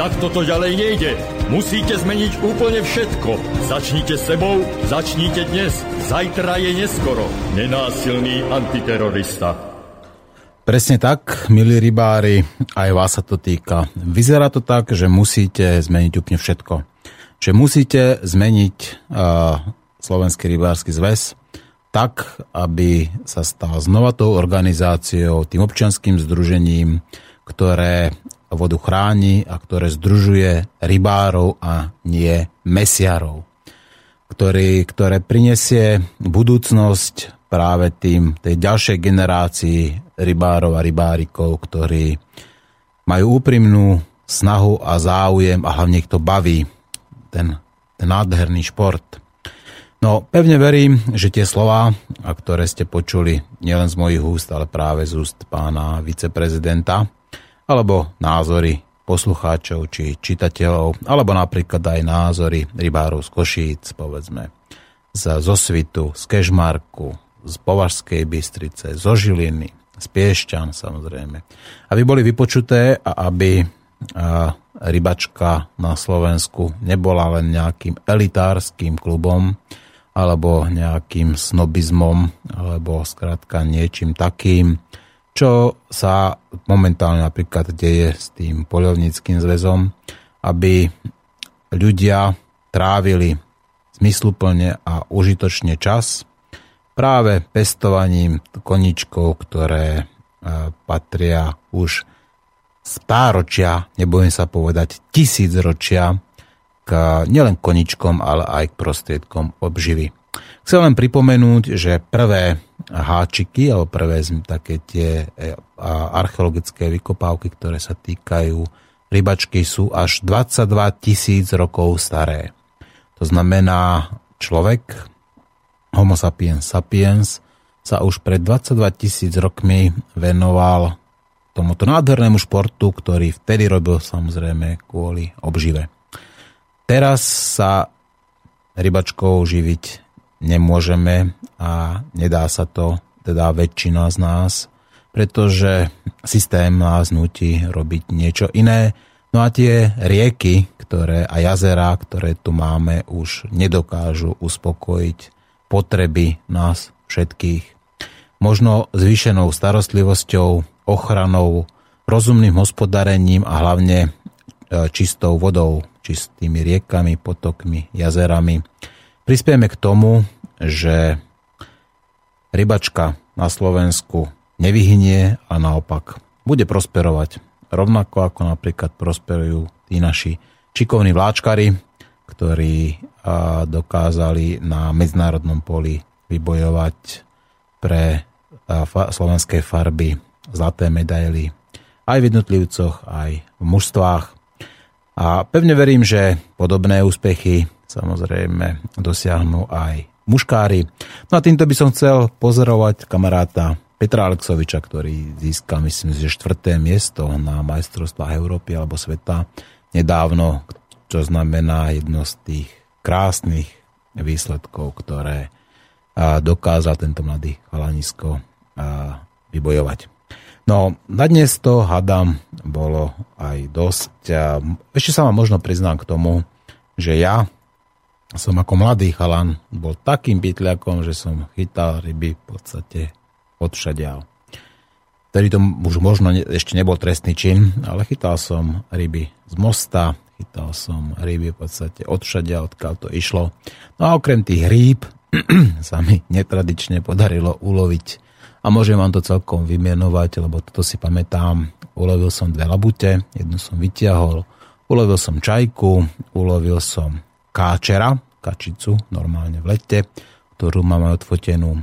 Tak toto ďalej nejde. Musíte zmeniť úplne všetko. Začnite sebou, začnite dnes. Zajtra je neskoro. Nenásilný antiterorista. Presne tak, milí rybári, aj vás sa to týka. Vyzerá to tak, že musíte zmeniť úplne všetko. Že musíte zmeniť uh, Slovenský rybársky zväz tak, aby sa stal znova tou organizáciou, tým občianským združením, ktoré vodu chráni a ktoré združuje rybárov a nie mesiarov. Ktorý, ktoré prinesie budúcnosť práve tým, tej ďalšej generácii rybárov a rybárikov, ktorí majú úprimnú snahu a záujem a hlavne ich to baví, ten, ten nádherný šport. No, pevne verím, že tie slova, ktoré ste počuli nielen z mojich úst, ale práve z úst pána viceprezidenta, alebo názory poslucháčov či čitateľov, alebo napríklad aj názory rybárov z Košíc, povedzme, z Zosvitu, z Kežmarku, z Považskej Bystrice, zo Žiliny, z Piešťan samozrejme. Aby boli vypočuté a aby rybačka na Slovensku nebola len nejakým elitárským klubom alebo nejakým snobizmom alebo skrátka niečím takým, čo sa momentálne napríklad deje s tým poľovníckým zväzom, aby ľudia trávili zmysluplne a užitočne čas práve pestovaním koničkov, ktoré e, patria už stáročia, nebojím sa povedať tisícročia, k nielen koničkom, ale aj k prostriedkom obživy. Chcem len pripomenúť, že prvé háčiky, alebo prvé také tie e, archeologické vykopávky, ktoré sa týkajú rybačky, sú až 22 tisíc rokov staré. To znamená, človek Homo sapiens sapiens sa už pred 22 tisíc rokmi venoval tomuto nádhernému športu, ktorý vtedy robil samozrejme kvôli obžive. Teraz sa rybačkou živiť nemôžeme a nedá sa to, teda väčšina z nás, pretože systém nás nutí robiť niečo iné. No a tie rieky ktoré, a jazera, ktoré tu máme, už nedokážu uspokojiť potreby nás všetkých. Možno zvýšenou starostlivosťou, ochranou, rozumným hospodarením a hlavne e, čistou vodou, čistými riekami, potokmi, jazerami. Prispieme k tomu, že rybačka na Slovensku nevyhynie a naopak bude prosperovať. Rovnako ako napríklad prosperujú tí naši šikovní vláčkari, ktorí dokázali na medzinárodnom poli vybojovať pre slovenské farby zlaté medaily aj v jednotlivcoch, aj v mužstvách. A pevne verím, že podobné úspechy samozrejme dosiahnu aj muškári. No a týmto by som chcel pozorovať kamaráta Petra Aleksoviča, ktorý získal, myslím, že štvrté miesto na majstrovstvách Európy alebo sveta nedávno, čo znamená jedno z tých krásnych výsledkov, ktoré dokázal tento mladý chalanisko vybojovať. No, na dnes to, hadam, bolo aj dosť. Ešte sa vám možno priznám k tomu, že ja som ako mladý chalan bol takým bytľakom, že som chytal ryby v podstate odšadiaľ. Vtedy to už možno ešte nebol trestný čin, ale chytal som ryby z mosta, Chytal som ryby v podstate odšade, odkiaľ to išlo. No a okrem tých rýb sa mi netradične podarilo uloviť. A môžem vám to celkom vymienovať, lebo toto si pamätám. Ulovil som dve labute, jednu som vytiahol. Ulovil som čajku, ulovil som káčera, kačicu, normálne v lete, ktorú máme odfotenú.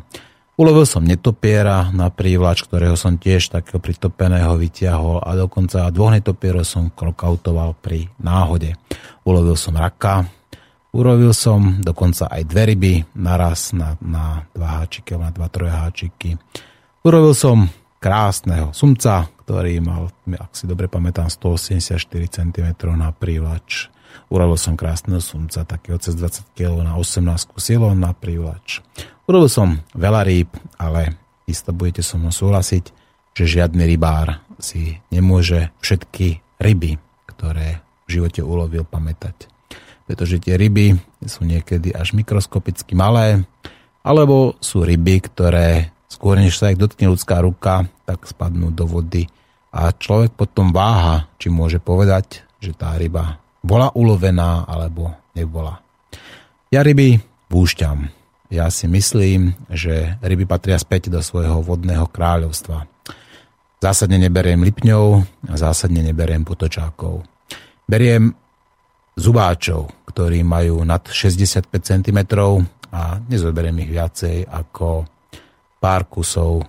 Ulovil som netopiera na prívlač, ktorého som tiež takého pritopeného vytiahol a dokonca dvoch netopierov som krokautoval pri náhode. Ulovil som raka, urovil som dokonca aj dve ryby naraz na, na dva háčiky, na dva troje háčiky. Urovil som krásneho sumca, ktorý mal, ak si dobre pamätám, 184 cm na prívač. Urobil som krásneho sumca, takého cez 20 kg na 18 silou na prívač. Urobil som veľa rýb, ale isto budete so mnou súhlasiť, že žiadny rybár si nemôže všetky ryby, ktoré v živote ulovil, pamätať. Pretože tie ryby sú niekedy až mikroskopicky malé, alebo sú ryby, ktoré skôr než sa ich dotkne ľudská ruka, tak spadnú do vody a človek potom váha, či môže povedať, že tá ryba bola ulovená alebo nebola. Ja ryby púšťam. Ja si myslím, že ryby patria späť do svojho vodného kráľovstva. Zásadne neberiem lipňov a zásadne neberiem potočákov. Beriem zubáčov, ktorí majú nad 65 cm a nezoberiem ich viacej ako pár kusov,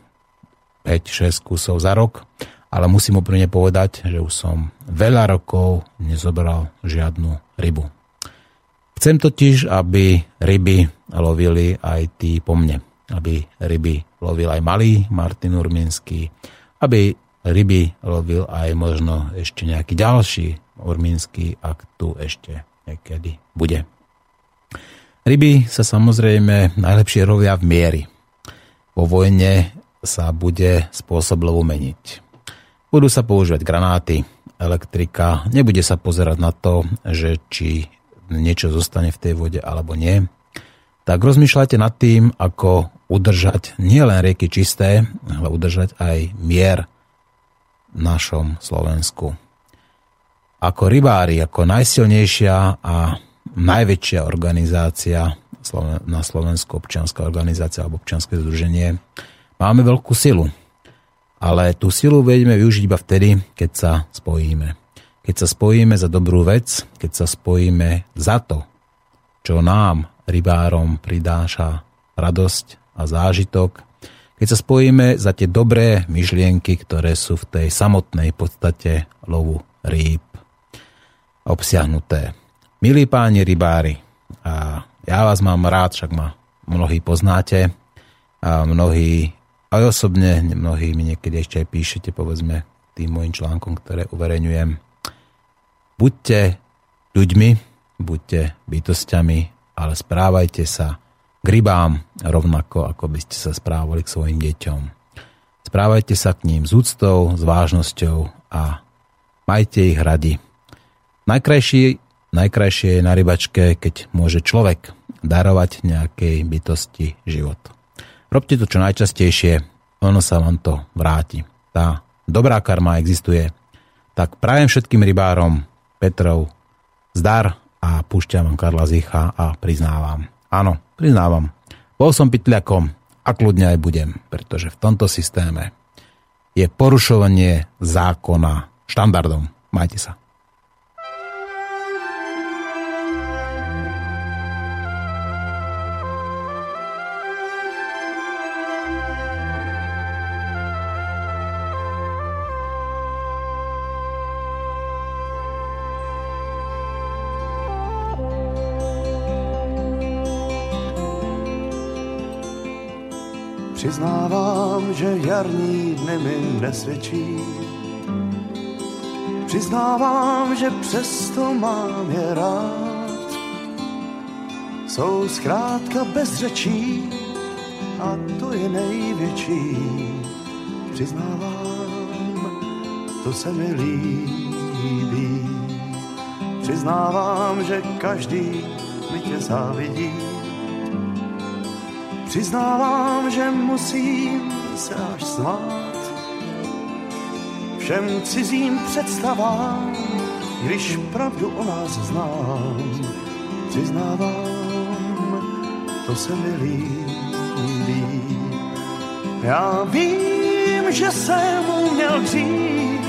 5-6 kusov za rok, ale musím úprimne povedať, že už som veľa rokov nezobral žiadnu rybu. Chcem totiž, aby ryby lovili aj tí po mne. Aby ryby lovil aj malý Martin Urminský, aby ryby lovil aj možno ešte nejaký ďalší Urminský, ak tu ešte niekedy bude. Ryby sa samozrejme najlepšie rovia v miery. Po vojne sa bude spôsob lovu meniť. Budú sa používať granáty, elektrika, nebude sa pozerať na to, že či niečo zostane v tej vode alebo nie. Tak rozmýšľajte nad tým, ako udržať nielen rieky čisté, ale udržať aj mier v našom Slovensku. Ako rybári, ako najsilnejšia a najväčšia organizácia na Slovensku, občianská organizácia alebo občianske združenie, máme veľkú silu. Ale tú silu vedeme využiť iba vtedy, keď sa spojíme. Keď sa spojíme za dobrú vec, keď sa spojíme za to, čo nám, rybárom, pridáša radosť a zážitok, keď sa spojíme za tie dobré myšlienky, ktoré sú v tej samotnej podstate lovu rýb obsiahnuté. Milí páni rybári, a ja vás mám rád, však ma mnohí poznáte a mnohí, aj osobne, mnohí mi niekedy ešte aj píšete, povedzme, tým môjim článkom, ktoré uverejňujem. Buďte ľuďmi, buďte bytostiami, ale správajte sa k rybám rovnako, ako by ste sa správali k svojim deťom. Správajte sa k ním s úctou, s vážnosťou a majte ich radi. Najkrajší Najkrajšie je na rybačke, keď môže človek darovať nejakej bytosti život. Robte to čo najčastejšie, ono sa vám to vráti. Tá dobrá karma existuje. Tak prajem všetkým rybárom Petrov zdar a púšťam vám Karla Zicha a priznávam. Áno, priznávam. Bol som pytľakom a kľudne aj budem, pretože v tomto systéme je porušovanie zákona štandardom. Majte sa. Přiznávám, že jarní dny mi nesvědčí. Přiznávám, že přesto mám je rád. Jsou zkrátka bez řečí a to je největší. Přiznávám, to se mi líbí. Přiznávám, že každý mi tě závidí Přiznávám, že musím se až smát všem cizím představám, když pravdu o nás znám. Přiznávám, to se mi líbí. Já vím, že jsem měl dřív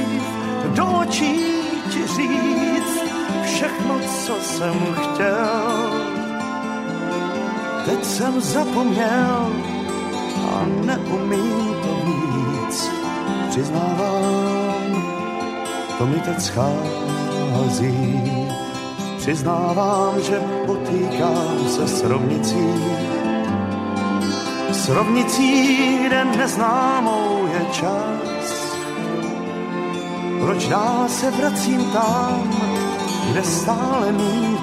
do očí ti říct všechno, co jsem chtěl teď jsem zapomněl a neumím to víc. Přiznávám, to mi teď schází. Přiznávám, že potýkám se s rovnicí. S rovnicí, kde neznámou je čas. Proč dál se vracím tam, kde stále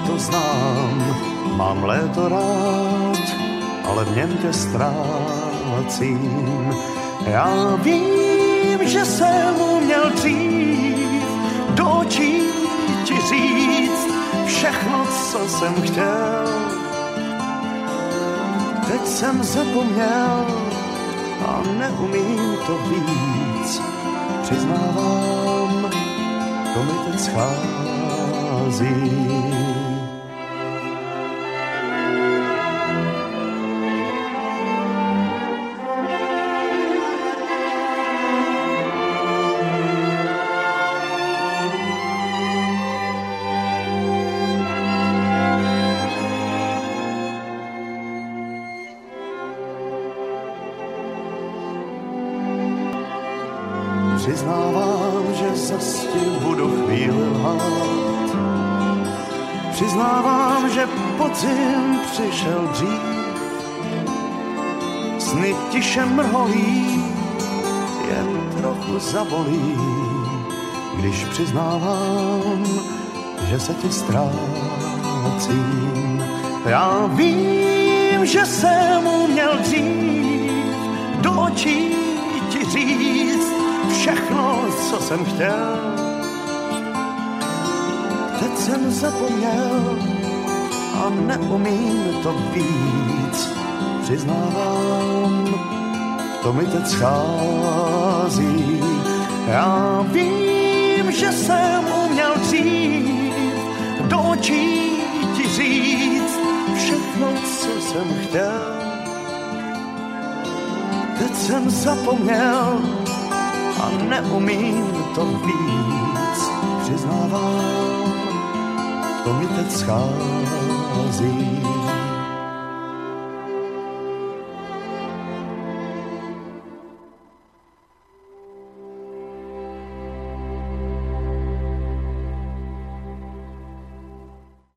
to znám. Mám léto rád, ale v něm tě ztrácím. Já vím, že jsem uměl dřív do očí ti říct všechno, co jsem chtěl. Teď jsem zapomněl a neumím to víc. Přiznávám, to mi teď schází. Přišel dřív. Sny tiše mrholí, jen trochu zabolí. Když přiznávám, že se ti ztrácím. Já vím, že jsem uměl dřív do očí ti říct všechno, co jsem chtěl. Teď jsem zapomněl neumím to víc. Přiznávám, to mi teď schází. Já vím, že jsem uměl dřív do očí ti říct všechno, co jsem chtěl. Teď jsem zapomněl a neumím to víc. Přiznávám, to mi teď schází. fazer.